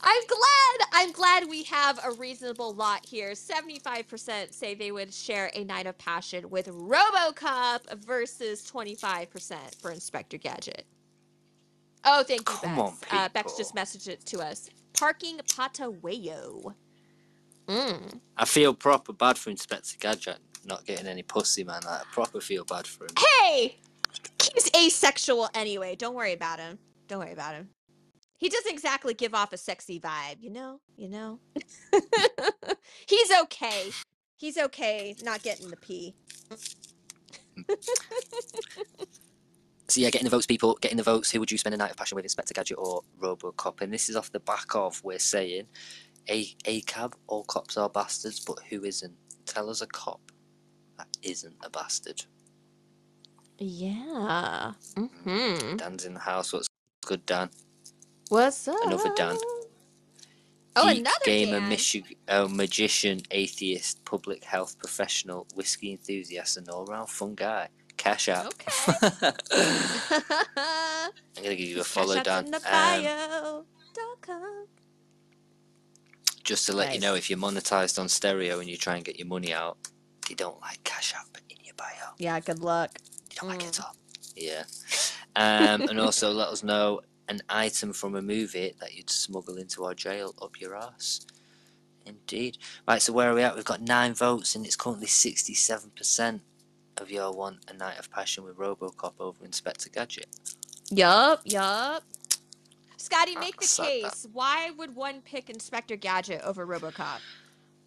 I'm glad. I'm glad we have a reasonable lot here. 75% say they would share a night of passion with RoboCop versus 25% for Inspector Gadget. Oh, thank you, Come Bex. on, uh, Bex just messaged it to us. Parking Patawayo. Mm. I feel proper bad for Inspector Gadget not getting any pussy, man. I proper feel bad for him. Hey! He's asexual anyway. Don't worry about him. Don't worry about him. He doesn't exactly give off a sexy vibe, you know? You know? He's okay. He's okay not getting the pee. So yeah, getting the votes, people, getting the votes. Who would you spend a night of passion with, Inspector Gadget or RoboCop? And this is off the back of we're saying, a a ACAB, all cops are bastards, but who isn't? Tell us a cop that isn't a bastard. Yeah. Mm-hmm. Dan's in the house. What's good, Dan? What's up? Another Dan. Oh, Geek, another gamer, Dan. misu- oh, magician, atheist, public health professional, whiskey enthusiast, and all-round fun guy. Cash out. I'm gonna give you a follow, Cash Dan. in the Um, bio. Dot just to let you know, if you're monetized on stereo and you try and get your money out, they don't like cash out in your bio. Yeah, good luck. They don't like it all. Yeah. Um, and also let us know an item from a movie that you'd smuggle into our jail up your ass. Indeed. Right, so where are we at? We've got nine votes, and it's currently 67% of y'all want a night of passion with Robocop over Inspector Gadget. Yup, yup. Scotty, make the sad that. case. Why would one pick Inspector Gadget over RoboCop?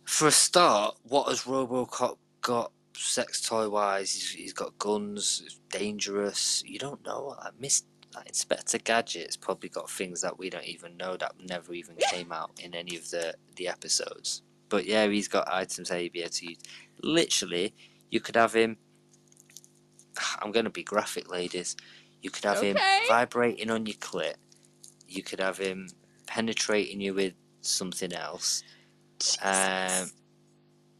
For a start, what has Robocop got sex toy wise? He's, he's got guns, dangerous. You don't know. Like, Miss, like Inspector Gadget's probably got things that we don't even know that never even came out in any of the, the episodes. But yeah, he's got items that he'd be able to use. Literally, you could have him. I'm going to be graphic, ladies. You could have him vibrating on your clit. You could have him penetrating you with something else. Um,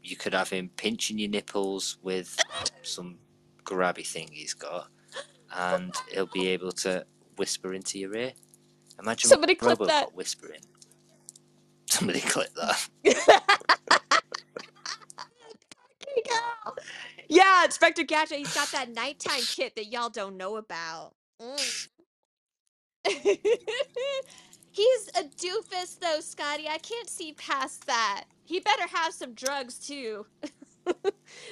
you could have him pinching your nipples with some grabby thing he's got, and he'll be able to whisper into your ear. Imagine Somebody clip that. whispering. Somebody clip that. Yeah, Inspector Gadget, he's got that nighttime kit that y'all don't know about. Mm. he's a doofus, though, Scotty. I can't see past that. He better have some drugs, too.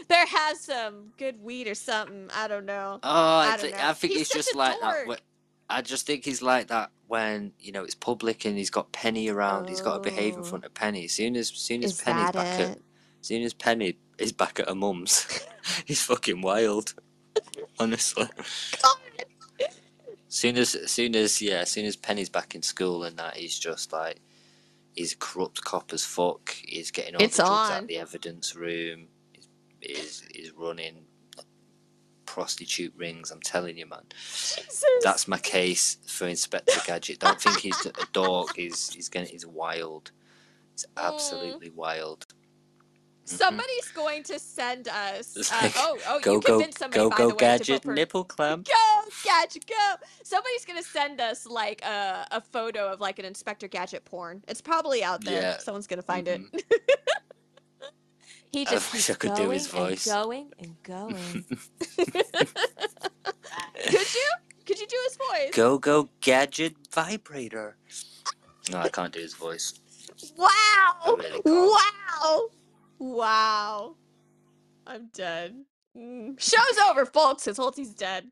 there has some good weed or something. I don't know. Oh, I, I know. I think He's he's, just like that. dork. wh- I just think he's like that when you know it's public and he's got Penny around. He's got to behave in Oh. front of oh. Penny. As soon as, soon as Is Penny's that back at, it? as soon as Penny is back at her mum's, he's fucking wild. Honestly. Soon as, soon as, yeah, as soon as Penny's back in school and that, he's just like, he's a corrupt cop as fuck. He's getting all It's the drugs out on. of the evidence room. He's, he's, he's running prostitute rings. I'm telling you, man. That's my case for Inspector Gadget. Don't think he's a dog. He's he's gonna he's wild. He's Mm. absolutely wild. Somebody's going to send us. Uh, oh, oh, go you go convinced somebody, go by go the way, to gadget nipple clamp. Go, Gadget, go! Somebody's gonna send us like a, a photo of like an Inspector Gadget porn. It's probably out there. Yeah. Someone's gonna find it. he I just wish I could do his going and voice. going and going. Could you? Could you do his voice? Go go gadget vibrator. No, I can't do his voice. Wow! really Wow! Wow! I'm dead. Mm. Show's over, folks. His Holtzy's dead.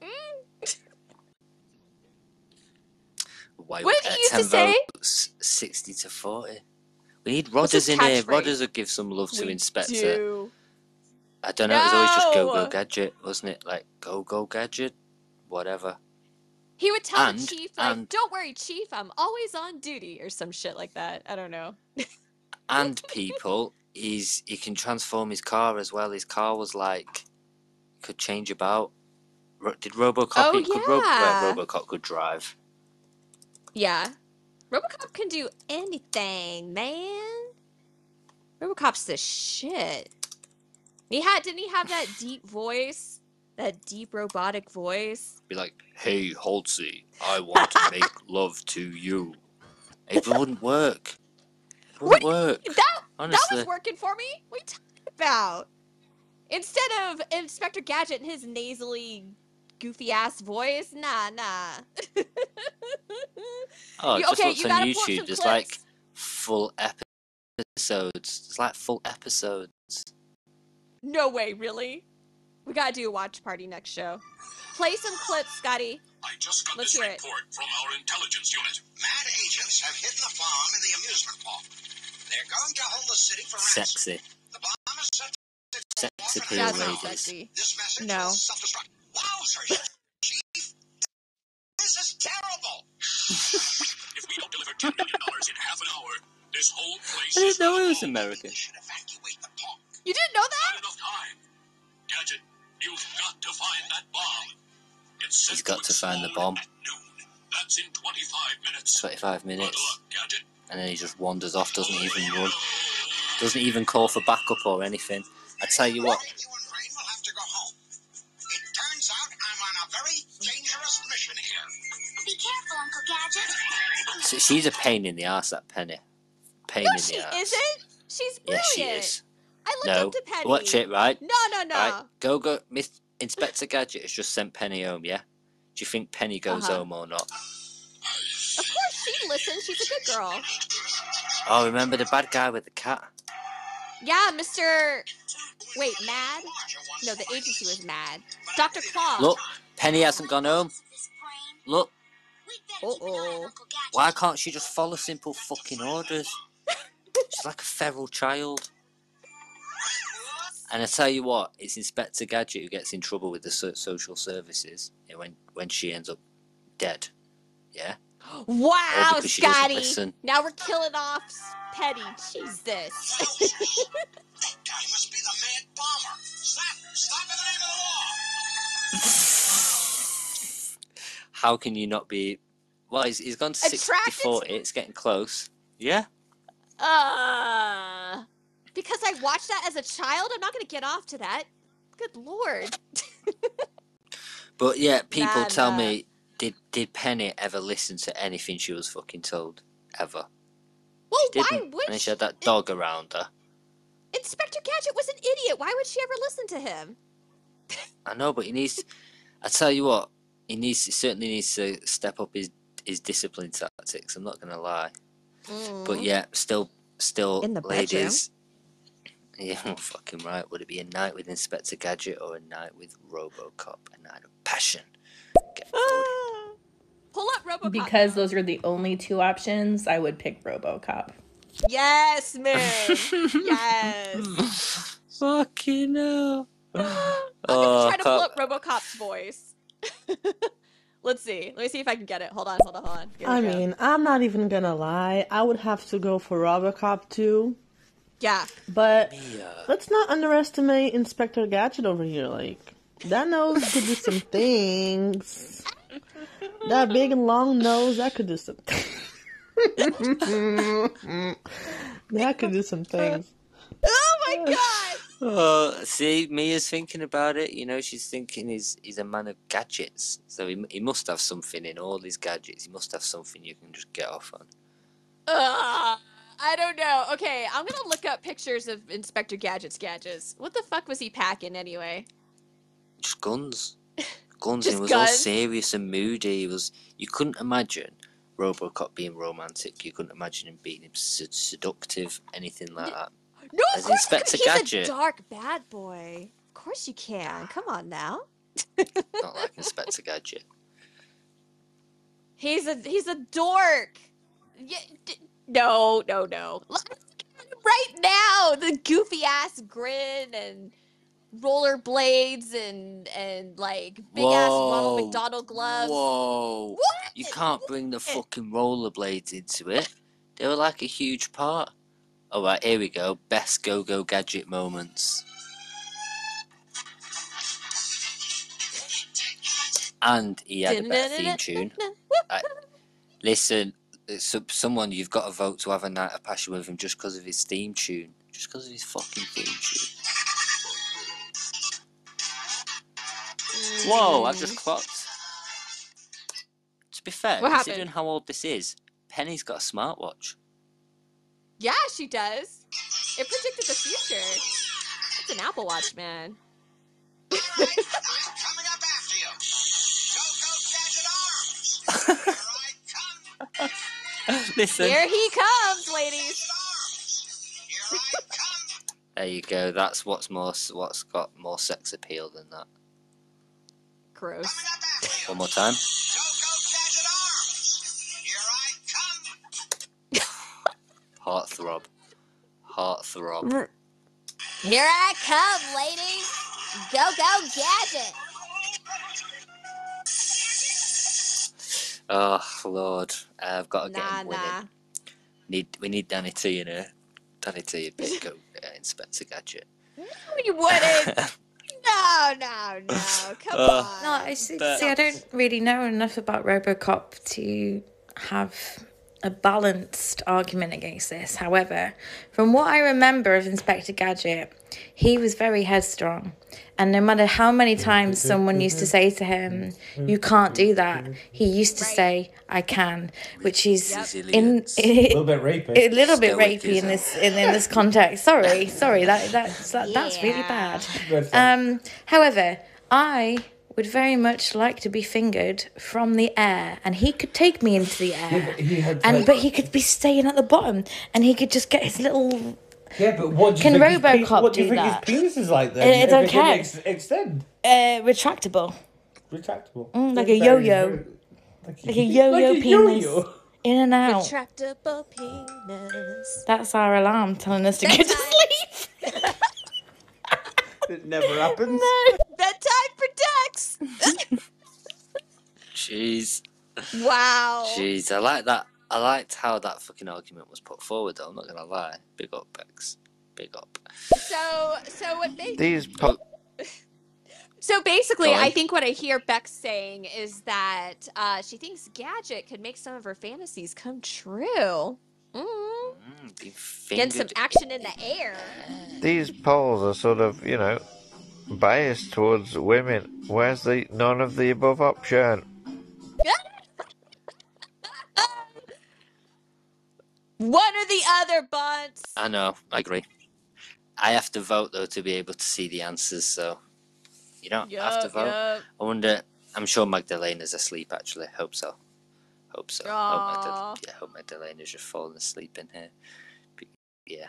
Mm. Why What did he used to say? sixty to forty. We need Rodders in here. Rodders would give some love to We Inspector. do. I don't know. It was always just go go gadget, wasn't it? Like go go gadget, whatever. He would tell And- the chief, like, and- "Don't worry, chief. I'm always on duty," or some shit like that. I don't know. and people, he's he can transform his car as well. His car was like could change about. Ro- Did RoboCop? Oh, could yeah. RoboCop could drive. Yeah, RoboCop can do anything, man. RoboCop's the shit. He had, didn't he have that deep voice? That deep robotic voice. Be like, "Hey, Holtzy, I want to make love to you." It wouldn't work. Wouldn't work. That that was working for me. What are you talking about? Instead of Inspector Gadget and his nasally, goofy ass voice, nah, nah. Oh, You- just okay, looked you on gotta pull up YouTube. There's like full episodes. It's like full episodes. No way, really? We gotta do a watch party next show. Play some clips, Scotty. I just got Let's this hear it. report from our intelligence unit. Mad agents have hidden the bomb in the amusement park. They're going to hold the city for ransom. Sexy. The bomb is set to Sex off appeal That's not sexy. This message No. will self-destruct. Wowzers, Chief! This is terrible! if we don't deliver $10 million in half an hour, this whole place I didn't know gonna it was. American. Should evacuate the park. You didn't know that? Not enough time. Gadget, you've got to find that bomb. He's got to find the bomb. That's in 25 minutes. 25 minutes. luck, And then he just wanders off, doesn't even run. Doesn't even call for backup or anything. I tell you what, You and Brain will have to go home. It turns out I'm on a very dangerous mission here. Be careful, so she's a pain in the ass, that Penny. Pain No, in she the ass. isn't. She's Yes, brilliant. she is. I looked No. up to Penny. Watch it, right? No, no, no. Right? Go, go. Miss Inspector Gadget has just sent Penny home, yeah? Do you think Penny goes Uh-huh. home or not? Of course she listens. She's a good girl. Oh, remember the bad guy with the cat? Yeah, Mr. Wait, Mad? No, the agency was Mad. Dr. Claw. Look, Penny hasn't gone home. Look, Uh-oh. why can't she just follow simple fucking orders? She's like a feral child. And I tell you what, it's Inspector Gadget who gets in trouble with the so- social services when when she ends up dead. Yeah. Wow, because she doesn't Scotty. Now we're killing off Penny. Jesus. That guy must be the mad bomber. Stop! Stop in the name of the law! How can you not be? Well, he's, he's gone to 60 Attracted to- 40. It's getting close. Yeah. Uh, because I watched that as a child, I'm not going to get off to that. Good lord. But yeah, people Nah, tell nah. me, did did Penny ever listen to anything she was fucking told? Ever? Well, She why didn't. would and she? she had that dog around her. Inspector Gadget was an idiot. Why would she ever listen to him? I know, but he needs. I tell you what, he needs. He certainly needs to step up his his discipline tactics. I'm not gonna lie. But Mm. yeah, still, still, In the bedroom? Ladies. Yeah, fucking right. Would it be a night with Inspector Gadget or a night with RoboCop? A night of passion. Get Ah. Pull up RoboCop. Because those are the only two options, I would pick RoboCop. Yes, man. yes. Fucking hell. I'm Oh, gonna try to pull up RoboCop's voice. Let's see. Let me see if I can get it. Hold on, hold on, hold on. Here we I go. mean, I'm not even gonna lie. I would have to go for Robocop too. Yeah. But let's not underestimate Inspector Gadget over here. Like, that nose could do some things. That big and long nose, that could do some That could do some things. Oh my god! Oh, see, Mia's thinking about it. You know, she's thinking he's he's a man of gadgets, so he he must have something in all these gadgets. He must have something you can just get off on. Ugh, I don't know. Okay, I'm gonna look up pictures of Inspector Gadget's gadgets. What the fuck was he packing anyway? Just guns, guns. Just and it was all serious and moody. It was you couldn't imagine RoboCop being romantic. You couldn't imagine him being sed- seductive, anything like that. No, As of course Inspector he's Gadget. a dark bad boy. Of course you can. Come on now. Not like Inspector Gadget. He's a he's a dork. Yeah, no, no, no. Look at him Right now, the goofy ass grin and rollerblades and and like big ass Ronald Whoa. McDonald gloves. Whoa. What? You can't bring the fucking rollerblades into it. They were like a huge part. Alright, here we go. Best go go gadget moments. And he had a better theme tune. Listen, it's someone you've got to vote to have a night of passion with him just because of his theme tune. Just because of his fucking theme tune. Mm. Whoa, I've just clocked. To be fair, What considering happened? how old this is, Penny's got a smartwatch. Yeah, she does. It predicted the future. It's an Apple Watch, man. Listen. Here he comes, ladies. There you go. That's what's more what's got more sex appeal than that. Gross. One more time. Heartthrob. Heartthrob. Here I come, ladies. Go go gadget. Oh Lord, I've got to get Nah, him winning. nah. Need we need Danny T in here. Danny T, a bit go uh, Inspector Gadget. No, you wouldn't. no, no, no. Come Uh, on. No, I see, But- see, I don't really know enough about RoboCop to have a balanced argument against this. However, from what I remember of Inspector Gadget, he was very headstrong. And no matter how many times someone used to say to him, You can't do that, he used to say, I can, which is in A little bit rapey. a little bit Stoic, rapey in this in, in this context. Sorry, sorry, that that's that, that's really bad. Um, however, I would very much like to be fingered from the air, and he could take me into the air, he had and but he could be staying at the bottom, and he could just get his little. Yeah, but what do you Can think his pe- RoboCop what do you do think that? his penis is like then? It- it If don't can care. ex- extend. Uh, retractable, Retractable. Mm, like Very, a yo-yo, very- like a yo-yo Like a penis, yo-yo. in and out. Retractable penis. That's our alarm telling us to get to sleep. It never happens. No! Bedtime protects. Jeez. wow. Jeez, I like that. I liked how that fucking argument was put forward. Though I'm not gonna lie. Big up, Bex. Big up. So, so what they These po- So basically, I think what I hear Bex saying is that uh, she thinks Gadget could make some of her fantasies come true. Mm. Mm, Get some action in the air. these polls are sort of, you know, biased towards women. Where's the none of the above option? One or the other, Bunts. I know. I agree. I have to vote though to be able to see the answers. So you don't have to vote. yup. I wonder. I'm sure Magdalena's asleep. Actually, hope so. Hope so. Hope, Aw. Magda- yeah, hope Magdalena's just falling asleep in here. But, yeah.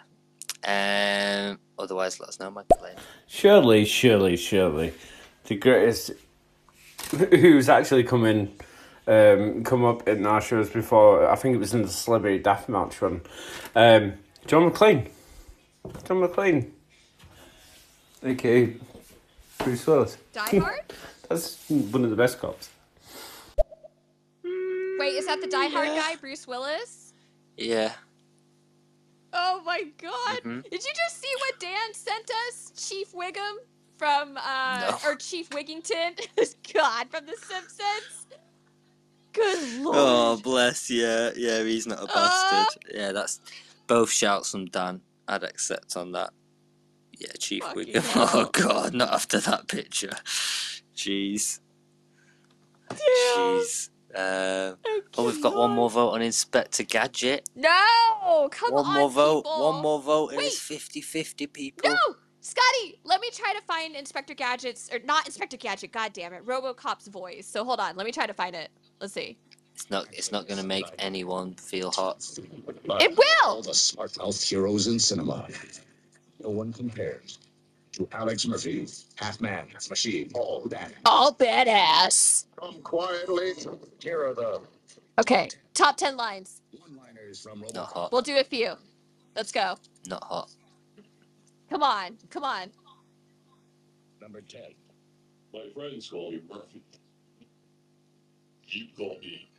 Um. Otherwise, let us know, Magdalena. Surely, surely, surely, the greatest who's actually come in, um, come up in our shows before. I think it was in the Celebrity Deathmatch run. Um, John McClane. John McClane. Okay, Bruce Willis. Die Hard? That's one of the best cops. Wait, is that the Die Hard guy, Bruce Willis? Yeah. Oh my God! Mhm. Did you just see what Dan sent us, Chief Wiggum from uh, No. or Chief Wiggington? God, from The Simpsons. Good lord. Oh, bless. Yeah, yeah. He's not a bastard. Yeah, that's both shouts from Dan. I'd accept on that. Yeah, Chief Wiggum. Oh God, not after that picture. Jeez. Jeez. Um, oh, we've got one more vote on Inspector Gadget. No, come one on, more vote. people. One more vote, and Wait. it's 50-50 people. No, Scotty, let me try to find Inspector Gadget's or not Inspector Gadget. God damn it, RoboCop's voice. So hold on, let me try to find it. Let's see. It's not. It's not going to make anyone feel hot. It will. All the smart mouth heroes in cinema. No one compares to Alex Murphy, half man, half machine, all that. All badass. Come quietly. Here are the Okay, top ten lines. one-liners from Not hot. We'll do a few. Let's go. Not hot. Come on, come on. Number 10. My friends call me Murphy. You call me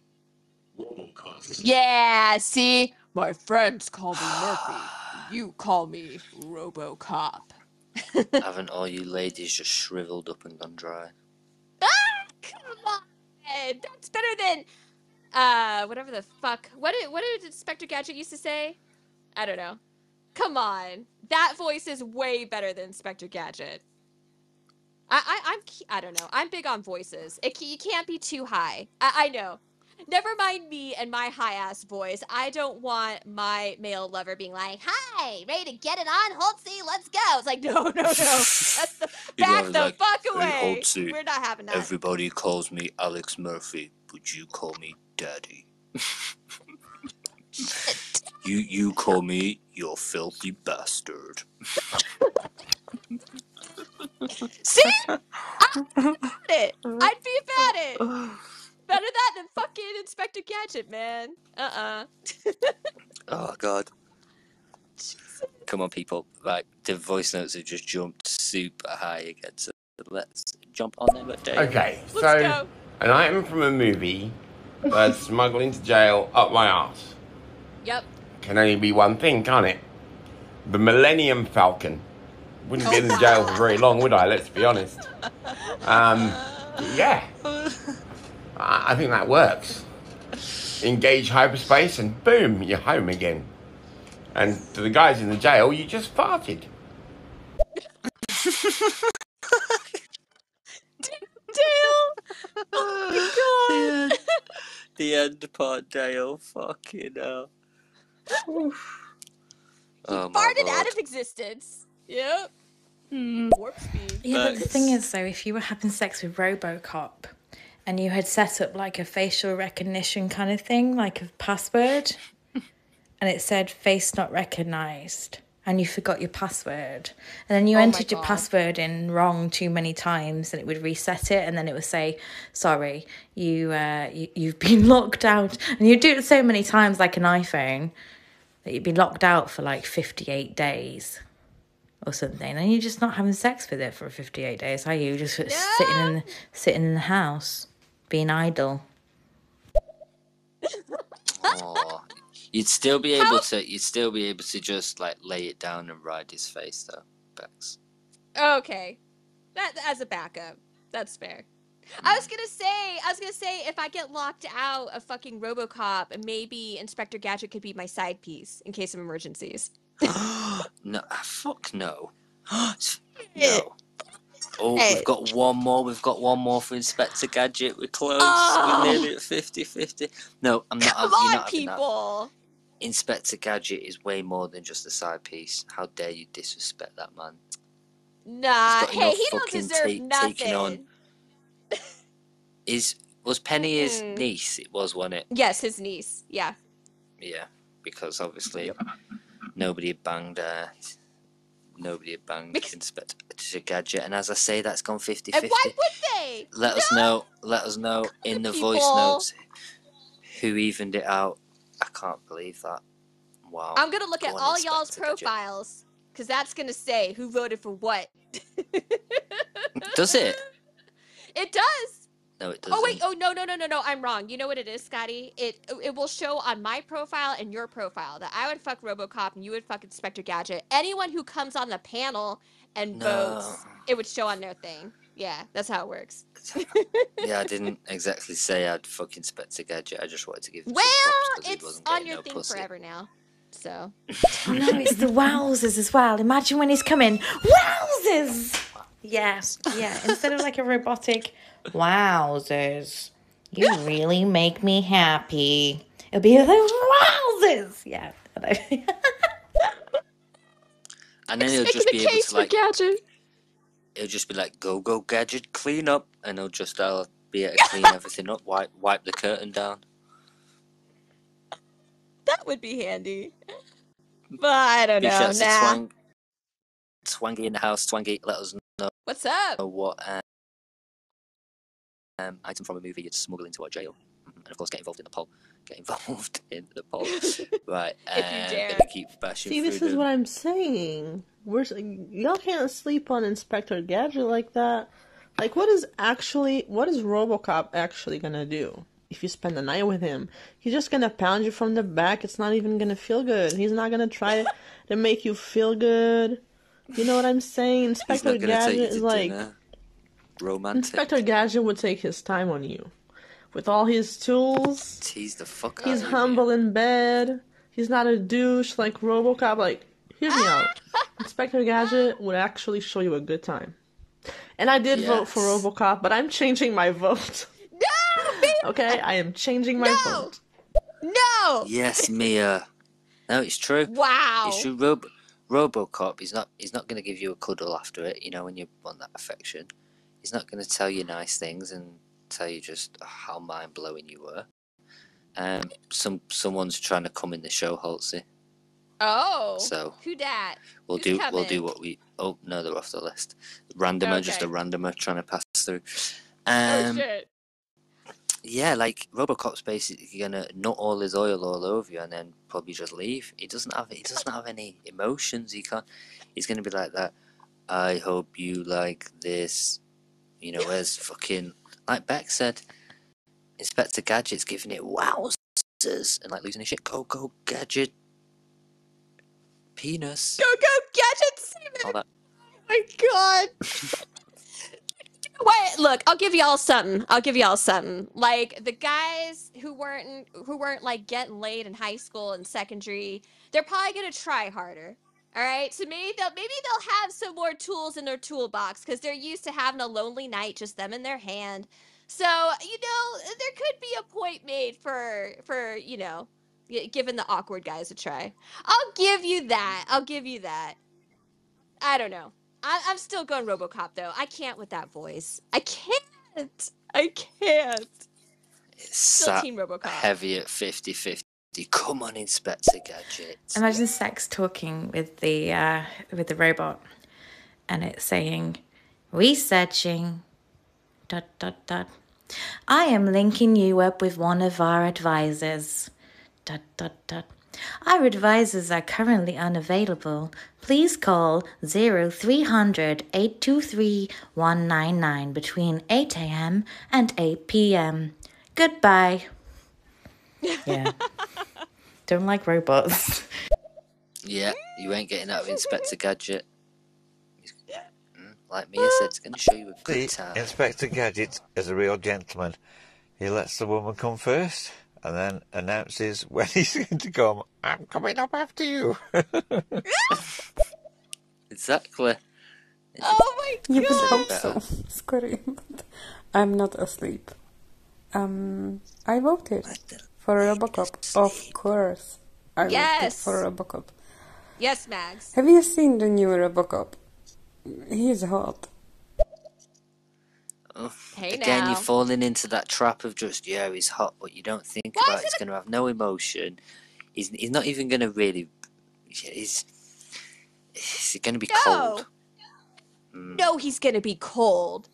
Robocop. Yeah, see? My friends call me Murphy. You call me Robocop. Haven't all you ladies just shriveled up and gone dry? Ah, come on. That's better than uh whatever the fuck. What did what did Inspector Gadget used to say? I don't know. Come on. That voice is way better than Inspector Gadget. I, I I'm I don't know. I'm big on voices. It, you can't be too high. I, I know. Never mind me and my high ass voice. I don't want my male lover being like, "Hi, ready to get it on, Holtzy? Let's go." It's like, no, no, no. That's the back the like, fuck "Hey, away. Holtzy, We're not having that. Everybody calls me Alex Murphy, but you call me Daddy. you you call me your filthy bastard. See? I'd be about it. I'd be about it. Better that than fucking Inspector Gadget, man. Uh uh Oh God. Come on, people! Like the voice notes have just jumped super high again. So let's jump on them. Dave. Okay, so an item from a movie that's smuggled into jail up my arse Yep. can only be one thing, can't it? The Millennium Falcon. Wouldn't be in jail for very long, would I? Let's be honest. Um, yeah. I I think that works. Engage hyperspace and boom, you're home again. And to the guys in the jail, you just farted. Dale! Oh my god! The end part, Dale. Fucking hell. oh my Farted out of existence. Yep. Warp speed. Yeah, but the thing is, though, if you were having sex with Robocop and you had set up like a facial recognition kind of thing, like a password, and it said face not recognized, and you forgot your password, and then you Oh entered your password in wrong too many times, and it would reset it, and then it would say, "Sorry, you, uh, you you've been locked out," and you do it so many times, like an iPhone, that you'd be locked out for like fifty-eight days or something, and you're just not having sex with it for 58 days, are you? Just sort of sitting in the, sitting in the house, being idle. Aw. You'd still be able to. You'd still be able to just like lay it down and ride his face, though. Bex. Okay. That as a backup. That's fair. I was gonna say, I was gonna say, if I get locked out of fucking RoboCop, maybe Inspector Gadget could be my side piece in case of emergencies. No, ah, fuck no. no. Oh, Hey. we've got one more. We've got one more for Inspector Gadget. We're close. Oh. We're nearly at 50-50. No, I'm not. Come you're on, not having that. people. Inspector Gadget is way more than just a side piece. How dare you disrespect that man? Nah, hey, enough he don't deserve ta- nothing. taking on. Is was Penny his Mm-mm. niece? It was, wasn't it? Yes, his niece. Yeah. Yeah, because obviously nobody banged. Uh, nobody had banged Inspector Gadget, and as I say, that's gone 50-50. And why would they? Let us know. Let us know in the voice notes who evened it out. I can't believe that. Wow. I'm gonna look Go at all y'all's profiles, cause that's gonna say who voted for what. Does it? It does. No, it doesn't. Oh wait, oh no, no, no, no, no, I'm wrong. You know what it is, Scotty? It it will show on my profile and your profile that I would fuck RoboCop and you would fuck Inspector Gadget. Anyone who comes on the panel and No. votes, it would show on their thing. Yeah, that's how it works. yeah, I didn't exactly say I'd fuck Inspector Gadget. I just wanted to give him Well, some props 'cause he it's wasn't on getting your no thing pussy. forever now. So Oh no, it's the wowzers as well. Imagine when he's coming, wowzers! Yes, yeah. Instead of like a robotic, wowzers, you really make me happy. It'll be the wowzers! Yeah. And then it'll just be able to like, Gadget. It'll just be like, "Go, go, Gadget, clean up," and he'll just uh, be able to clean everything up, wipe, wipe the curtain down. That would be handy. But I don't Big know. shouts to Nah. Twang, Twangy in the house. Twangy, let us know What's up? what um, um, item from a movie you'd smuggle into our jail, Mhm, and of course, get involved in the poll. Get involved in the poll. right, If you um, dare. keep bashing See, this is the- what I'm saying. we're y'all can't sleep on Inspector Gadget like that. Like, what is actually what is RoboCop actually gonna do if you spend the night with him? He's just gonna pound you from the back. It's not even gonna feel good. He's not gonna try to make you feel good. You know what I'm saying? He's Inspector not gonna take you Gadget is like dinner. Romantic. Inspector Gadget would take his time on you. With all his tools, Tease the fuck he's out of humble in bed. He's not a douche like RoboCop. Like, hear me out. Inspector Gadget would actually show you a good time. And I did vote for RoboCop, but I'm changing my vote. No. okay, I am changing my vote. No. Yes, Mia. No, it's true. Wow. It's true. Rob- RoboCop. He's not. He's not going to give you a cuddle after it. You know, when you want that affection, he's not going to tell you nice things and tell you just how mind blowing you were. Um, some someone's trying to come in the show, Holtzy. Oh. So who dat? We'll Who's do. We'll do what we. Oh no, they're off the list. Randomer, just a Okay. randomer trying to pass through. oh Um, shit. Yeah, like Robocop's basically gonna nut all his oil all over you and then probably just leave. He doesn't have he doesn't have any emotions. He can't. He's gonna be like that. I hope you like this. You know, where's fucking like Bex said, Inspector Gadget's giving it wowzers and like losing his shit. Go go gadget. Penis. Go go gadgets. That. Oh my god. Wait, look, I'll give y'all something. I'll give y'all something. Like the guys who weren't who weren't like getting laid in high school and secondary, they're probably gonna try harder. All right, so maybe they'll maybe they'll have some more tools in their toolbox because they're used to having a lonely night, just them in their hand. So you know, there could be a point made for for you know, giving the awkward guys a try. I'll give you that. I'll give you that. I don't know. I, I'm still going RoboCop though. I can't with that voice. I can't. I can't. It's Still sat Team RoboCop. heavy at 50-50. Come on, Inspector Gadget. Imagine sex talking with the uh, with the robot, and it's saying, "Researching." Dot dot dot. I am linking you up with one of our advisors. Dot dot dot. Our advisors are currently unavailable. Please call 0300 823 199 between 8 a.m. and 8 p.m. Goodbye. Yeah. Don't like robots. Yeah, you ain't getting out of Inspector Gadget. He's- Like Mia said, it's going to show you a See, good time. Inspector Gadget is a real gentleman. He lets the woman come first and then announces when he's going to come. I'm coming up after you. Exactly. Oh my god! You would hope so, Scotty. But I'm not asleep. Um, I voted for Robocop. Of course, I voted Yes. for Robocop. Yes, Mags. Have you seen the new Robocop? He's hot. Oh, Hey Again, now. you're falling into that trap of just, yeah, he's hot, but you don't think Why about is he's going to have no emotion. He's, he's not even going to really. He's, he's going to be cold. No. No, he's gonna be cold.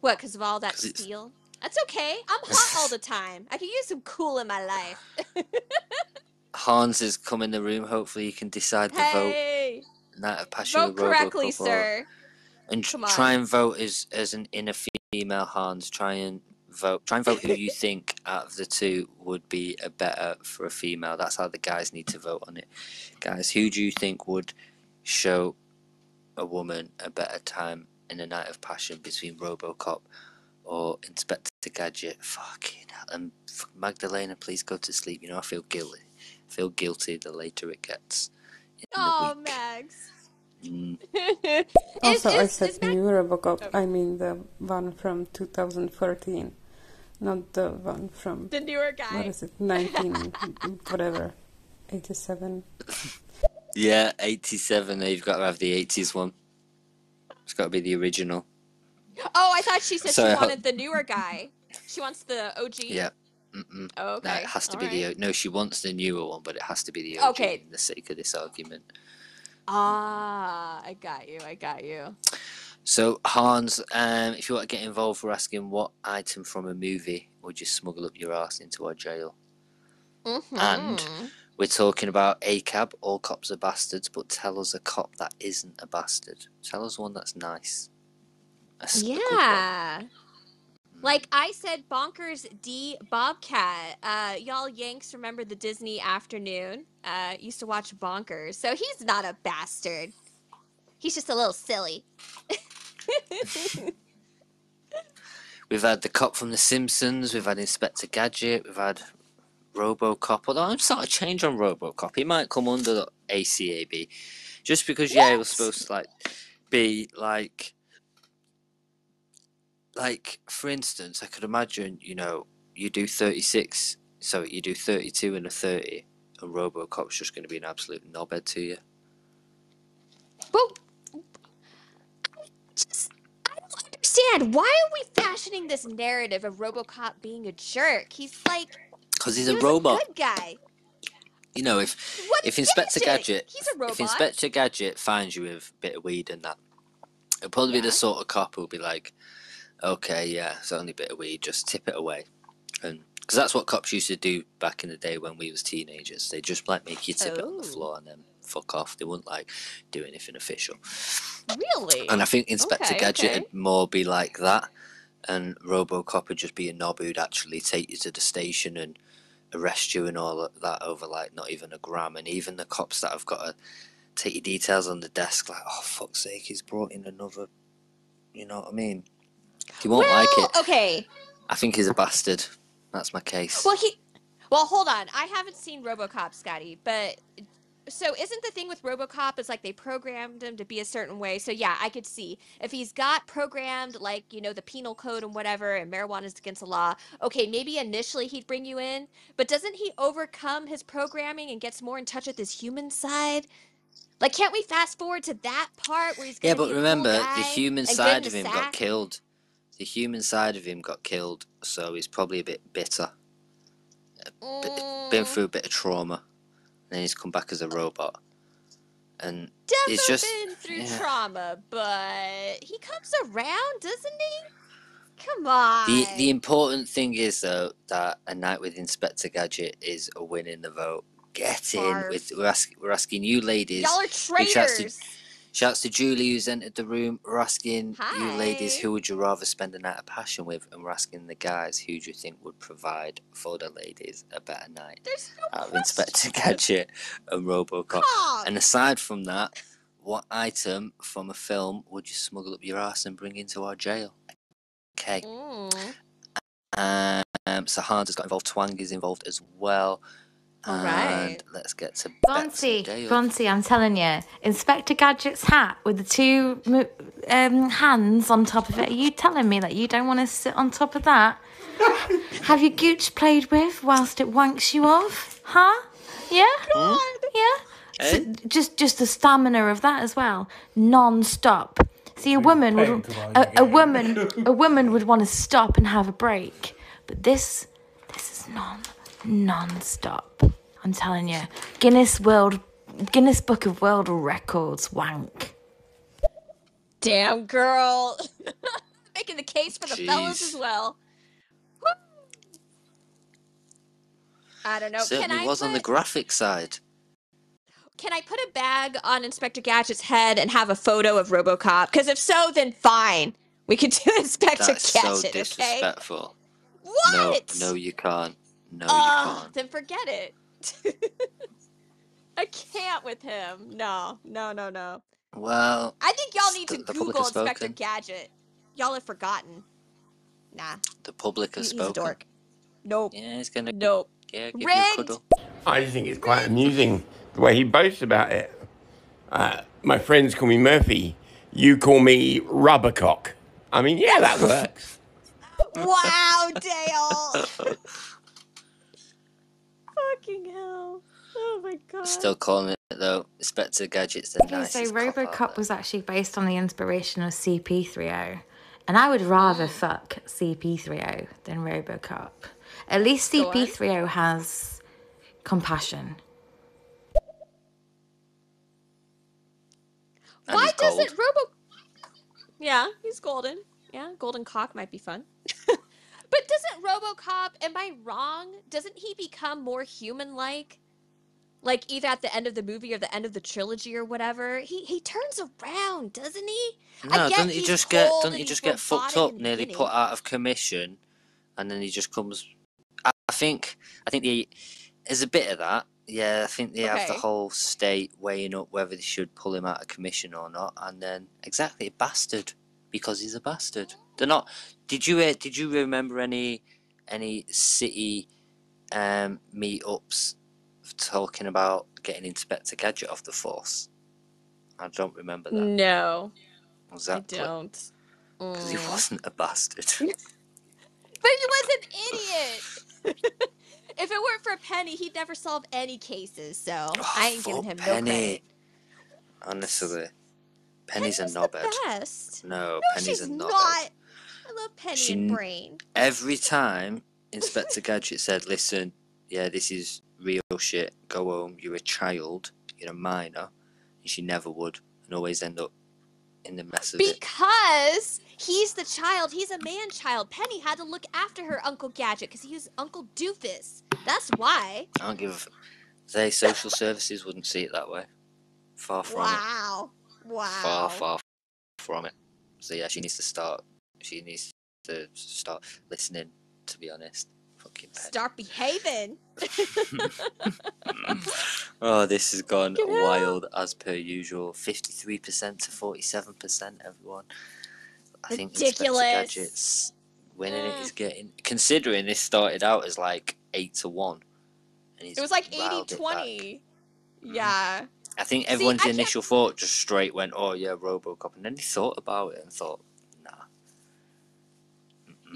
What? Because of all that steel? That's okay. I'm hot all the time. I can use some cool in my life. Hans has come in the room. Hopefully, you can decide the Hey, vote. Night of Passion vote correctly, sir. And Come on. try and vote as as an inner female Hans. Try and vote. Try and vote who you think out of the two would be a better for a female. That's how the guys need to vote on it. Guys, who do you think would show a woman a better time in a night of passion between RoboCop or Inspector Gadget? Fucking hell. And Magdalena, please go to sleep. You know I feel guilty. I feel guilty the later it gets. Oh. Mags. Mm. Also, I said is new Robocop. I mean the one from 2014, not the one from The newer guy. is it, 19 whatever, 87. Yeah, 87. You've got to have the 80s one. It's got to be the original. Oh, I thought she said Sorry, she wanted the newer guy. She wants the OG. Yeah. Mm-mm. Oh, No, okay. it has to all be right. the. No, she wants the newer one, but it has to be the OG Okay. in the sake of this argument. Ah, I got you. I got you. So, Hans, um, if you want to get involved, we're asking what item from a movie would you smuggle up your ass into our jail? Mm-hmm. And We're talking about ACAB, all cops are bastards, but tell us a cop that isn't a bastard. Tell us one that's nice. A s- a good one. Yeah. Like I said, Bonkers D Bobcat. Uh, y'all Yanks remember the Disney afternoon? Uh, used to watch Bonkers. So he's not a bastard. He's just a little silly. We've had the cop from The Simpsons, we've had Inspector Gadget, we've had Robocop. Although I'm starting to change on Robocop. He might come under the ACAB. Just because, yeah, it was supposed to like be like like for instance, I could imagine, you know, you do 36, so you do 32 and a 30, and Robocop's just going to be an absolute knobhead to you. Well, I just I don't understand why are we fashioning this narrative of RoboCop being a jerk? He's like Because he's he a robot. a good guy. You know, if What if Inspector Gadget? Gadget, He's a if. Inspector Gadget finds you with a bit of weed and that, it'll probably be the sort of cop who'll be like, "Okay, yeah, it's only a bit of weed, just tip it away," and because that's what cops used to do back in the day when we was teenagers. They just like make you tip it on the Oh. floor and then fuck off. They wouldn't like do anything official. Really? And I think Inspector Okay, Gadget okay. would more be like that, and RoboCop would just be a knob who'd actually take you to the station and arrest you and all that over like not even a gram. And even the cops that have got to take your details on the desk, like, oh fuck's sake, he's brought in another. You know what I mean? He won't like it. Okay. I think he's a bastard. That's my case. Well, he. Well, hold on. I haven't seen RoboCop, Scotty, but so isn't the thing with RoboCop is like they programmed him to be a certain way. So yeah, I could see if he's got programmed like you know the penal code and whatever, and marijuana is against the law. Okay, maybe initially he'd bring you in, but doesn't he overcome his programming and gets more in touch with his human side? Like, can't we fast forward to that part where he's Yeah, but be a cool remember, the human side of him got killed. The human side of him got killed, so he's probably a bit bitter. Mm. Been through a bit of trauma. And then he's come back as a robot. And Definitely it's just. been through yeah. trauma, but he comes around, doesn't he? Come on. The the important thing is though that a night with Inspector Gadget is a win in the vote. Get in Barf. with we're asking we're asking you ladies. Y'all are Big shouts to, traitors. Shouts to Julie who's entered the room. We're asking you ladies who would you rather spend a night of passion with, and we're asking the guys who do you think would provide for the ladies a better night There's no out of Inspector Gadget and RoboCop. Come. And aside from that, what item from a film would you smuggle up your ass and bring into our jail? Okay. Mm. Um, so Hans has got involved. Twang is involved as well. All and right. let's get to Bonsi, Dale. Bonsi, I'm telling you, Inspector Gadget's hat with the two um, hands on top of it. Are you telling me that you don't want to sit on top of that? Have your gooch played with whilst it wanks you off? Huh? Yeah? Yeah? So just just the stamina of that as well, non-stop. See, a woman would a, a woman a woman would want to stop and have a break, but this this is non non-stop. I'm telling you, Guinness World Guinness Book of World Records wank. Damn, girl. Making the case for the fellas Jeez. as well. Woo. I don't know. Can Certainly I was on the put- graphic side. Can I put a bag on Inspector Gadget's head and have a photo of RoboCop? Because if so, then fine. We could do Inspector That's so Gadget, okay? disrespectful. What? No, no, you can't. No, you can't. then forget it. I can't with him. No, no, no, no. Well, I think y'all need to the public Google Inspector. Gadget. Y'all have forgotten. Nah, the public has he- he's a spoken. dork. Nope. Yeah, he's gonna. Nope. Yeah, give Rigged. cuddle. I just think it's quite amusing the way he boasts about it. Uh, my friends call me Murphy. You call me Rubbercock. I mean, yeah, that works. Wow, Dale. Fucking hell. Oh my god. Still calling it though. Inspector Gadget's the Okay, so nicest cop RoboCop was actually based on the inspiration of CP30, and I would rather mm. fuck CP30 than RoboCop. At least CP30 has compassion. And Why doesn't Robo? Yeah, he's golden. Yeah, golden cock might be fun. but doesn't RoboCop? Am I wrong? Doesn't he become more human-like like either at the end of the movie or the end of the trilogy or whatever, he he turns around, doesn't he? No, doesn't he just get doesn't he just get fucked up, nearly beginning. put out of commission, and then he just comes. I, I think I think the there's a bit of that. Yeah, I think they have the whole state weighing up whether they should pull him out of commission or not, and then exactly a bastard because he's a bastard. They're not. Did you uh, did you remember any any city um, meetups talking about getting Inspector Gadget off the force? I don't remember that. No, Exactly. I don't. Because he Mm. wasn't a bastard. But he was an idiot. if it weren't for Penny, he'd never solve any cases. So I ain't giving him no Penny. credit. Honestly. Penny's a Penny's the knobhead. best. No, No, Penny's she's a knobhead. not. Love Penny She and Brain. Every time Inspector Gadget said, listen, yeah, this is real shit, go home, you're a child, you're a minor, and she never would, and always end up in the mess of it. Because he's the child. He's a man child. Penny had to look after her Uncle Gadget because he was Uncle Doofus. That's why. I don't give They, social services, wouldn't see it that way. Far from it. Wow. Wow. Far, far from it. So yeah, she needs to start, she needs to start listening, to be honest. Fucking. Start behaving. Oh, this has gone wild as per usual. 53% to 47%, everyone. I think Inspector Ridiculous. Gadget's winning it. He's getting. Considering this started out as like 8 to 1. And It was like 80 riled it back. 20. Mm-hmm. Yeah. I think See, everyone's I can't- initial thought just straight went, oh yeah, Robocop. And then they thought about it and thought,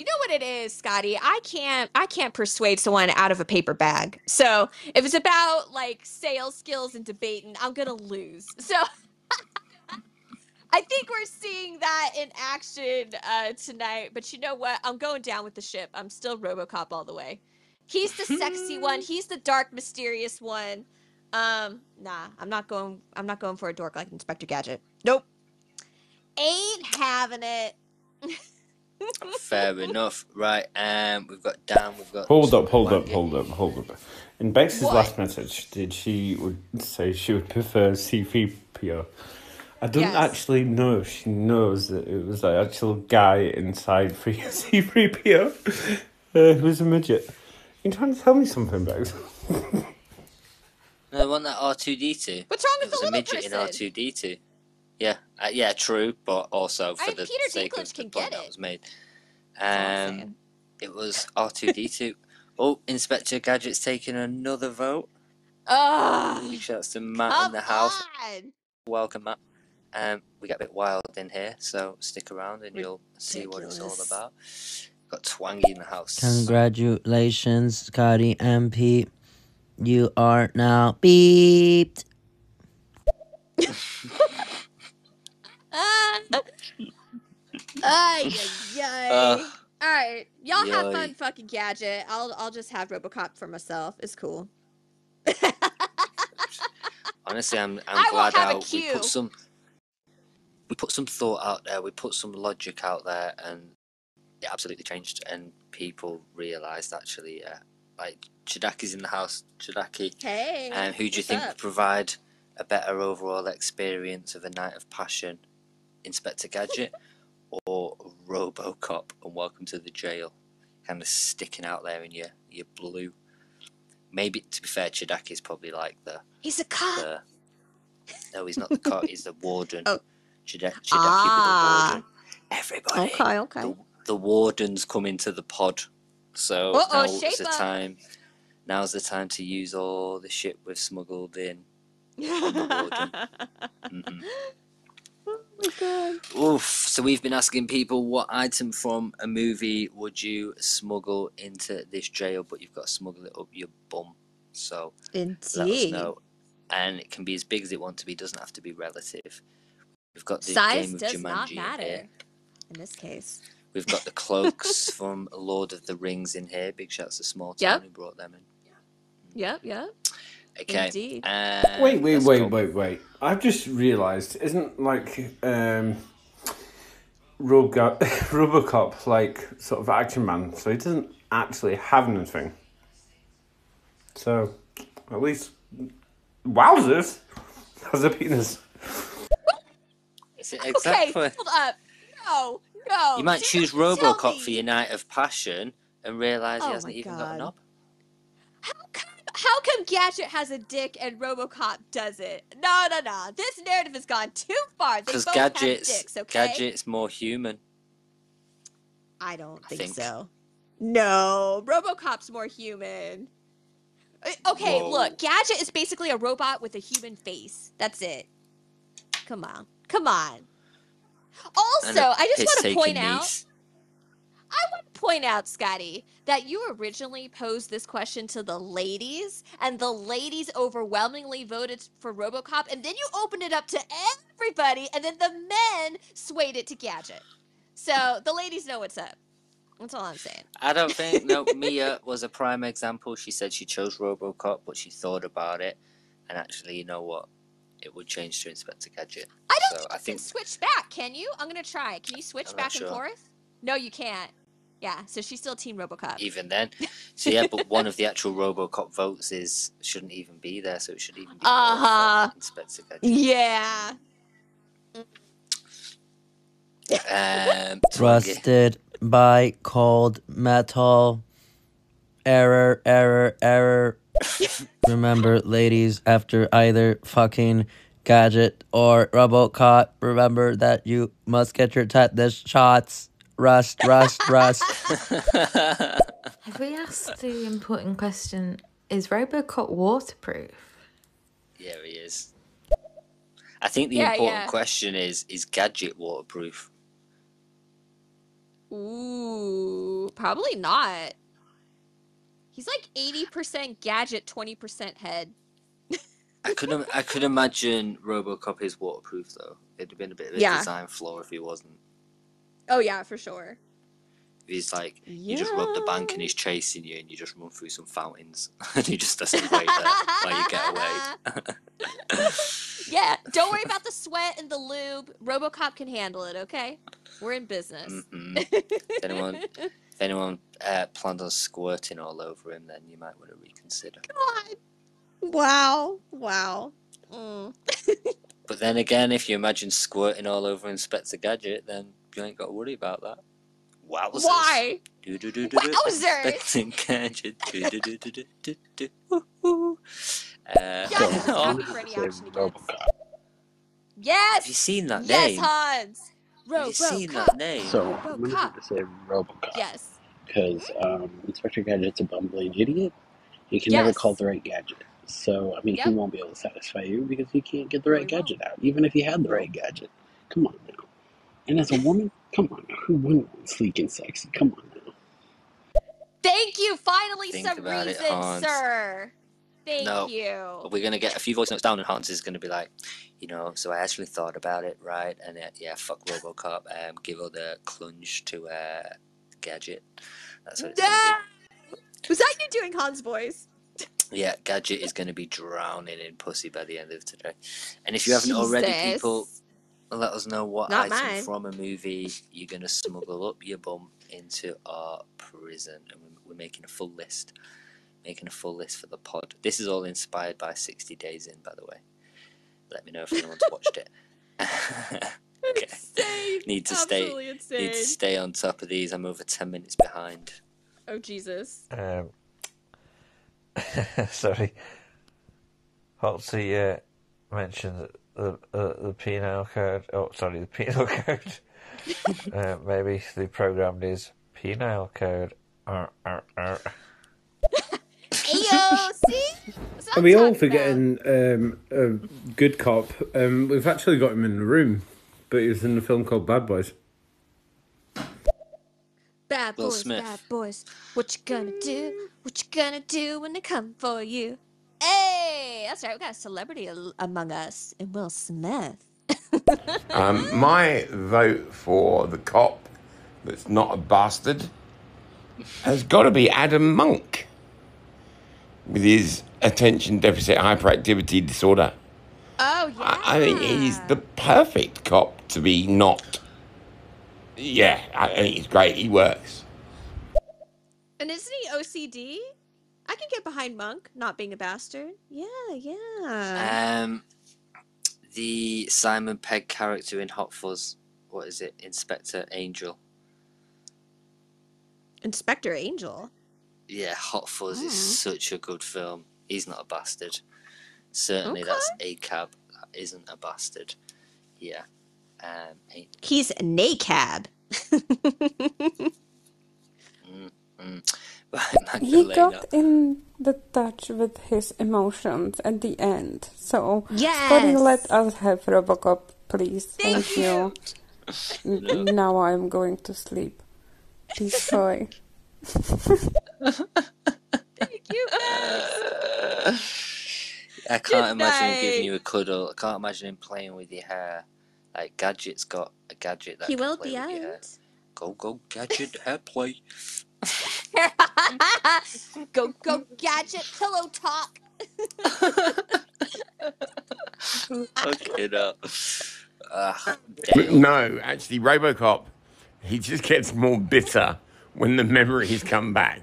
You know what it is, Scotty? I can't I can't persuade someone out of a paper bag. So if it's about like sales skills and debating, I'm gonna lose. So I think we're seeing that in action uh, tonight. But you know what? I'm going down with the ship. I'm still RoboCop all the way. He's the sexy one. He's the dark, mysterious one. Um, nah, I'm not going. I'm not going for a dork like Inspector Gadget. Nope. Ain't having it. fair enough. Right, um, we've got Dan, we've got. Hold up, hold up, hold up, hold up. In Bex's What? last message, did she would say she would prefer C3PO? I don't Yes. actually know if she knows that it was the actual guy inside free C3PO uh, who was a midget. You trying to tell me something, Bex? No, the one that R2D2. What's wrong It with was the a midget person? in R2D2. Yeah, uh, yeah, true, but also for I- the Peter sake Dinklage of the can point that it. was made. Um, it was R2D2. oh, Inspector Gadget's taking another vote. Ugh. Big shouts to Matt in the house. on. Welcome, Matt. Um, we get a bit wild in here, so stick around and you'll see what it's all about. Got Twangy in the house. Congratulations, Scotty MP. You are now beeped. Ah. Ay, ay, ay. Ugh. All right, y'all have fun, fucking gadget. I'll I'll just have RoboCop for myself. It's cool. Honestly, I'm I'm I glad how we put some we put some thought out there. We put some logic out there, and it absolutely changed. And people realised actually, yeah, like Chidaki's in the house. Chidaki, Hey, um, who do you think up? would provide a better overall experience of a night of passion, Inspector Gadget or RoboCop? And welcome to the jail, kind of sticking out there in your your blue. Maybe to be fair, Chidaki's probably like the He's a cop. the no, he's not the cop. he's the warden. Oh. Chida- Chidaki Ah. the warden. Everybody. Okay, okay. The, the wardens come into the pod, so Uh-oh, now the time. Now's the time to use all the shit we've smuggled in. Oh god. Oof. So we've been asking people what item from a movie would you smuggle into this jail, but you've got to smuggle it up your bum. So let us know. And it can be as big as it wants to be, doesn't have to be relative. We've got the Size game of does Jumanji not in matter here. in this case. We've got the cloaks from Lord of the Rings in here. Big shouts to Small Town Yep. who brought them in. Yep, yep. Okay. Indeed. Uh, wait, wait, wait, go. wait, wait. I've just realised, isn't like um, Robo- Robocop like sort of action man? So he doesn't actually have anything. So at least Wowzers! Has a penis. Is it Okay, hold up. No, no. You might choose RoboCop for your night of passion and realise Oh he hasn't my even got a knob. How come Gadget has a dick and RoboCop doesn't? No, no, no. This narrative has gone too far. They Because both Gadget's have dicks, okay? Gadget's more human. I don't I think, think. so. No, RoboCop's more human. Uh, Okay, Whoa. look, Gadget is basically a robot with a human face. That's it. Come on, come on. Also, I just want to piss-taking point out. I want to point out, Scotty, that you originally posed this question to the ladies, and the ladies overwhelmingly voted for RoboCop, and then you opened it up to everybody, and then the men swayed it to Gadget. So the ladies know what's up. That's all I'm saying. I don't think no. Mia was a prime example. She said she chose RoboCop, but she thought about it, and actually, you know what? It would change to Inspector Gadget. I don't so think I you think can switch back, can you? I'm gonna try. Can you switch I'm back sure. and forth? No, you can't. Yeah, so she's still Team RoboCop. even then. So yeah, but one of the actual RoboCop votes is shouldn't even be there, so it should even be Uh huh. Inspector Gadget. Yeah. Um, Twiggy. Rusted by cold metal. Error, error, error. remember, ladies, after either fucking gadget or Robocop, remember that you must get your tetanus shots. Rust, rust, rust. Have we asked the important question? Is Robocop waterproof? Yeah, he is. I think the Yeah, important yeah. question is: Is Gadget waterproof? Ooh, probably not. He's like 80% gadget, 20% head. I could im- I could imagine RoboCop is waterproof though. It'd have been a bit of a Yeah. design flaw if he wasn't. Oh, yeah, for sure. He's like you just rob the bank and he's chasing you, and you just run through some fountains, and he just doesn't wait there while you get away. Yeah, don't worry about the sweat and the lube. Robocop can handle it, okay? We're in business. If anyone, if anyone uh, planned on squirting all over him, then you might want to reconsider. God. Wow. Wow. Mm. But then again, if you imagine squirting all over Inspector Gadget, then you ain't got to worry about that. Wowzers. Why? Do do do do do. Wowzers. Inspector Gadget. Do do do do do do do. Woo, woo. Uh, Yeah, oh, happy for action he. Yes. Have you seen that yes, name? Hans. Have you seen Robocop. that name? So I'm gonna have to say Robocop. Yes. Because um, Inspector Gadget's a bumbling idiot. He can never call the right gadget. So I mean, he won't be able to satisfy you because he can't get the right gadget out, even if he had the right gadget. Come on now. And as a woman, come on now. Who wouldn't want sleek and sexy? Come on now. Thank you. Finally, Think some about it, reason, sir. Thank No. you. We're gonna get a few voice notes down, and Hans is gonna be like, you know, so I actually thought about it, right? And uh, yeah, fuck RoboCop. Um, give her the clunge to uh, Gadget. That's what it's gonna No! Was that you doing Hans' voice? Yeah, Gadget is gonna be drowning in pussy by the end of today. And if you haven't already, people, let us know what Not item mine. from a movie you're gonna smuggle up your bum into our prison, and we're, we're making a full list. Making a full list for the pod. This is all inspired by 60 Days In, by the way. Let me know if anyone's watched it. okay. Need to stay. Absolutely Need to stay on top of these. I'm over 10 minutes behind. Oh Jesus. Um, sorry. Holtzy uh, mentioned the uh, the penal code. Oh, sorry, the penal code. uh, maybe the program is penal code. Ayo, see? That's what Are we all forgetting um, a good cop? Um, we've actually got him in the room, but he was in the film called Bad Boys. Bad Will boys, Smith. bad boys. What you gonna do? What you gonna do when they come for you? Hey, that's right. We got a celebrity among us, and Will Smith. Um, my vote for the cop that's not a bastard has got to be Adam Monk with his attention deficit hyperactivity disorder. Oh yeah. I think he's the perfect cop to be not. Yeah, I think he's great. He works. And isn't he OCD? I can get behind Monk not being a bastard. Yeah, yeah. Um, the Simon Pegg character in Hot Fuzz. What is it? Inspector Angel. Inspector Angel. Yeah, Hot Fuzz is Oh. such a good film. He's not a bastard. Certainly, that's a cab. That isn't a bastard. Yeah. Um, a- He's a NACAB. mm, mm. Right, He Magdalena. got in the touch with his emotions at the end. So, Yes! Scotty, let us have Robocop, please. Thank, Thank you. N- now I'm going to sleep. Destroy. you I can't Good imagine him giving you a cuddle. I can't imagine him playing with your hair. Like Gadget's got a gadget that He can will play be with your hair. out. Go go Gadget hair play. go go gadget pillow talk. okay, no. Ah, no, actually, RoboCop, he just gets more bitter when the memories come back.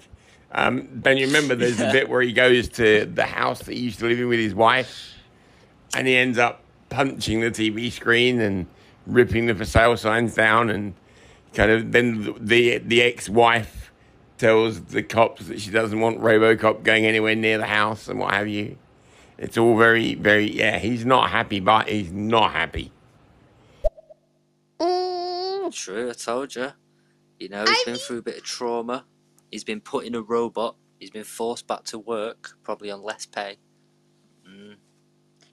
Um, then you remember there's Yeah. a bit where he goes to the house that he used to live in with his wife, and he ends up punching the TV screen and ripping the for sale signs down, and kind of then the the ex-wife tells the cops that she doesn't want RoboCop going anywhere near the house and what have you. It's all very, very yeah. He's not happy, but he's not happy. True, I told you. You know, he's been through a bit of trauma. He's been put in a robot. He's been forced back to work, probably on less pay. Mm.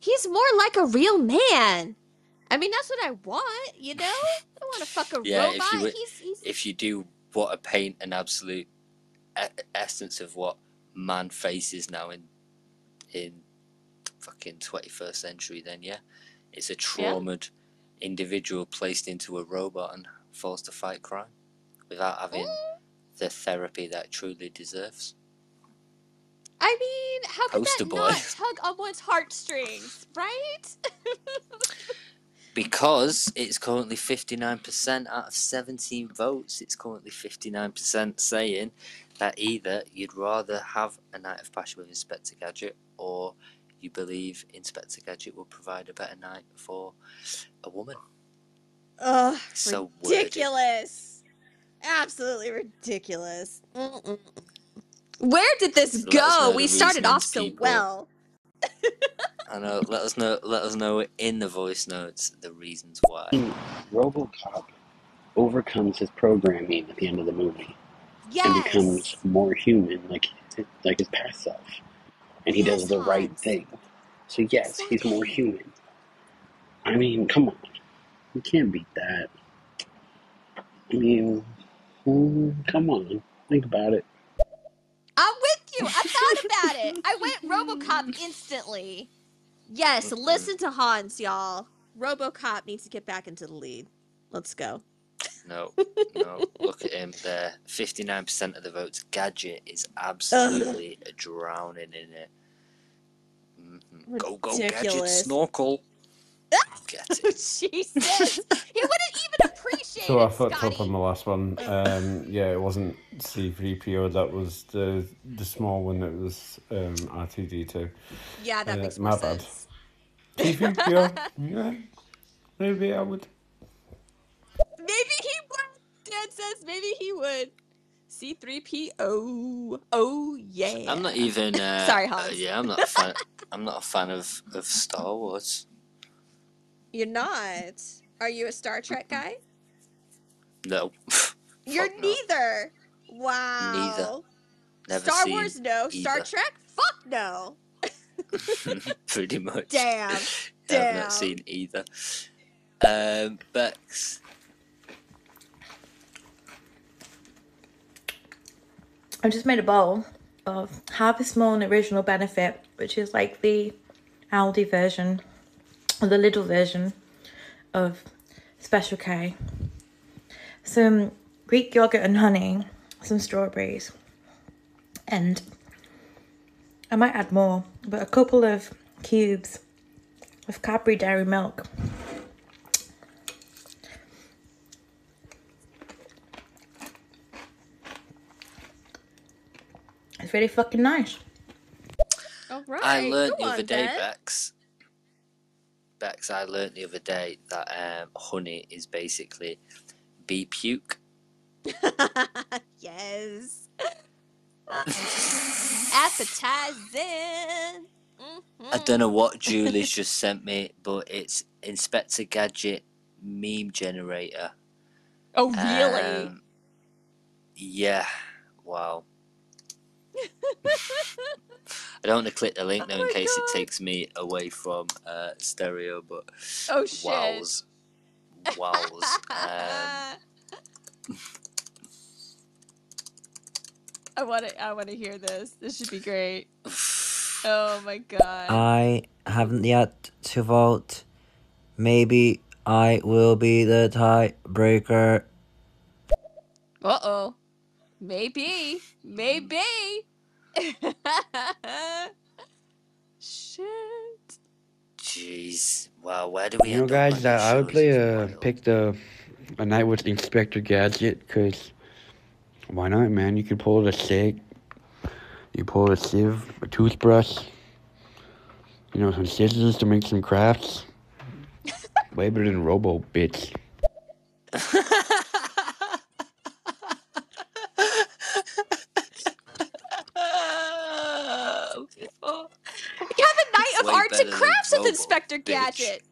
He's more like a real man. I mean, that's what I want. You know, I don't want to fuck a Yeah, robot. if you wi- he's he's if you do want to paint an absolute essence of what man faces now in in fucking twenty first century, then yeah, it's a traumatized individual placed into a robot and forced to fight crime without having the therapy that it truly deserves. I mean, how could Poster that boy. not tug on one's heartstrings, right? Because it's currently 59% out of 17 votes, it's currently 59% saying that either you'd rather have a night of passion with Inspector Gadget or you believe Inspector Gadget will provide a better night for a woman. Ugh, So wordy. ridiculous. Absolutely ridiculous. Mm-mm. Where did this let go? We started off so people. well. I know. Let us know. Let us know in the voice notes the reasons why. RoboCop overcomes his programming at the end of the movie and becomes more human, like like his past self, and he does the right thing. So yes, he's more human. I mean, come on, you can't beat that. I mean, mm, come on, think about it. I'm with you. I thought about it. I went RoboCop instantly. Yes, listen to Hans, y'all. RoboCop needs to get back into the lead. Let's go. No, no. Look at him there. Fifty-nine percent of the votes. Gadget is absolutely drowning in it. Mhm. Go, go, Gadget, Ridiculous. snorkel. Get it. Jesus. He wouldn't even appreciate So I it, fucked up on the last one. Um, yeah, it wasn't C3PO. That was the the small one. It was um, R2D2. Yeah, that Uh, makes my more bad. sense. C3PO. yeah, maybe I would. He says maybe he would. C3PO. Oh, yeah. I'm not even. Uh, Sorry, uh, yeah, I'm not a fan. I'm not a fan of, of Star Wars. You're not. Are you a Star Trek guy? No, You're neither. Wow. Neither. never Star Wars, no. Star. Trek, fuck no. Pretty much. Damn. I've not seen either. Um, Bex. I just made a bowl of Harvest Morn Original Benefit, which is like the Aldi version, or the Lidl version of Special K. Some Greek yogurt and honey, some strawberries, and I might add more, but a couple of cubes of Cadbury Dairy Milk. It's really fucking nice. All right. I learned the other day, Ben. Bex. Bex, I learned the other day that um, honey is basically bee puke. yes. Appetizing. I don't know what Julie's just sent me, but it's Inspector Gadget meme generator. Oh, really? Um, yeah. Wow. I don't want to click the link Oh now in case it takes me away from uh, stereo, but Oh, shit. wows, wows. Um, I want to. I want to hear this. This should be great. Oh my god. I haven't yet to vote. Maybe I will be the tiebreaker. Uh oh. Maybe. Maybe. Shit. Jeez. Wow, where do we You know, guys, uh, I would play a pick the a night with Inspector Gadget because why not, man? You can pull a stick, you pull a sieve, a toothbrush, you know, some scissors to make some crafts. Way better than Robo, bitch. We have a night of arts and crafts with Inspector. Gadget.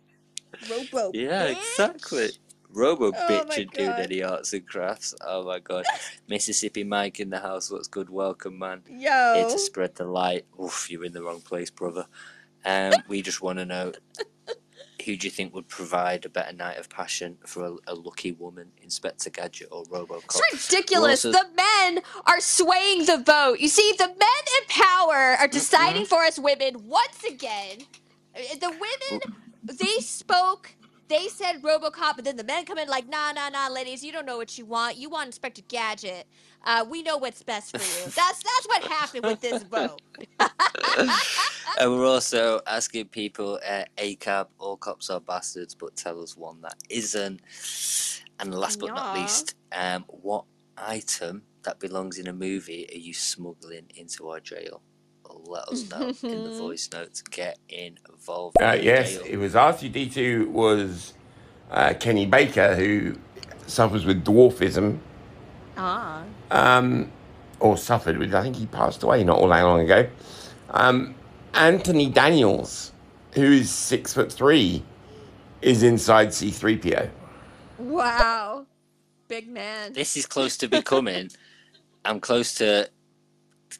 Robo. Yeah, bitch. exactly. Robo Oh bitch my and doing God. any arts and crafts. Oh my god. Mississippi Mike in the house. What's good? Welcome, man. Yo. Here Yo. to spread the light. Oof, you're in the wrong place, brother. Um, we just want to know who do you think would provide a better night of passion for a, a lucky woman, Inspector Gadget or Robocop? It's ridiculous. Also- The men are swaying the vote. You see, the men in power are deciding for us women once again. Uh, The women, they spoke. They said RoboCop, but then the men come in like, nah, nah, nah, ladies, you don't know what you want. You want Inspector Gadget. Uh, we know what's best for you. That's that's what happened with this vote. and we're also asking people, uh, ACAB, all cops are bastards, but tell us one that isn't. And last but not least, um, what item that belongs in a movie are you smuggling into our jail? Let us know in the voice notes. Get involved. Uh, yes, it was R2D2 was uh, Kenny Baker who suffers with dwarfism, Ah. um, or suffered with. I think he passed away not all that long ago. Um, Anthony Daniels, who is six foot three, is inside C3PO. Wow. Big man. This is close to becoming. I'm close to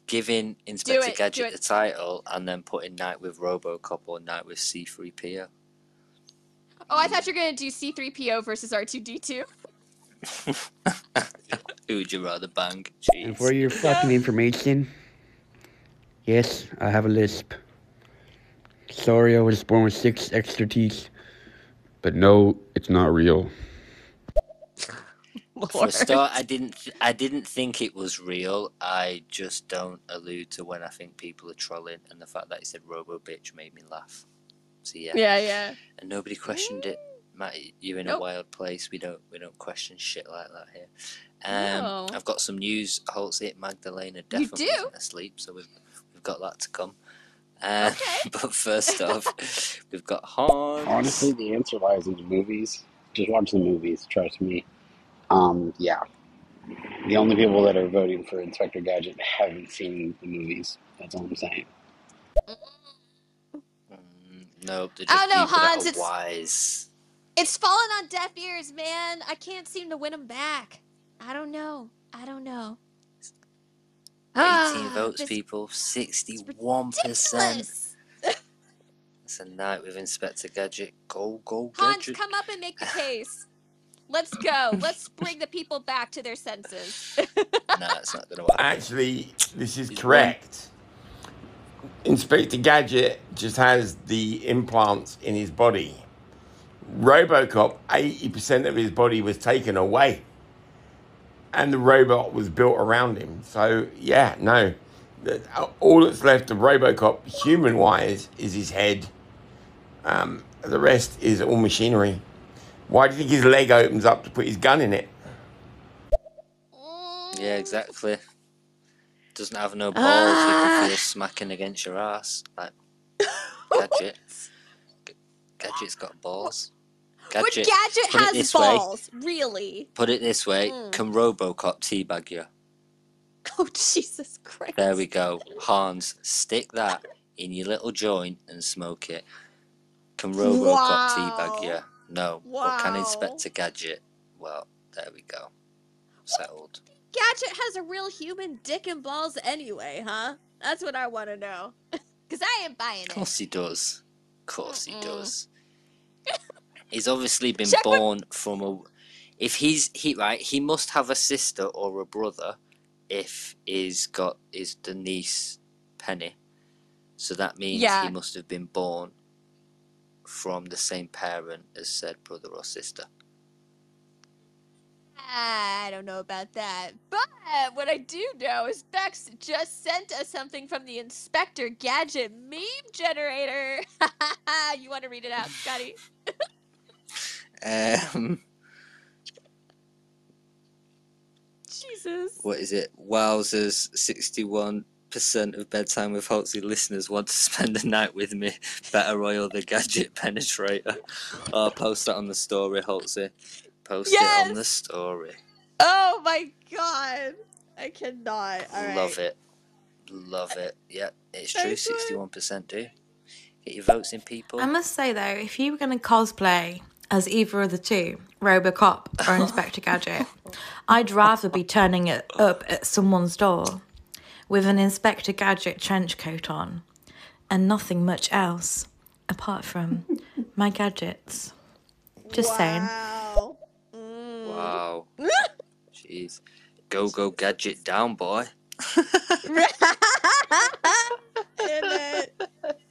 giving Inspector it, Gadget the title and then putting Night with Robocop or Night with C3PO. Oh, I thought you were gonna do C3PO versus R2D2. Who would you rather bang? And for your fucking information, yes, I have a lisp. Sorry, I was born with six extra teeth, But no, it's not real. For a start, I didn't. Th- I didn't think it was real. I just don't allude to when I think people are trolling, and the fact that he said "robo bitch" made me laugh. So yeah, Yeah, yeah. and nobody questioned it. Matt, you're in a wild place. We don't. We don't question shit like that here. Um, No. I've got some news. Holtz it Magdalena You definitely do? isn't asleep, so we've we've got that to come. Uh, but first off, we've got Hans. Honestly, the answer lies in the movies. Just watch the movies. Trust me. Um, yeah. The only people that are voting for Inspector Gadget haven't seen the movies. That's all I'm saying. No, they're just I don't know, people that Hans, it's- wise. It's fallen on deaf ears, man. I can't seem to win them back. I don't know. I don't know. 18 Ah, votes, people. 61%. It's a night with Inspector Gadget. Go, go, Hans, Gadget. come up and make the case. Let's go. Let's bring the people back to their senses. no, it's not going to happen. Actually, this is correct. Inspector Gadget just has the implants in his body. Robocop, 80% of his body was taken away. And the robot was built around him. So, yeah, no. All that's left of Robocop, human wise, is his head. Um, the rest is all machinery. Why do you think his leg opens up to put his gun in it? Yeah, exactly. Doesn't have no balls. You Ah. can feel smacking against your ass. Like Gadget. G- Gadget's got balls. What Gadget. gadget put has this way. balls? Really? Put it this way. Mm. Can RoboCop teabag you? Oh Jesus Christ! There we go. Hans, stick that in your little joint and smoke it. Can RoboCop Wow. teabag you? No. But can Wow. Inspector Gadget? Well, there we go. Settled. Gadget has a real human dick and balls anyway, huh? That's what I want to know. Cause I ain't buying Of it. course he does. Of course he does. He's obviously been Check what- born from a. If he's he right, he must have a sister or a brother. If he's got is the niece Penny, so that means Yeah. he must have been born from the same parent as said brother or sister. I don't know about that. But what I do know is Bex just sent us something from the Inspector Gadget meme generator. you want to read it out, Scotty? Um, Jesus. what is it? Wowzers, sixty-one percent of bedtime with Holtzy listeners want to spend the night with me. Better oil the gadget penetrator. Oh, post that on the story, Holtzy. Post it on the story. Oh my god. I cannot. All right. Love it. Love it. Yep, it's true. Sixty-one percent do. Get your votes in, people. I must say though, if you were going to cosplay as either of the two, Robocop or Inspector Gadget, I'd rather be turning it up at someone's door with an Inspector Gadget trench coat on and nothing much else apart from my gadgets. Just saying. Wow. Mm. Wow. Jeez. Go go gadget down, boy. it.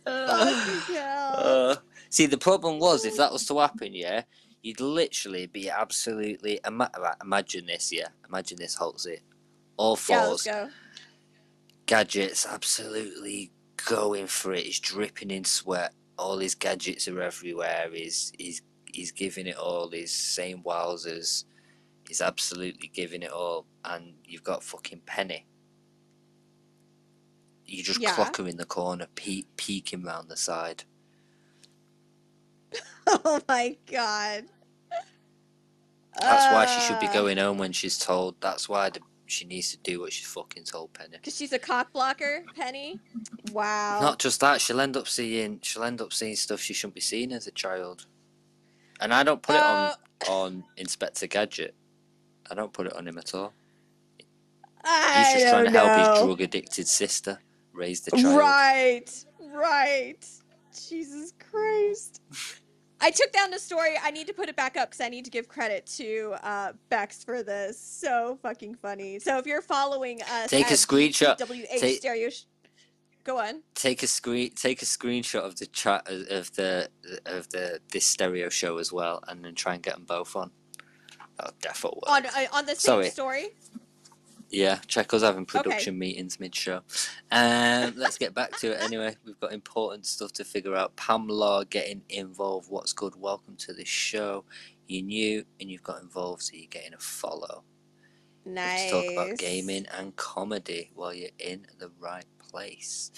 Fucking hell. Uh, see, the problem was if that was to happen, yeah, you'd literally be absolutely ima- imagine this, yeah, imagine this, Holtzy. All Yeah, let's fours, go. Gadgets, absolutely going for it. He's dripping in sweat. All his gadgets are everywhere. He's he's he's giving it all. He's saying wowzers. He's absolutely giving it all. And you've got fucking Penny. You just Yeah. clock her in the corner, pe- peeking round the side. Oh my god. That's why she should be Uh, going home when she's told. That's why the, she needs to do what she's fucking told Penny. Cause she's a cock blocker, Penny. Wow. Not just that, she'll end up seeing she'll end up seeing stuff she shouldn't be seeing as a child. And I don't put Uh, it on on Inspector Gadget. I don't put it on him at all. I He's just trying to don't help his drug addicted sister raise the child. Right, right. Jesus Christ. I took down the story. I need to put it back up because I need to give credit to uh, Bex for this. So fucking funny. So if you're following us, Take a screenshot. WH Take- Stereo. Sh- Go on. Take a screen take a screenshot of the chat of the of the this stereo show as well and then try and get them both on. That'll definitely work. On uh, on the same Sorry. story. Yeah, check us having Okay. production meetings mid show. Um, let's get back to it anyway. We've got important stuff to figure out. Pamela getting involved. What's good? Welcome to the show. You're new and you've got involved, so you're getting a follow. Nice. To talk about gaming and comedy while you're in the right place.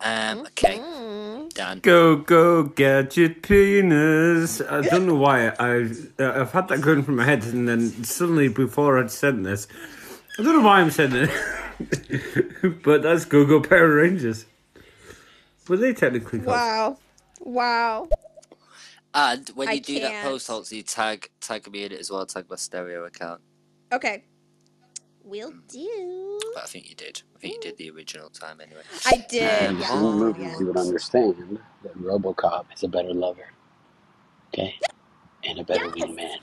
Um, okay, Mm-hmm. Dan. Go go gadget penis. I don't know why I uh, I've had that going through my head, and then suddenly before I'd said this, I don't know why I'm saying it, but that's Google Go Power Rangers. Were they technically called? Wow. Wow. And when I you do that can't. post, also you tag tag me in it as well. Tag my stereo account. Okay. we'll hmm. do. But I think you did. I think you did the original time anyway. I did. And Yeah. in movies, you would understand that RoboCop is a better lover, okay, and a better wingman.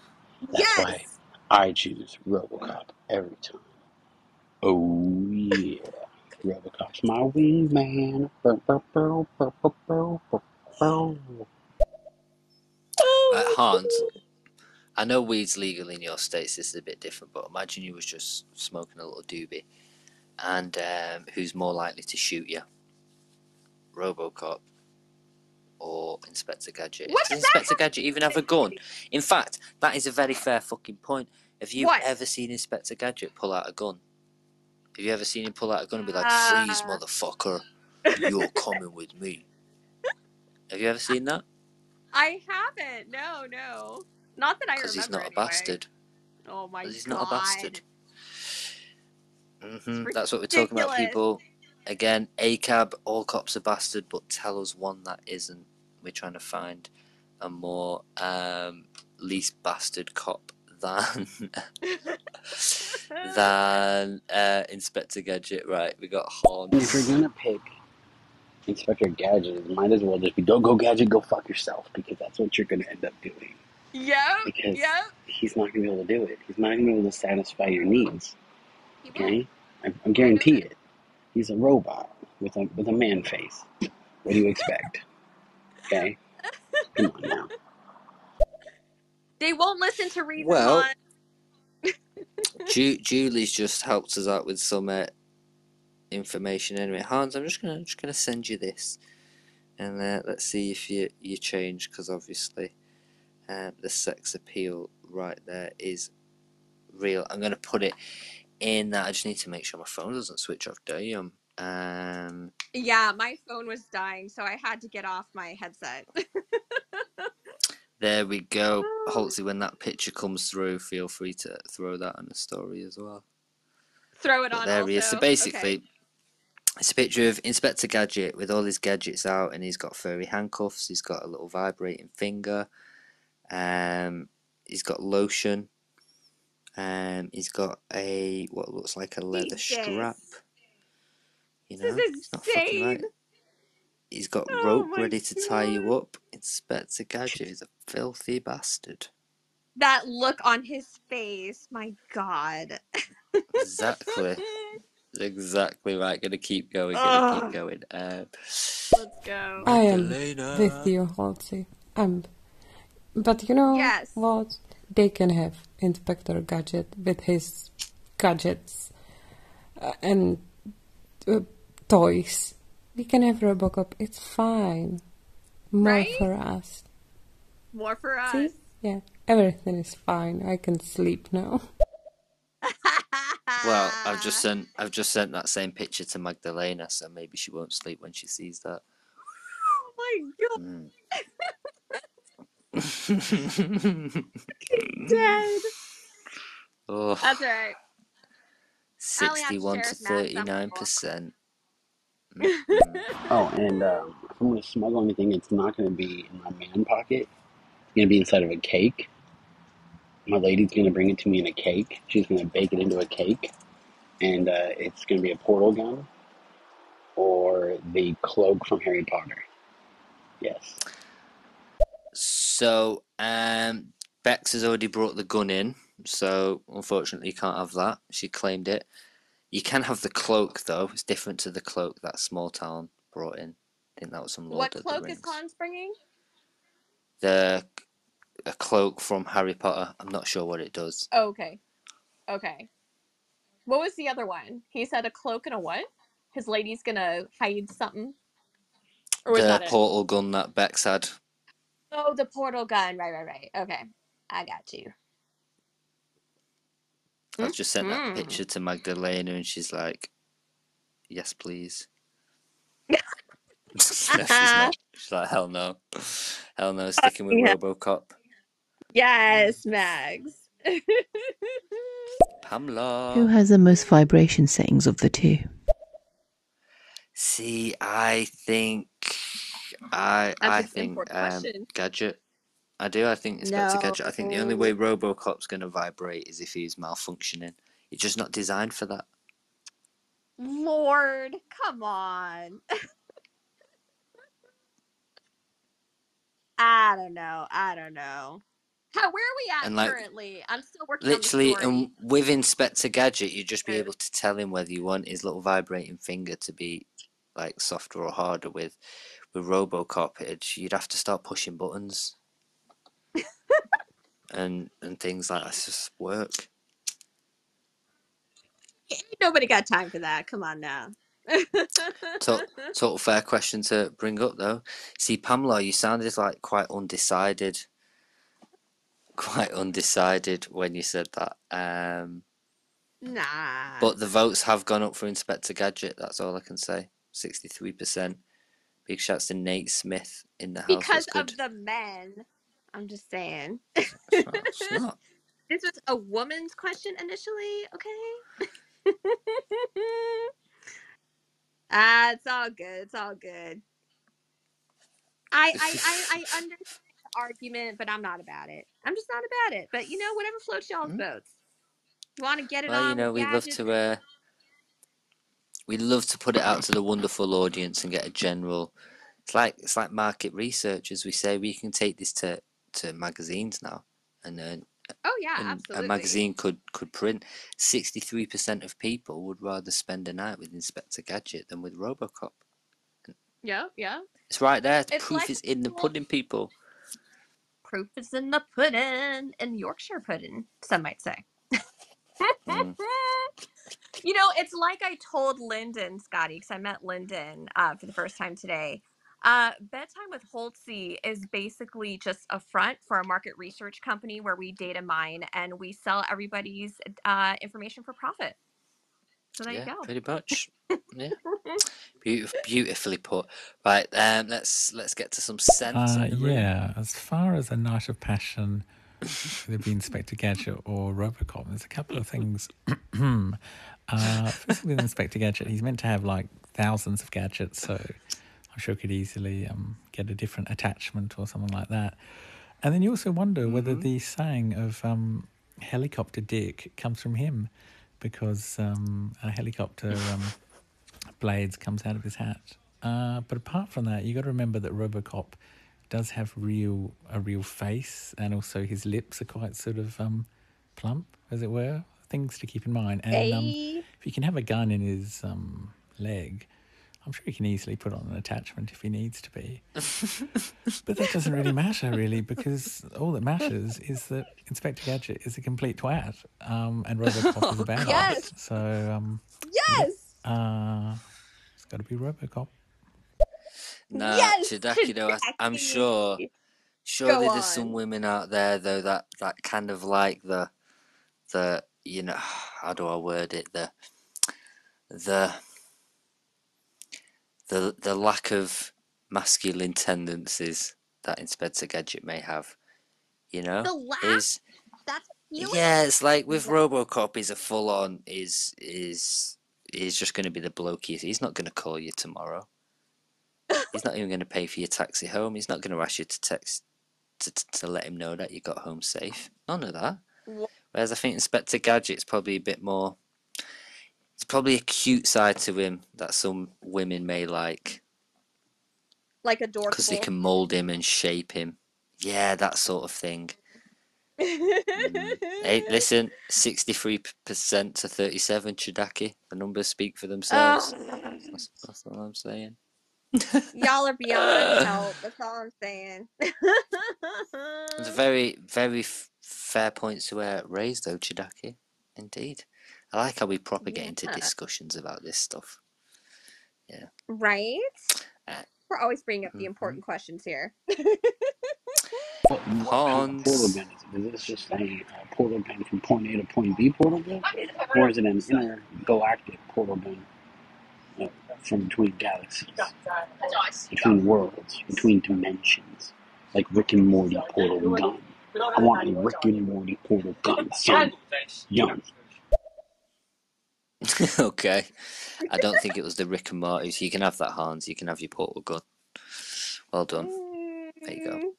That's why I choose RoboCop every time. Oh yeah, RoboCop's my wingman. Bow, bow, bow, bow, bow, bow, bow, bow. Uh, Hans, I know weed's legal in your states. This is a bit different, but imagine you was just smoking a little doobie, and um, who's more likely to shoot you? RoboCop or Inspector Gadget? What Does does that Inspector Gadget even have a gun? In fact, that is a very fair fucking point. Have you What? ever seen Inspector Gadget pull out a gun? Have you ever seen him pull out a gun and be like, "Freeze, Uh. motherfucker! You're coming with me." Have you ever seen that? I haven't. No, no. Not that I remember. Because he's not a bastard. Oh my 'Cause he's not a bastard. hmm That's what we're talking about, people. Again, ACAB, all cops are bastard, but tell us one that isn't. We're trying to find a more um, least bastard cop than than uh, Inspector Gadget. Right, we got Horn. If you're gonna pick Inspector Gadget, it might as well just be don't go Gadget, go fuck yourself, because that's what you're gonna end up doing. Yeah. Because Yep. he's not gonna be able to do it. He's not gonna be able to satisfy your needs. Okay, I, I guarantee it. He's a robot with a with a man face. What do you expect? Okay, come on now. They won't listen to reason. Well- Ju- Julie's just helped us out with some uh, information. Anyway, Hans, I'm just gonna just gonna send you this, and uh, let's see if you you change because obviously, um, the sex appeal right there is real. I'm gonna put it in that. I just need to make sure my phone doesn't switch off. Damn. Um. Yeah, my phone was dying, so I had to get off my headset. There we go. Hopefully, when that picture comes through, feel free to throw that on the story as well. Throw it But on. there he is. So basically, Okay. it's a picture of Inspector Gadget with all his gadgets out, and he's got furry handcuffs. He's got a little vibrating finger. Um, he's got lotion. Um, he's got a what looks like a leather Jesus. strap. You know, it's not fucking right. Insane. He's got Oh rope ready to tie you up. Inspector Gadget is a filthy bastard. That look on his face, my god. Exactly. exactly right. Gonna keep going. Gonna Ugh. keep going. Um, Let's go. I am Magdalena. with you, Holtzy. Um, but you know Yes. what? They can have Inspector Gadget with his gadgets uh, and uh, toys. We can have Robocop. It's fine. More Right? for us. More for us. See? Yeah, everything is fine. I can sleep now. Well, I've just sent I've just sent that same picture to Magdalena, so maybe she won't sleep when she sees that. Oh my god. Mm. Dead. oh, That's alright. I only have to sixty-one to share his math, I'm thirty-nine percent. Oh, and um, if I'm gonna smuggle anything, it's not gonna be in my man pocket. It's gonna be inside of a cake. My lady's gonna bring it to me in a cake. She's gonna bake it into a cake, and uh, it's gonna be a portal gun or the cloak from Harry Potter. Yes. So, um, Bex has already brought the gun in, so unfortunately you can't have that. She claimed it. You can have the cloak though. It's different to the cloak that small town brought in. I think that was some Lord What of the cloak Rings. is Hans bringing? The a cloak from Harry Potter. I'm not sure what it does. Oh, okay. Okay. What was the other one? He said a cloak and a what? His lady's gonna hide something? Or was the that it? portal gun that Bex had. Oh, the portal gun. Right, right, right. Okay. I got you. I've just sent that Mhm. picture to Magdalena, and she's like, "Yes, please." no, she's not. She's like, "Hell no, hell no." Sticking with yeah. RoboCop. Yes, Mags. Pamela. Who has the most vibration settings of the two? See, I think I That's I think um. Gadget. I do. I think it's Inspector Gadget. I think the only way RoboCop's gonna vibrate is if he's malfunctioning. It's just not designed for that. Lord, come on. I don't know. I don't know. How where are we at And, like, currently? I'm still working Literally, and with Inspector Gadget, you'd just be able to tell him whether you want his little vibrating finger to be like softer or harder. With with RoboCop, you'd have to start pushing buttons and and things like that. It's just work. Ain't Nobody got time for that. Come on now. Total, total fair question to bring up though. See, Pamela, you sounded like quite undecided. Quite undecided when you said that. Um, Nah. But the votes have gone up for Inspector Gadget. That's all I can say. Sixty-three percent. Big shouts to Nate Smith in the house. because of the men. I'm just saying. It's not. this was a woman's question initially, okay? ah, it's all good. It's all good. I I I, I understand the argument, but I'm not about it. I'm just not about it. But you know, whatever floats y'all's boats. You want to get it? Well, on you know, we love to. Uh, we love to put it out to the wonderful audience and get a general. It's like it's like market research, as we say. We can take this to to magazines now, and uh, Oh yeah, and absolutely. a magazine could could print. Sixty three percent of people would rather spend a night with Inspector Gadget than with RoboCop. Yeah, yeah. It's right there. The It's proof like is in the pudding, people. proof is in the pudding, in Yorkshire pudding, some might say. Mm. You know, it's like I told Lyndon, Scotty, because I met Lyndon uh, for the first time today. Uh, Bedtime with Holtzy is basically just a front for a market research company where we data mine and we sell everybody's uh, information for profit. So there yeah, you go. pretty much. Yeah, Beautif- beautifully put. Right, um, let's let's get to some sense. Uh, in the room. yeah, as far as a night of passion, whether it be Inspector Gadget or Robocop, there's a couple of things. uh, first with Inspector Gadget, he's meant to have like thousands of gadgets, so I'm sure he could easily um, get a different attachment or something like that. And then you also wonder whether the saying of um, helicopter dick comes from him, because um, a helicopter um, blades comes out of his hat. Uh, but apart from that, you've got to remember that RoboCop does have real a real face, and also his lips are quite sort of um, plump, as it were. Things to keep in mind. And um, Hey. if you can have a gun in his um, leg, I'm sure he can easily put on an attachment if he needs to be. but that doesn't really matter, really, because all that matters is that Inspector Gadget is a complete twat, um, and RoboCop is a badass. Yes. So, um, Yes. uh, it's got to be RoboCop. Nah, Yes, Chidaki, though, I, I'm sure, surely there's some women out there though that that kind of like the the you know how do I word it the the the the lack of masculine tendencies that Inspector Gadget may have. You know, The laugh? is That's yeah, it's like with RoboCop, he's a full on is is he's just going to be the bloke. He's, he's not going to call you tomorrow. He's not even going to pay for your taxi home. He's not going to ask you to text to, to, to let him know that you got home safe. None of that. Whereas I think Inspector Gadget's probably a bit more. It's probably a cute side to him that some women may like Like a door. because they can mold him and shape him. Yeah, that sort of thing. Hey, listen, sixty-three percent to thirty-seven, Chidaki. The numbers speak for themselves. Ugh. That's, that's all I'm saying. Y'all are beyond help. That's all I'm saying. It's a very, very f- fair point to uh, raise, though, Chidaki. Indeed. I like how we proper get into discussions about this stuff. Yeah. right? Uh, We're always bringing up the mhm. important questions here. What, what kind of portal gun is it? Is this just a uh, portal gun from point A to point B portal gun? Or is it an intergalactic portal gun uh, from between galaxies, between worlds, between dimensions? Like Rick and Morty portal gun. I want a Rick and Morty portal gun. Son. Young. okay. I don't think it was the Rick and Morty. You can have that, Hans. You can have your portal gun. Well done. There you go.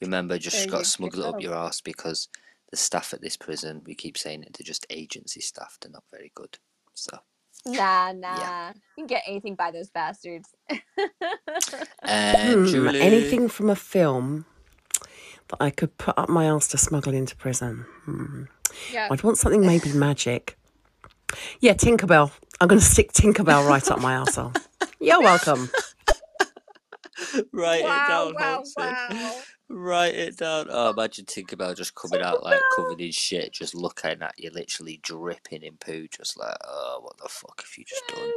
Remember, just There got you to smuggle it up your arse because the staff at this prison, we keep saying it, they're just agency staff. They're not very good. So, Nah, nah. You can get anything by those bastards. and Hmm, Julie. anything from a film that I could put up my ass to smuggle into prison. Hmm. Yeah. I'd want something maybe magic. Yeah, Tinkerbell. I'm going to stick Tinkerbell right up my arsehole. You're welcome. Write Wow, it down, wow, Hopsy. wow. Write it down. Oh, imagine Tinkerbell just coming out like covered in shit, just looking at you, literally dripping in poo, just like, oh, what the fuck have you just done?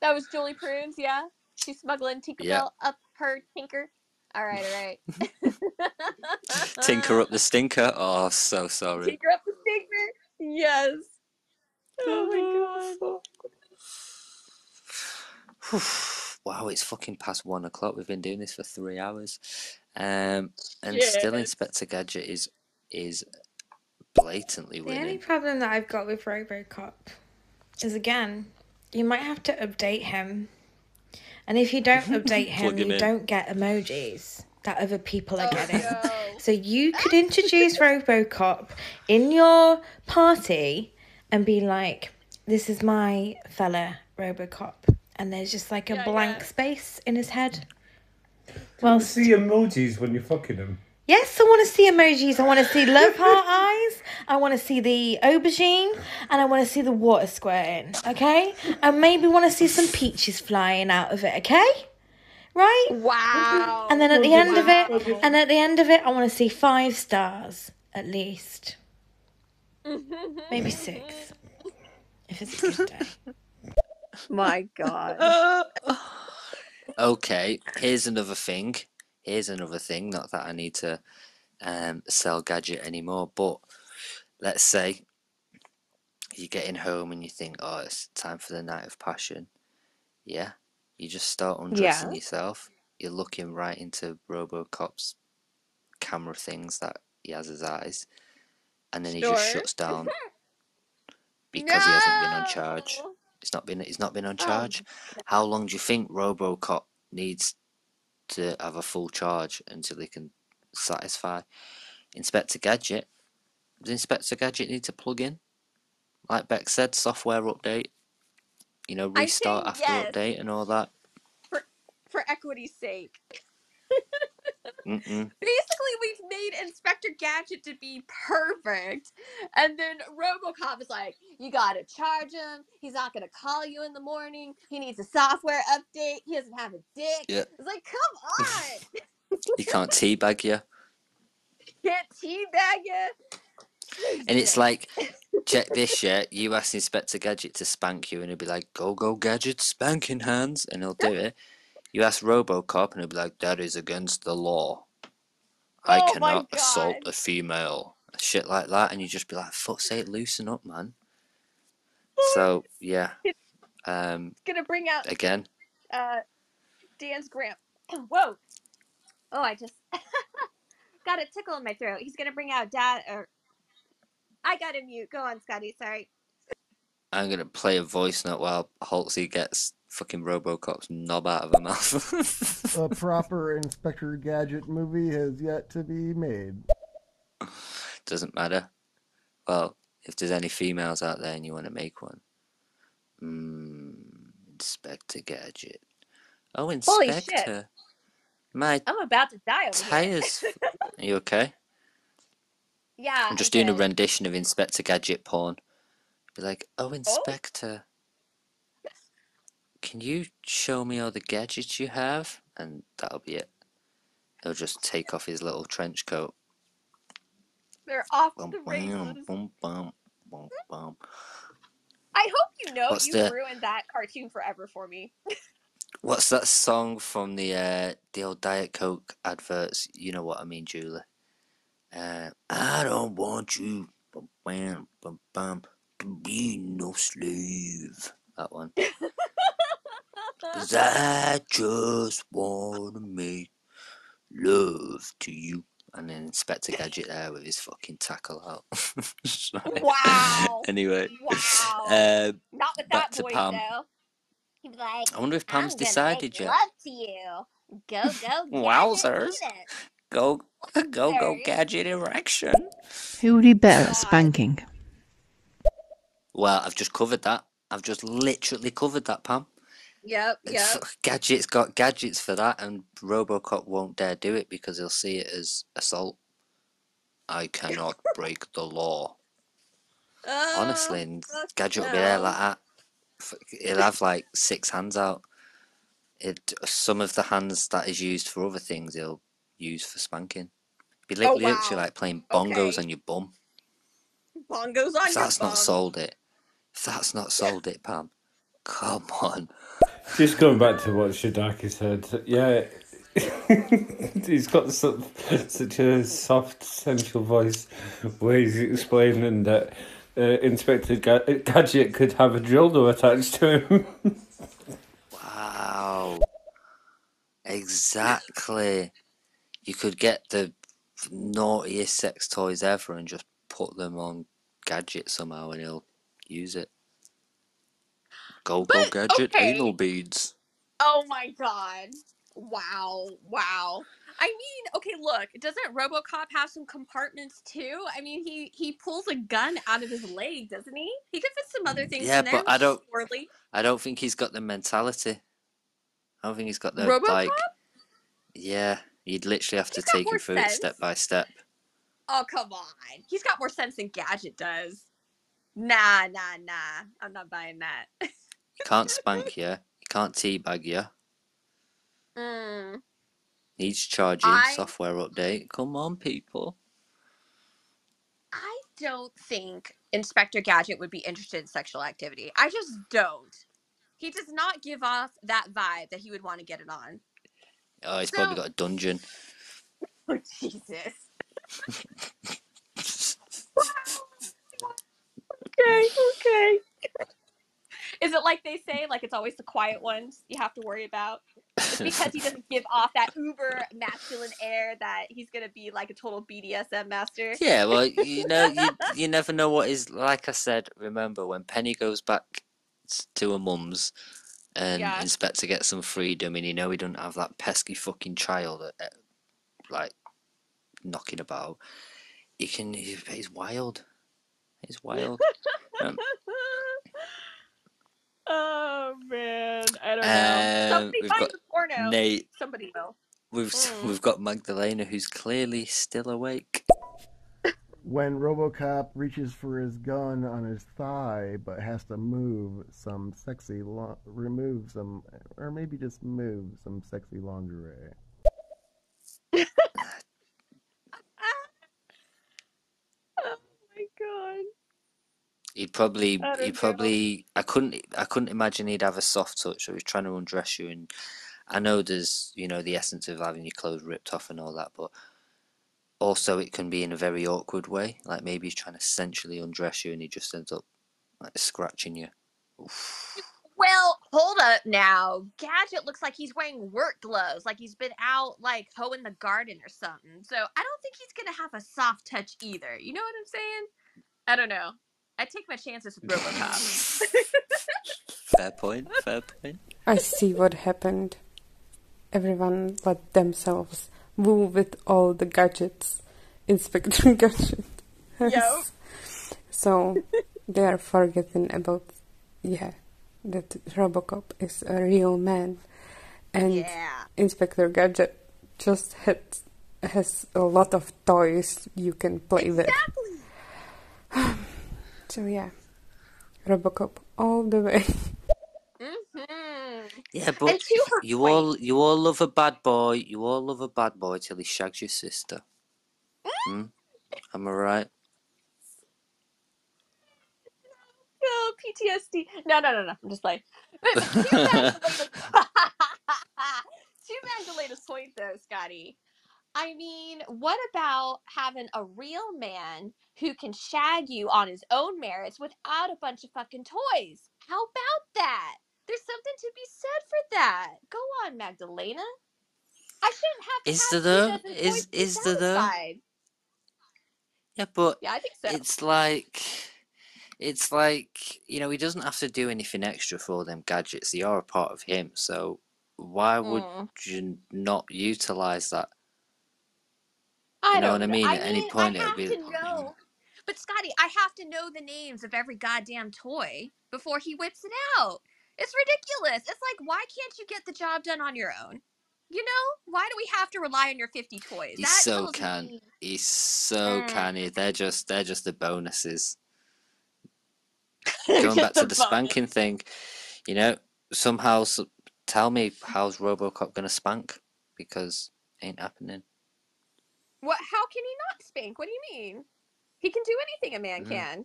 That was Julie Prunes, yeah? She's smuggling Tinkerbell Yeah. up her tinker. All right, all right. Tinker up the stinker. Oh, so sorry. Tinker up the stinker. Yes. Oh my god. wow, it's fucking past one o'clock. We've been doing this for three hours, um, and still Inspector Gadget is is blatantly winning. The only problem that I've got with Robocop is again, you might have to update him. And if you don't update him, him you in. don't get emojis that other people are getting. So you could introduce Robocop in your party and be like, this is my fella Robocop. And there's just like a blank space in his head. Well, see emojis when you're fucking him. Yes, I want to see emojis. I want to see love heart eyes. I want to see the aubergine, and I want to see the water squirting. Okay, and maybe want to see some peaches flying out of it. Okay, right? Wow. And then at the end of it, and at the end of it, I want to see five stars at least, maybe six, if it's a good day. My god. Okay, here's another thing. Here's another thing. Not that I need to um, sell gadget anymore, but let's say you're getting home and you think, oh, it's time for the night of passion. Yeah, you just start undressing Yeah. yourself. You're looking right into Robocop's camera things that he has his eyes, and then he just shuts down because he hasn't been on charge. It's not been. He's not been on oh, charge. How long do you think RoboCop needs to have a full charge until he can satisfy Inspector Gadget? Does Inspector Gadget need to plug in? Like Beck said, software update. You know, restart after yes. update and all that. For For equity's sake. Mm-mm. Basically, we've made Inspector Gadget to be perfect. And then Robocop is like, you gotta charge him. He's not gonna call you in the morning. He needs a software update. He doesn't have a dick. Yeah. It's like, come on. He can't teabag you. Can't teabag you. And it's like, check this shit. You ask Inspector Gadget to spank you, and he'll be like, "Go, go, Gadget, spanking hands," and he'll do it. You ask RoboCop, and he'll be like, "That is against the law. I Oh cannot assault a female." Shit like that, and you just be like, "Fuck's sake, loosen up, man." So yeah, um, It's gonna bring out again, uh Dan's grand. Whoa. Oh, I just got a tickle in my throat. He's gonna bring out dad or I got a mute. Go on, Scotty. Sorry. I'm gonna play a voice note while Holtzy gets fucking RoboCop's knob out of her mouth. a proper Inspector Gadget movie has yet to be made. Doesn't matter. Well, if there's any females out there and you want to make one, mm, Inspector Gadget. Oh, Holy shit. Inspector. My I'm about to die over tires. here. Are you okay? yeah. I'm just I'm doing a rendition of Inspector Gadget porn. Be like, oh, Inspector. Can you show me all the gadgets you have? And that'll be it. He'll just take off his little trench coat. They're off Bum, the bum, bum, bum. I hope you know What's you the- ruined that cartoon forever for me. What's that song from the uh, the old Diet Coke adverts? You know what I mean, Julie. Uh, I don't want you, bum, bum, bum, to be no slave. That one. 'Cause I just wanna make love to you. And then Inspector Gadget there with his fucking tackle out. Wow. Anyway. Wow. Um, Not with back that to voice Pam. though. He'd be like, I wonder if I'm Pam's gonna decided make yet. love to you. Go, go, gadget, Wowzers. Go, go, go, gadget erection. Who would be better at spanking? Well, I've just covered that. I've just literally covered that, Pam. Yep, yep. Gadget's got gadgets for that, and Robocop won't dare do it because he'll see it as assault. I cannot break the law. Oh, Honestly, and fuck Gadget will be there like that. He'll have like six hands out. It some of the hands that is used for other things he'll use for spanking. Be Oh, literally wow. like playing bongos Okay. on your bum. Bongos on If your that's not sold it, if that's not sold it, Pam, come on. Just going back to what Shadaki said, yeah, he's got such, such a soft, sensual voice where he's explaining that uh, Inspector Ga- Gadget could have a dildo attached to him. Wow. Exactly. You could get the naughtiest sex toys ever and just put them on Gadget somehow and he'll use it. Go, go, But, Gadget, okay. anal beads. Oh my god. Wow. Wow. I mean, okay, look, doesn't RoboCop have some compartments too? I mean, he he pulls a gun out of his leg, doesn't he? He could fit some other mm, things Yeah, in there. but I don't- Swirly. I don't think he's got the mentality. I don't think he's got the RoboCop? like. Yeah, you'd literally have to take him through it step by step. Oh come on. He's got more sense than Gadget does. Nah, nah, nah. I'm not buying that. He can't spank you. He can't teabag you. Mm. Needs charging. I- Software update. Come on, people. I don't think Inspector Gadget would be interested in sexual activity. I just don't. He does not give off that vibe that he would want to get it on. Oh, he's probably got a dungeon. Oh, Jesus. okay, okay. Is it like they say, like it's always the quiet ones you have to worry about? It's because he doesn't give off that uber masculine air that he's gonna be like a total BDSM master. Yeah, well, you know, you you never know what is. Like I said, remember when Penny goes back to her mum's and Yeah. to get some freedom, and you know he doesn't have that pesky fucking child uh, uh, like knocking about. He can. He's, he's wild. He's wild. Um, oh man, I don't know. Um, Somebody we've find got the porno. Nate. Somebody will. we've Mm. we've got Magdalena, who's clearly still awake. When RoboCop reaches for his gun on his thigh, but has to move some sexy, lo- remove some, or maybe just move some sexy lingerie. Oh my god. He'd probably, I he'd know. probably. I couldn't, I couldn't imagine he'd have a soft touch. So he's trying to undress you, and I know there's, you know, the essence of having your clothes ripped off and all that, but also it can be in a very awkward way. Like maybe he's trying to sensually undress you, and he just ends up like scratching you. Well, hold up now. Gadget looks like he's wearing work gloves, like he's been out like hoeing the garden or something. So I don't think he's gonna have a soft touch either. You know what I'm saying? I don't know. I take my chances with RoboCop. Fair point. Fair point. I see what happened. Everyone let themselves woo with all the gadgets Inspector Gadget has. Yup. So they are forgetting about, yeah, that Robocop is a real man. And Yeah. Inspector Gadget just had, has a lot of toys you can play with. So yeah, Robocop all the way. Mm-hmm. Yeah, but to her you all, you all love a bad boy. You all love a bad boy till he shags your sister. Hmm? Am I right? No PTSD. No, no, no, no. I'm just playing. But to Magdalena's, to Magdalena's point, though, Scotty. I mean, what about having a real man who can shag you on his own merits without a bunch of fucking toys? How about that? There's something to be said for that. Go on, Magdalena. I shouldn't have to Is have there two though? dozen Is toys to be is there though? Yeah, but Yeah, I think so. it's like it's like you know he doesn't have to do anything extra for all them gadgets. They are a part of him. So why would Mm. you not utilize that? I You know what I know. mean? I At any mean, point it'd have be to know. But Scotty, I have to know the names of every goddamn toy before he whips it out. It's ridiculous. It's like, why can't you get the job done on your own? You know, why do we have to rely on your fifty toys? He's that so tells can. me. He's so Mm. canny. They're just they're just the bonuses. Going back just to a the spanking thing, you know, somehow s- tell me how's RoboCop gonna spank because ain't happening. What? How can he not spank? What do you mean? He can do anything a man Mm. can.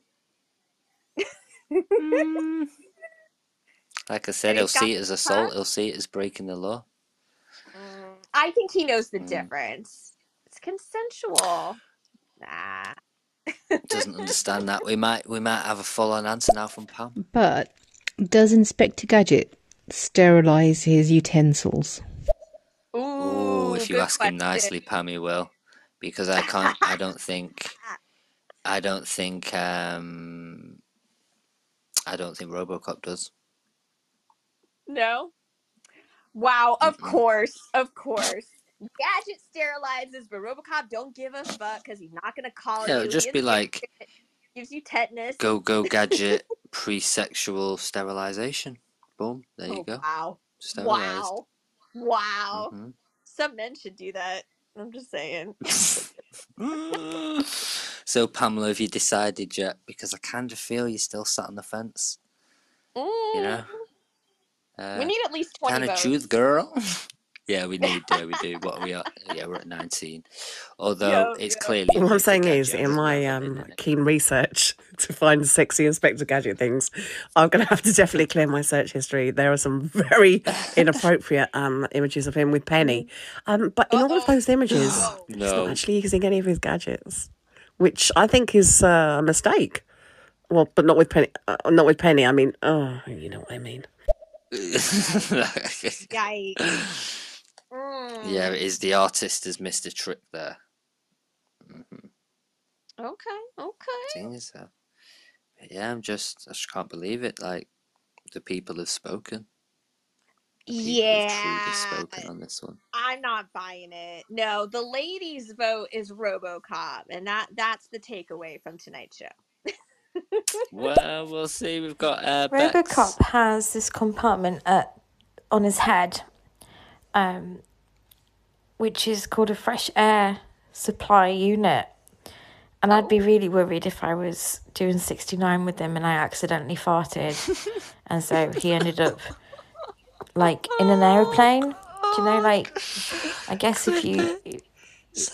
Like I said, he'll see it as the assault. huh? He'll see it as breaking the law. I think he knows the Mm. difference. It's consensual. Nah. doesn't understand that. We might we might have a full on answer now from Pam. But does Inspector Gadget sterilize his utensils? Oh, if you good ask him nicely, Pam, he will, because I can't. I don't think. I don't think. Um, I don't think RoboCop does. No. Wow, of Mm-mm. course, of course. Gadget sterilizes, but RoboCop don't give a fuck because he's not gonna call Yeah, it'd just be like gives you tetanus. go go gadget pre-sexual sterilization. Boom, there you Oh go. wow, Sterilized. wow, wow. Mhm. Some men should do that. I'm just saying. So Pamela, have you decided yet? Because I kind of feel you're still sat on the fence. You know. Mm, Uh, we need at least twenty kind of truth, girl. yeah, we need. Yeah, we do. What are we at? Yeah, we're at nineteen. Although Yo, it's yo. clearly. All I'm saying is, in my um, keen research to find sexy Inspector Gadget things, I'm going to have to definitely clear my search history. There are some very inappropriate um, images of him with Penny. Um, but in all of those images, he's not actually using any of his gadgets, which I think is uh, a mistake. Well, but not with Penny. Uh, not with Penny. I mean, oh, you know what I mean. Yikes. Mm, yeah, it is the artist has missed a trick there. hmm Okay, okay. Thing so. But yeah, I'm just. I just can't believe it. Like the people have spoken. The people have Yeah, spoken on this one. I'm not buying it. No, the ladies' vote is RoboCop, and that that's the takeaway from tonight's show. Well, we'll see. We've got uh, Bex. Robocop has this compartment at, on his head, um, which is called a fresh air supply unit. And I'd be really worried if I was doing 69 with him and I accidentally farted. and so he ended up like in an aeroplane. Do you know, like, I guess if you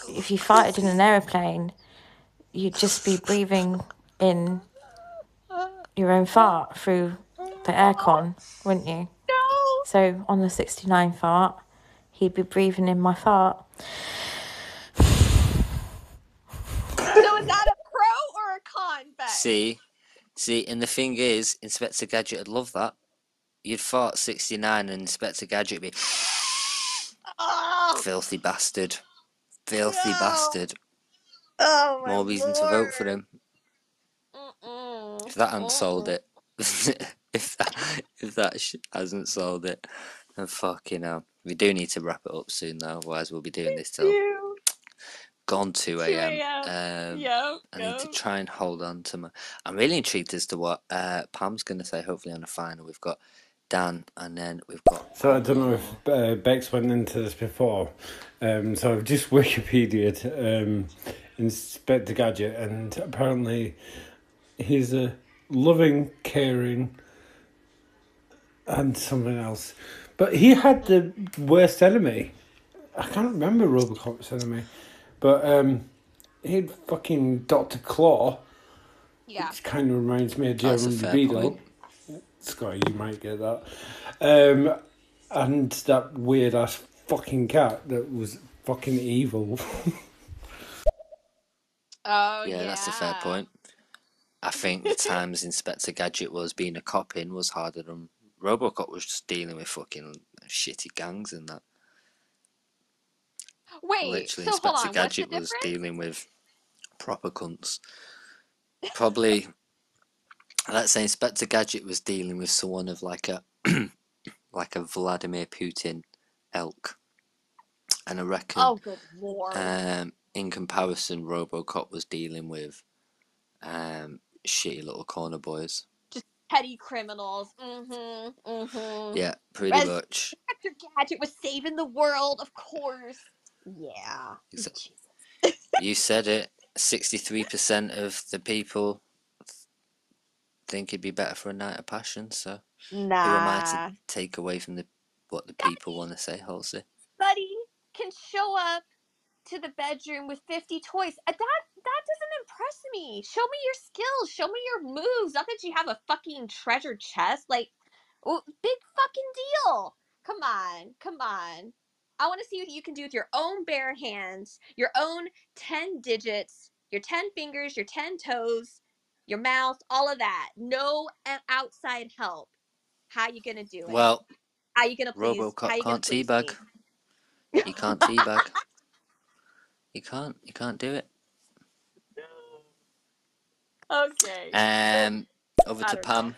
if you farted in an aeroplane, you'd just be breathing in your own fart through the aircon, wouldn't you? No. So on the 69 fart, he'd be breathing in my fart. So is that a pro or a con, Beck? See, see, and the thing is, Inspector Gadget would love that. You'd fart 69 and Inspector Gadget would be Oh, filthy bastard. Filthy No. bastard. oh my More reason to vote for him. Mm-mm. If that hasn't sold it. if that if that hasn't sold it. Then fucking hell. We do need to wrap it up soon though, otherwise we'll be doing this till You. gone 2 2 a.m. a.m. Um, Yep, I need to try and hold on to my. I'm really intrigued as to what uh, Pam's going to say. Hopefully, on the final, we've got Dan, and then we've got. So I don't know if uh, Bex went into this before. Um, so I've just Wikipedia'd um, Inspector Gadget, and apparently he's a loving, caring, and something else. But he had the worst enemy. I can't remember Robocop's enemy, but um, he had fucking Doctor Claw. Yeah. Which kind of reminds me of That's a Jeremy fair Beadle. point. Scotty, you might get that. Um, and that weird ass fucking cat that was fucking evil. Oh yeah, yeah. that's a fair point. I think the times Inspector Gadget was being a cop in was harder than Robocop was just dealing with fucking shitty gangs and that. Wait, Literally, so Inspector on. Gadget was dealing with proper cunts. Probably, let's say Inspector Gadget was dealing with someone of like a like a Vladimir Putin elk, and I reckon Oh, good lord. um, in comparison, RoboCop was dealing with um, shitty little corner boys. Petty criminals. Mm-hmm. Mm-hmm. Yeah, pretty much. Inspector Gadget was saving the world, of course. Yeah. You said it. Sixty-three percent of the people think it'd be better for a night of passion. So who am I to take away from the what the people want to say, Holtzy? Buddy can show up to the bedroom with 50 toys. Uh, That that doesn't impress me. Show me your skills. Show me your moves. Not that you have a fucking treasure chest. Like, oh, big fucking deal. Come on. Come on. I want to see what you can do with your own bare hands, your own 10 digits your 10 fingers, your 10 toes, your mouth, all of that. No uh, outside help. How you gonna do it? Well, how you gonna please? RoboCop how you can't teabag. You can't teabag. you can't. You can't do it. Okay. Um, over to don't Pam.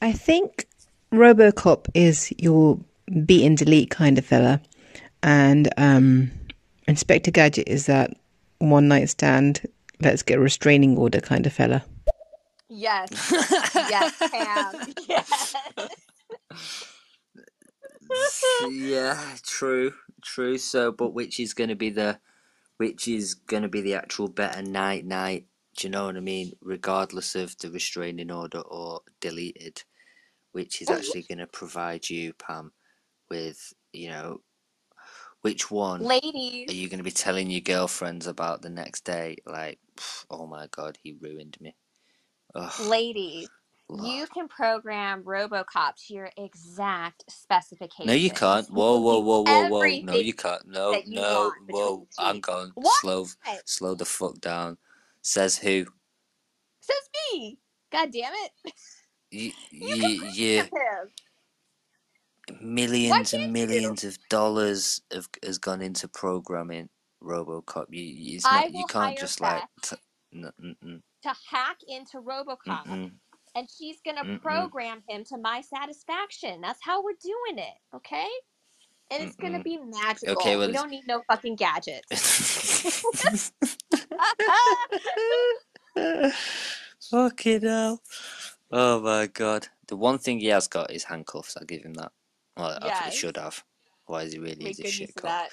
I think Robocop is your beat and delete kind of fella, and um, Inspector Gadget is that one night stand, let's get a restraining order kind of fella. Yes. yes, Pam. Yes. yeah, true, true. So, but which is going to be the, which is going to be the actual better night night? Do you know what I mean? Regardless of the restraining order or deleted, which is oh, actually going to provide you, Pam, with you know, which one Ladies. are you going to be telling your girlfriends about the next day? Like, oh my god, he ruined me. Ugh. Ladies, you can program RoboCop to your exact specifications. No, you can't. Whoa, whoa, whoa, whoa, whoa. No, you can't. No, you no, whoa. I'm going. Slow, slow the fuck down. Says who? Says me. God damn it. You, You you, can you, program millions and millions of dollars have has gone into programming RoboCop. You, you- it's I not. You can't just like. T- no, to hack into RoboCop, mm-mm, and she's gonna mm-mm, program him to my satisfaction. That's how we're doing it, okay? And it's gonna be magical. Okay, well, we don't need no fucking gadgets. Fucking hell. Oh my god. The one thing he has got is handcuffs. I'll give him that. Well, I think he should have. Otherwise, he really Make is good use shit cop.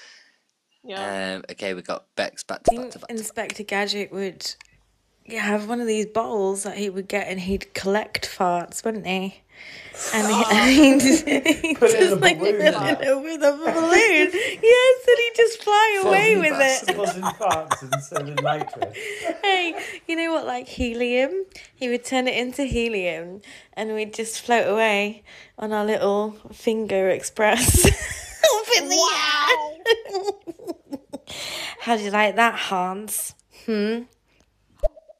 Yeah. Um, okay, we got Bex back to back to back. Inspector Gadget would yeah, have one of these bowls that he would get and he'd collect farts, wouldn't he? And he, he'd just, he'd Put just a like balloon, like. it with a balloon. yes, and he'd just fly away with it. Farts of nitrous. hey, you know what? Like helium, he would turn it into helium, and we'd just float away on our little finger express. Up in the air. How do you like that, Hans? Hmm.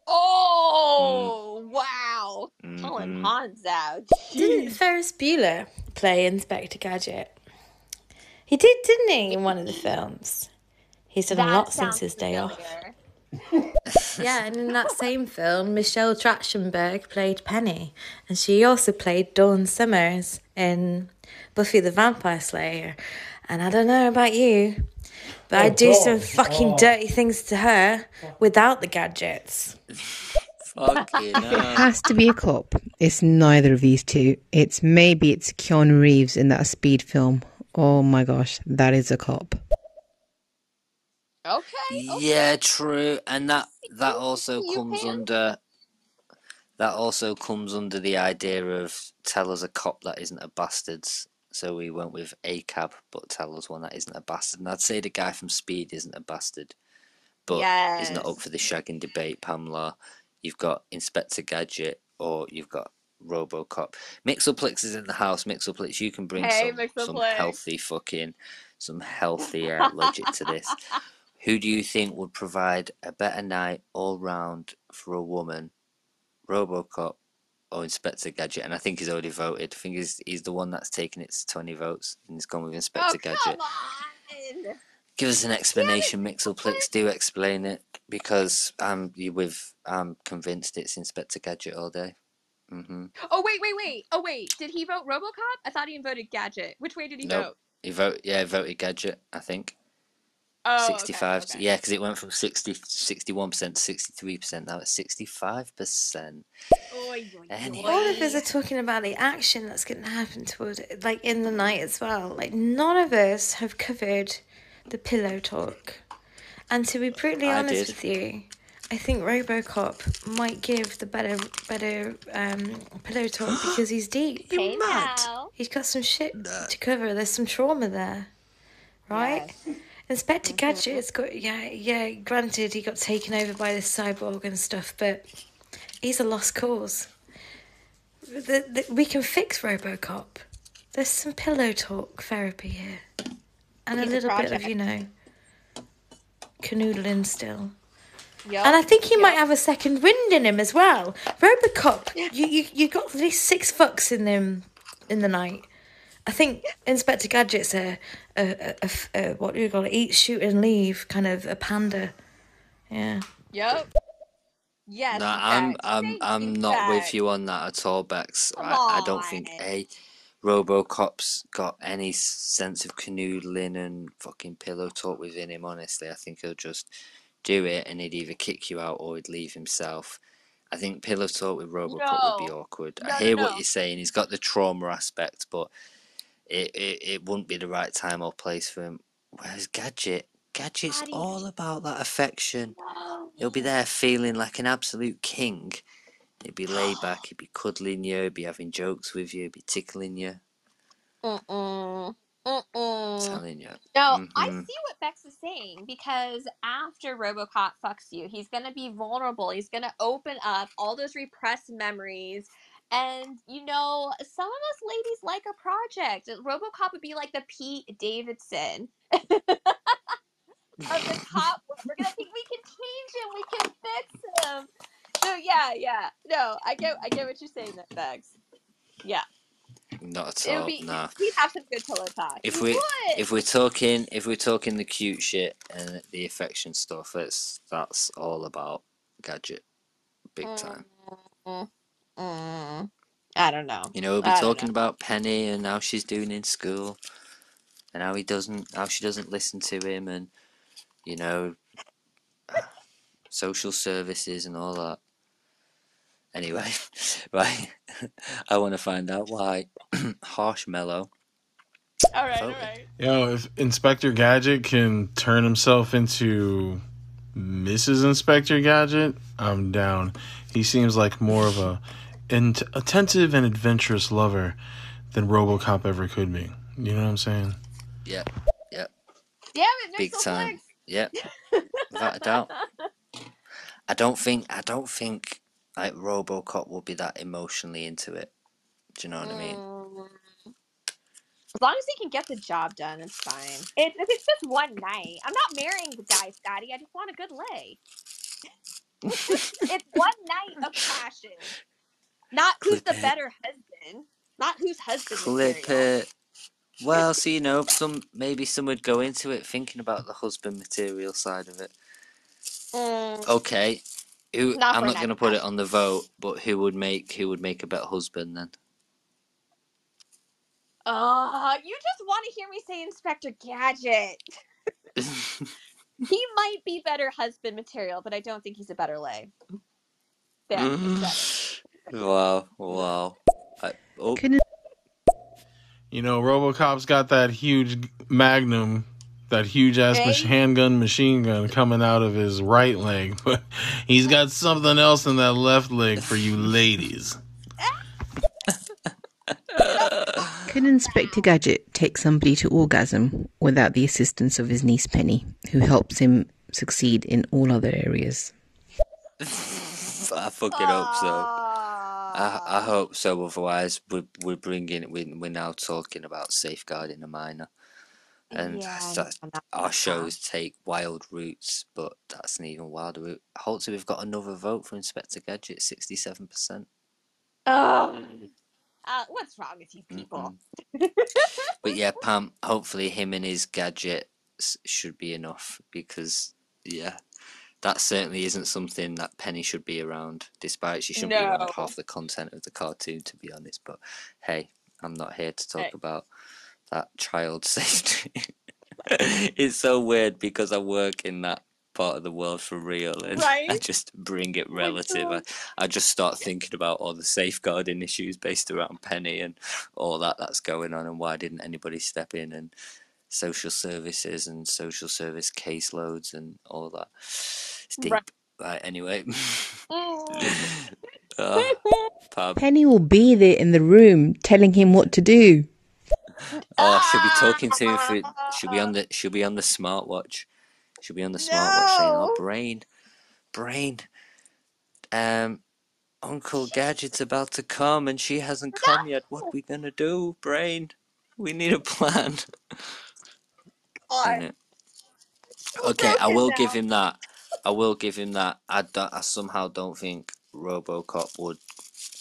Oh wow! Pulling Mhm. Hans out. Didn't Ferris Bueller play Inspector Gadget? He did, didn't he, in one of the films? He's done a lot since his day off. Yeah, and in that same film, Michelle Trachtenberg played Penny, and she also played Dawn Summers in Buffy the Vampire Slayer. And I don't know about you, but Oh, I'd do some fucking Oh. dirty things to her without the gadgets. Fucking it has to be a cop, it's neither of these two. It's maybe it's Keanu Reeves in that speed film. Oh my gosh, that is a cop. Okay. Yeah, true, and that that also you comes can. under that also comes under the idea of tell us a cop that isn't a bastards. So we went with ACAB, but tell us one that isn't a bastard. And I'd say the guy from Speed isn't a bastard, but he's not up for the shagging debate. Pamela, you've got Inspector Gadget, or you've got RoboCop. Mixoplex is in the house. Mixoplex, you can bring Hey, some some healthy fucking some healthy uh, logic to this. Who do you think would provide a better night all round for a woman, RoboCop or Inspector Gadget? And I think he's already voted. I think he's he's the one that's taken its twenty votes, and he's gone with Inspector Oh Gadget. come on! Give us an explanation, Mixoplex. Do explain it because I'm you with I'm convinced it's Inspector Gadget all day. Mm-hmm. Oh wait, wait, wait. Oh wait, did he vote RoboCop? I thought he voted Gadget. Which way did he Nope. vote? He vote yeah, he voted Gadget. I think. Oh, 65 okay. yeah because it went from 60 61% to 63% now it's 65% Oy, oy, Anyway. All of us are talking about the action that's going to happen toward it, like in the night as well. Like none of us have covered the pillow talk. And to be brutally I honest did. with you, I think RoboCop might give the better better um, pillow talk because he's deep. Hey now. He's got some shit to cover. There's some trauma there, right? Inspector mm-hmm. Gadget's got yeah yeah. Granted, he got taken over by this cyborg and stuff, but he's a lost cause. The, the, we can fix RoboCop. There's some pillow talk therapy here, and He's a a little bit of you know canoodling still. Yep. And I think he might have a second wind in him as well. Robocop, you, you you got these six fucks in them in the night. I think Inspector Gadget's a, a, a, a f- a- what do you call it? Eat, shoot, and leave kind of a panda. Yeah. Yep. Yes. No, I'm I'm I'm you, not with you on that at all, Bex. Come I, I don't think a RoboCop's got any sense of canoodling and fucking pillow talk within him. Honestly, I think he'll just do it, and he'd either kick you out or he'd leave himself. I think pillow talk with RoboCop would be awkward. No, I hear no. what you're saying. He's got the trauma aspect, but it, it it wouldn't be the right time or place for him. Whereas Gadget, Gadget's all about that affection. He'll be there feeling like an absolute king. He'd be laid back, he'd be cuddling you, he'd be having jokes with you, he'd be tickling you. Mm-mm. Mm-mm. Telling you. No, I Mhm. see what Bex is saying because after RoboCop fucks you, he's gonna be vulnerable. He's gonna open up all those repressed memories, and you know, some of us ladies like a project. RoboCop would be like the Pete Davidson of the cop. We're gonna think we can change him. We can fix him. So yeah, yeah. No, I get, I get what you're saying, that Bex. Yeah, Not at it would all. be. Nah. He'd have some good pillow talk. If we would. if we're talking if we're talking the cute shit and the affection stuff, it's that's all about Gadget, big time. Mm, mm, I don't know. You know, we'll be I talking about Penny and how she's doing in school, and how he doesn't, how she doesn't listen to him, and you know, social services and all that. Anyway, right, I want to find out why Harshmellow. All right, all voted. right. Yo, if Inspector Gadget can turn himself into Mrs. Inspector Gadget, I'm down. He seems like more of a int- attentive and adventurous lover than RoboCop ever could be. You know what I'm saying? Yep, yep, Damn it, big time. Flex. Yep, without a doubt. I don't think I don't think like RoboCop will be that emotionally into it. Do you know what I mean? Mm. As long as he can get the job done, it's fine. It, if it's just one night, I'm not marrying the guy, Scotty. I just want a good lay. it's one night of passion, not who's the it. better husband, not whose husband Clip it. Well, so you know, some maybe some would go into it thinking about the husband material side of it. Mm, Okay, who Not I'm not going to put it on the vote, but who would make who would make a better husband then? Uh, you just want to hear me say Inspector Gadget. he might be better husband material, but I don't think he's a better lay. Said it. Wow, wow. I, oh, Couldn't You know, RoboCop's got that huge Magnum, that huge ass Hey? mach- handgun machine gun coming out of his right leg, but he's got something else in that left leg for you ladies. Could Inspector Gadget take somebody to orgasm without the assistance of his niece Penny, who helps him succeed in all other areas? I fucking hope so. I, I hope so. Otherwise, we're we're bringing we we're now talking about safeguarding a minor, and Yeah, that, no, no, our shows take wild routes, but that's an even wilder route. Hopefully, we've got another vote for Inspector Gadget, sixty-seven percent. Oh, uh, what's wrong with you people? But yeah, Pam. Hopefully, him and his gadget s- should be enough because yeah, that certainly isn't something that Penny should be around. Despite she shouldn't be around half the content of the cartoon, to be honest. But hey, I'm not here to talk Hey. about that child safety. it's so weird because I work in that part of the world for real and I just bring it Oh relative. I, I just start thinking about all the safeguarding issues based around Penny and all that that's going on and why didn't anybody step in and social services and social service caseloads and all that. It's deep. Right. Right, anyway. Uh, Pab. Penny will be there in the room telling him what to do. Oh, she'll be talking to him for she'll be on the she'll be on the smartwatch. She'll be on the smartwatch saying, Oh Brain Brain um Uncle Gadget's about to come and she hasn't come yet. What are we gonna do, Brain? We need a plan. Okay, I will now. give him that. I will give him that. I don't, I somehow don't think RoboCop would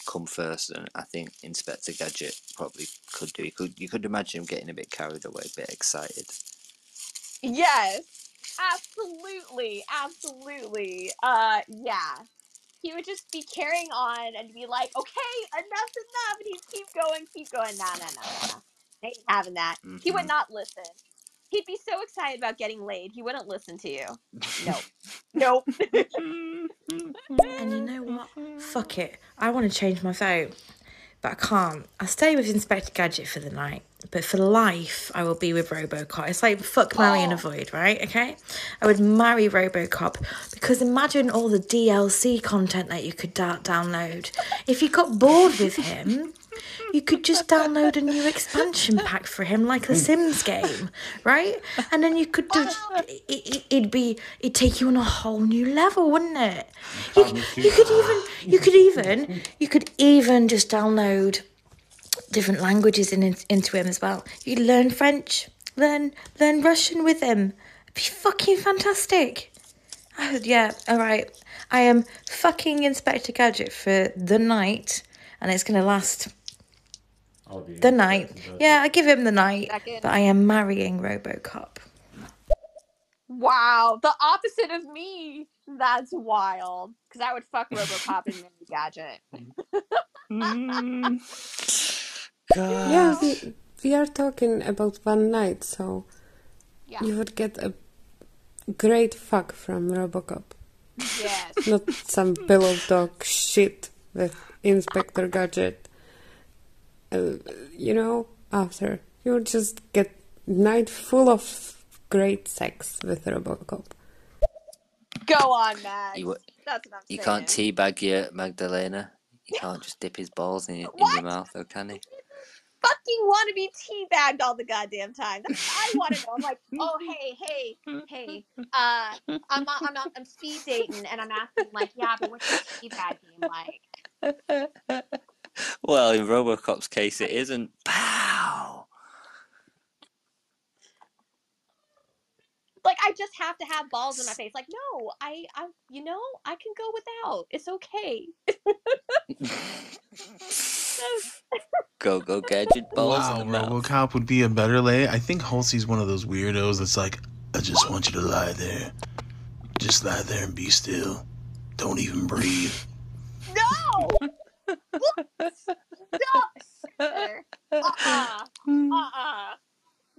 come first, and I think Inspector Gadget probably could do. You could you could imagine him getting a bit carried away, a bit excited. Yes, absolutely, absolutely. Uh, yeah. He would just be carrying on and be like, "Okay, enough's enough," and he'd keep going, keep going. Nah, nah, nah, nah, nah. Ain't having that. He would not listen. He'd be so excited about getting laid, he wouldn't listen to you. Nope. nope. And you know what? Fuck it. I want to change my vote, but I can't. I stay with Inspector Gadget for the night, but for life, I will be with Robocop. It's like fuck, marry, and oh. avoid, right? Okay. I would marry Robocop because imagine all the DLC content that you could da- download. If you got bored with him. You could just download a new expansion pack for him, like the Sims game, right? And then you could do. It, it, it'd be. It'd take you on a whole new level, wouldn't it? You, you could even. You could even. You could even just download different languages in, into him as well. You could learn French, learn learn Russian with him. It'd be fucking fantastic. Would, yeah, all right. I am fucking Inspector Gadget for the night, and it's gonna last the night. Yeah, I give him the night, Second. but I am marrying RoboCop. Wow, the opposite of me. That's wild. Because I would fuck RoboCop and marry Gadget. Mm. Yeah, we, we are talking about one night, so Yeah. you would get a great fuck from Robocop. Yes. Not some pillow talk shit with Inspector Gadget. Uh, you know, after You'll just get night full of great sex with Robocop. Go on, Max. You, That's what I'm you saying. can't teabag your Magdalena. You can't just dip his balls in, your- in your mouth, though, can he? fucking want to be teabagged all the goddamn time. That's what I want to know. I'm like, oh hey, hey, hey. Uh, I'm not, I'm not, I'm speed dating, and I'm asking like, yeah, but what's your teabag game like? Well, in RoboCop's case, it isn't. Pow! Like I just have to have balls in my face. Like, no, I, I, you know, I can go without. It's okay. Go, go, gadget balls Wow, in the mouth. RoboCop would be a better lay. I think Holtzy's one of those weirdos that's like, I just want you to lie there. Just lie there and be still. Don't even breathe. No. What? Stop, sir. Uh-uh. Uh-uh.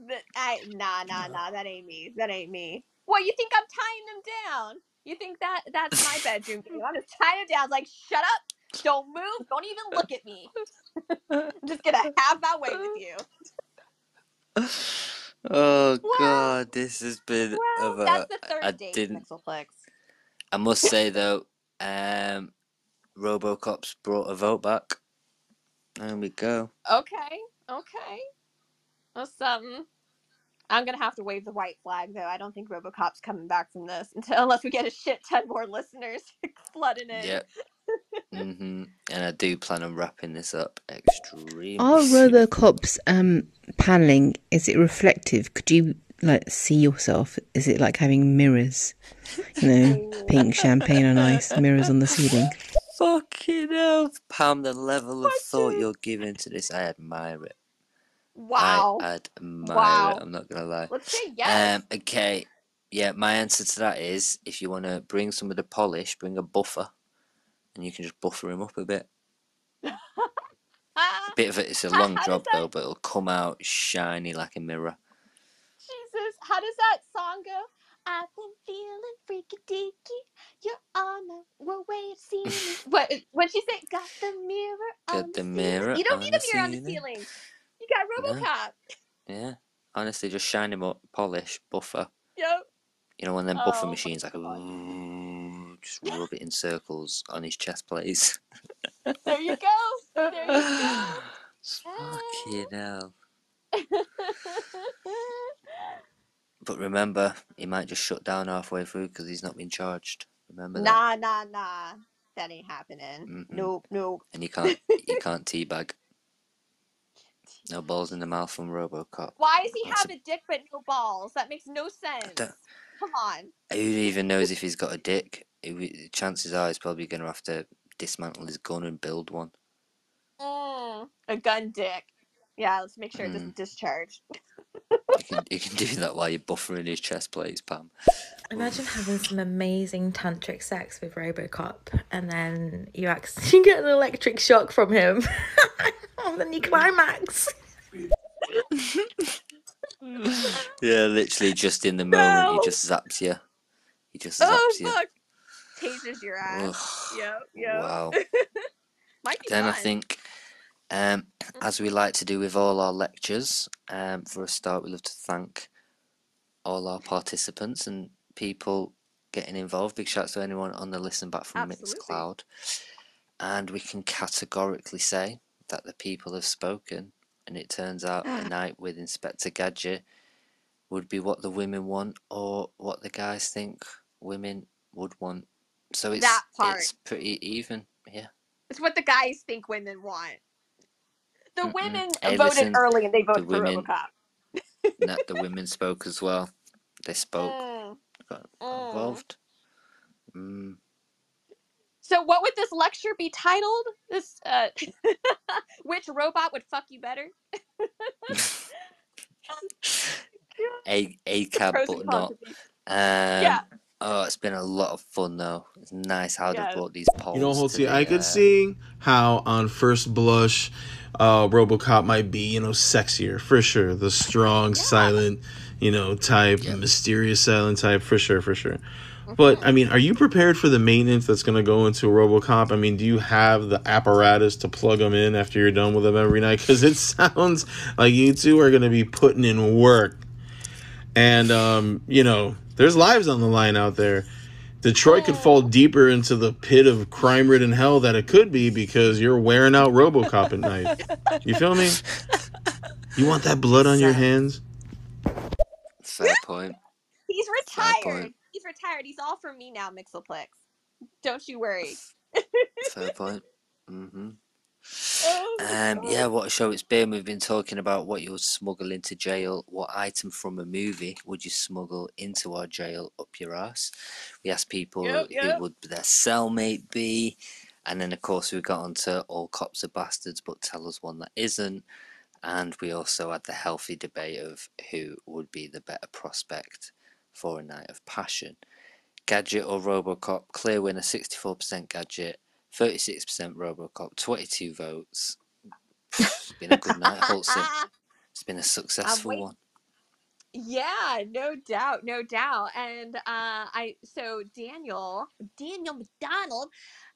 That, I, nah, nah, nah. That ain't me. That ain't me. What you think I'm tying them down? You think that that's my bedroom game? I'm just tying them down. Like, shut up. Don't move. Don't even look at me. I'm just gonna have my way with you. Oh God, this has been Well, of a. that's the third I date, didn't. Pixelplex. I must say though, um, RoboCop's brought a vote back. There we go. Okay. Okay. That's something. I'm gonna have to wave the white flag though. I don't think RoboCop's coming back from this until unless we get a shit ton more listeners flooding in. Yep. hmm And I do plan on wrapping this up extremely Are soon. Robocop's um paneling is it reflective? Could you like see yourself? Is it like having mirrors? You know, pink champagne on ice, mirrors on the ceiling. Fucking hell, Pam! The level of thought you're giving to this, I admire it. Wow. I admire Wow. it. I'm not gonna lie. Let's say yes. Um, okay. Yeah, my answer to that is if you want to bring some of the polish, bring a buffer, and you can just buffer him up a bit. a Bit of it. It's a long how job that- though, but it'll come out shiny like a mirror. Jesus, how does that song go? I've been feeling freaky deaky. You're on the well, way of seeing me. What? What'd she say? Got the mirror on Got the, the mirror ceiling. You don't on need a the mirror on the ceiling. ceiling. You got No. RoboCop. Yeah, honestly, just shine him up, polish, buffer. Yep. You know, one of them buffer Oh, my machines, like ooh, just rub it in circles on his chest plates. There you go. There you go. Fucking hell. But remember, he might just shut down halfway through because he's not been charged. Remember that. nah, nah, nah. That ain't happening. Mhm. Nope, nope. And you can't, you can't teabag. No balls in the mouth from RoboCop. Why does he That's have a dick but no balls? That makes no sense. come on. Who even knows if he's got a dick? Who- Chances are he's probably going to have to dismantle his gun and build one. Mm, a gun dick. Yeah, let's make sure it Mm. doesn't discharge. You can you can do that while you're buffering his chest plates, Pam. Imagine having some amazing tantric sex with Robocop and then you actually get an electric shock from him. and then you climax. Yeah, literally just in the moment, he just zaps you. He just zaps Oh you. fuck! Tasers your ass. Yep, yep. Wow. Might be Then I think, um, as we like to do with all our lectures, um, for a start, we love to thank all our participants and people getting involved. Big shouts to anyone on the listen back from Absolutely. Mixcloud. And we can categorically say that the people have spoken, and it turns out a night with Inspector Gadget would be what the women want or what the guys think women would want. So it's That part. it's pretty even, yeah. It's what the guys think women want. The Mm-mm. women Hey, voted listen, early and they the voted for women- RoboCop. no, the women spoke as well. They spoke, Mm, got, got mm. involved. Mm. So what would this lecture be titled? This uh which robot would fuck you better? A a cab, pros but and not. of each. Um, Yeah. Oh, it's been a lot of fun though. It's nice how Yeah. they brought these polls. You know, to Holtzy, the, I could uh, see how on first blush, uh, RoboCop might be, you know, sexier for sure. The strong, silent, you know, type, mysterious, silent type for sure, for sure. But I mean, are you prepared for the maintenance that's going to go into a RoboCop? I mean, do you have the apparatus to plug them in after you're done with them every night? Because it sounds like you two are going to be putting in work, and um, you know, there's lives on the line out there. Detroit could fall deeper into the pit of crime ridden hell that it could be because you're wearing out Robocop at night. You feel me? You want that blood on your hands? Fair point. He's retired. point. He's retired. He's all for me now, Mixoplex. Don't you worry. Fair point. hmm Oh, Um, yeah, what a show it's been. We've been talking about what you would smuggle into jail. What item from a movie would you smuggle into our jail up your ass? We asked people Yep, yep. who would their cellmate be, and then of course we got onto all cops are bastards, but tell us one that isn't. And we also had the healthy debate of who would be the better prospect for a night of passion. Gadget or Robocop? Clear winner 64% Gadget, 36% Robocop, 22 votes. It's been a good night, Holtzy. It's been a successful wait- one. Yeah, no doubt, no doubt. And uh I so Daniel, Daniel McDonald,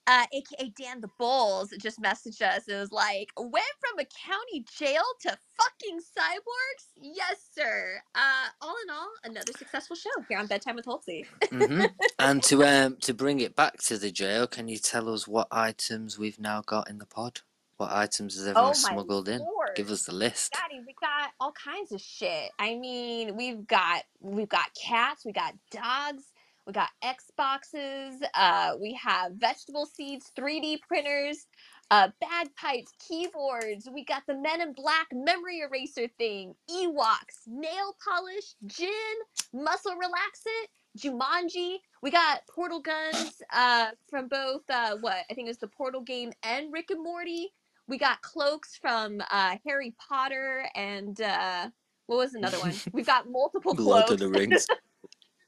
uh, aka Dan the Bulls, just messaged us. It was like, went from a county jail to fucking cyborgs? Yes, sir. Uh all in all, another successful show here on Bedtime with Holtzy. hmm And to um to bring it back to the jail, can you tell us what items we've now got in the pod? What items has everyone Oh smuggled in? Give us the list. Daddy, we got all kinds of shit. I mean, we've got we've got cats, we got dogs, we got Xboxes, uh, we have vegetable seeds, 3D printers, uh, bagpipes, keyboards. We got the Men in Black memory eraser thing, Ewoks, nail polish, gin, muscle relaxant, Jumanji. We got portal guns uh, from both uh, what I think is the Portal game and Rick and Morty. We got cloaks from uh, Harry Potter and uh, what was another one? We've got multiple Lord cloaks. of the Rings.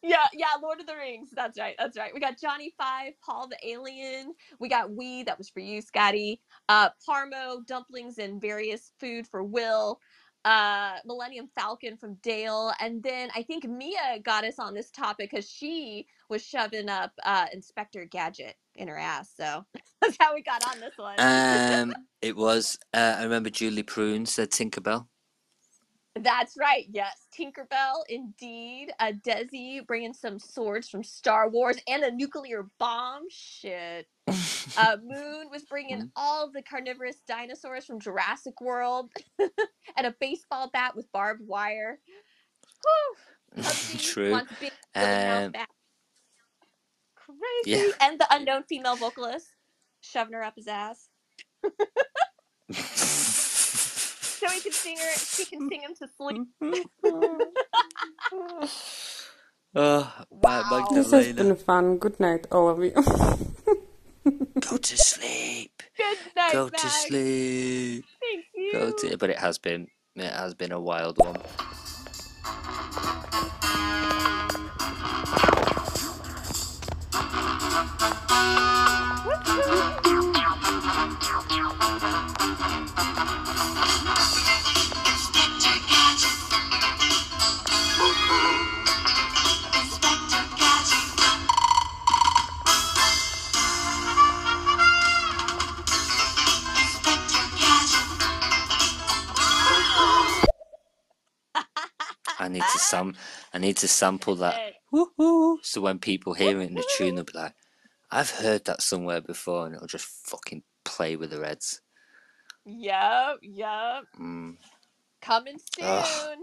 yeah, yeah, Lord of the Rings. That's right. That's right. We got Johnny Five, Paul the Alien. We got We. That was for you, Scotty. Uh, Parmo, dumplings, and various food for Will. Uh, Millennium Falcon from Dale, and then I think Mia got us on this topic because she was shoving up uh, Inspector Gadget in her ass. So that's how we got on this one. Um, it was. Uh, I remember Julie Prune said Tinkerbell. That's right. Yes, Tinkerbell, indeed. Uh, Desi bringing some swords from Star Wars and a nuclear bomb. Shit. Uh, Moon was bringing all the carnivorous dinosaurs from Jurassic World and a baseball bat with barbed wire. Whew. True. big Um. Crazy. yeah. And the unknown female vocalist shoving her up his ass. So he can sing her. She can sing him to sleep. Uh, oh, right, This has been fun. Good night, all of you. Go to sleep. Good night, Go to sleep. Thank you. Go to. But it has been. It has been a wild one. I sam. I need to sample that. Woohoo! So when people hear it in the tune, they'll be like, "I've heard that somewhere before," and it'll just fucking play with the Reds. Yep, yep. Mm. Coming soon. Ugh.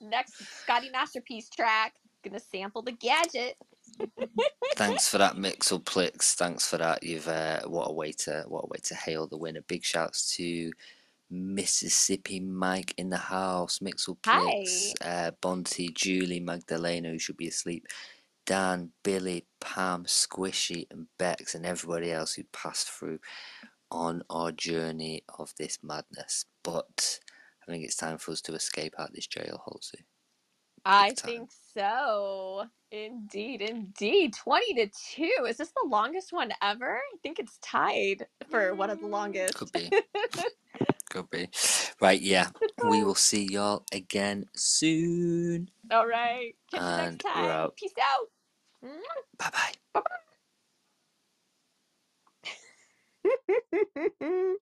Next Scotty MasterPeace track. Gonna sample the gadget. Thanks for that, Mixelplix. Thanks for that. You've uh, what a way to what a way to hail the winner. Big shouts to Mississippi Mike in the house, Mixelplix, uh, Bonty, Julie, Magdalena, who should be asleep, Dan, Billy, Pam, Squishy, and Bex, and everybody else who passed through on our journey of this madness. But I think it's time for us to escape out this jail, Holtzy. I think so. Indeed, indeed. 20 to 2. Is this the longest one ever? I think it's tied for one of the longest. Could be. Could be. Right, yeah. We will see y'all again soon. All right. Catch And next we're time. out. Peace out. Bye bye. Bye bye.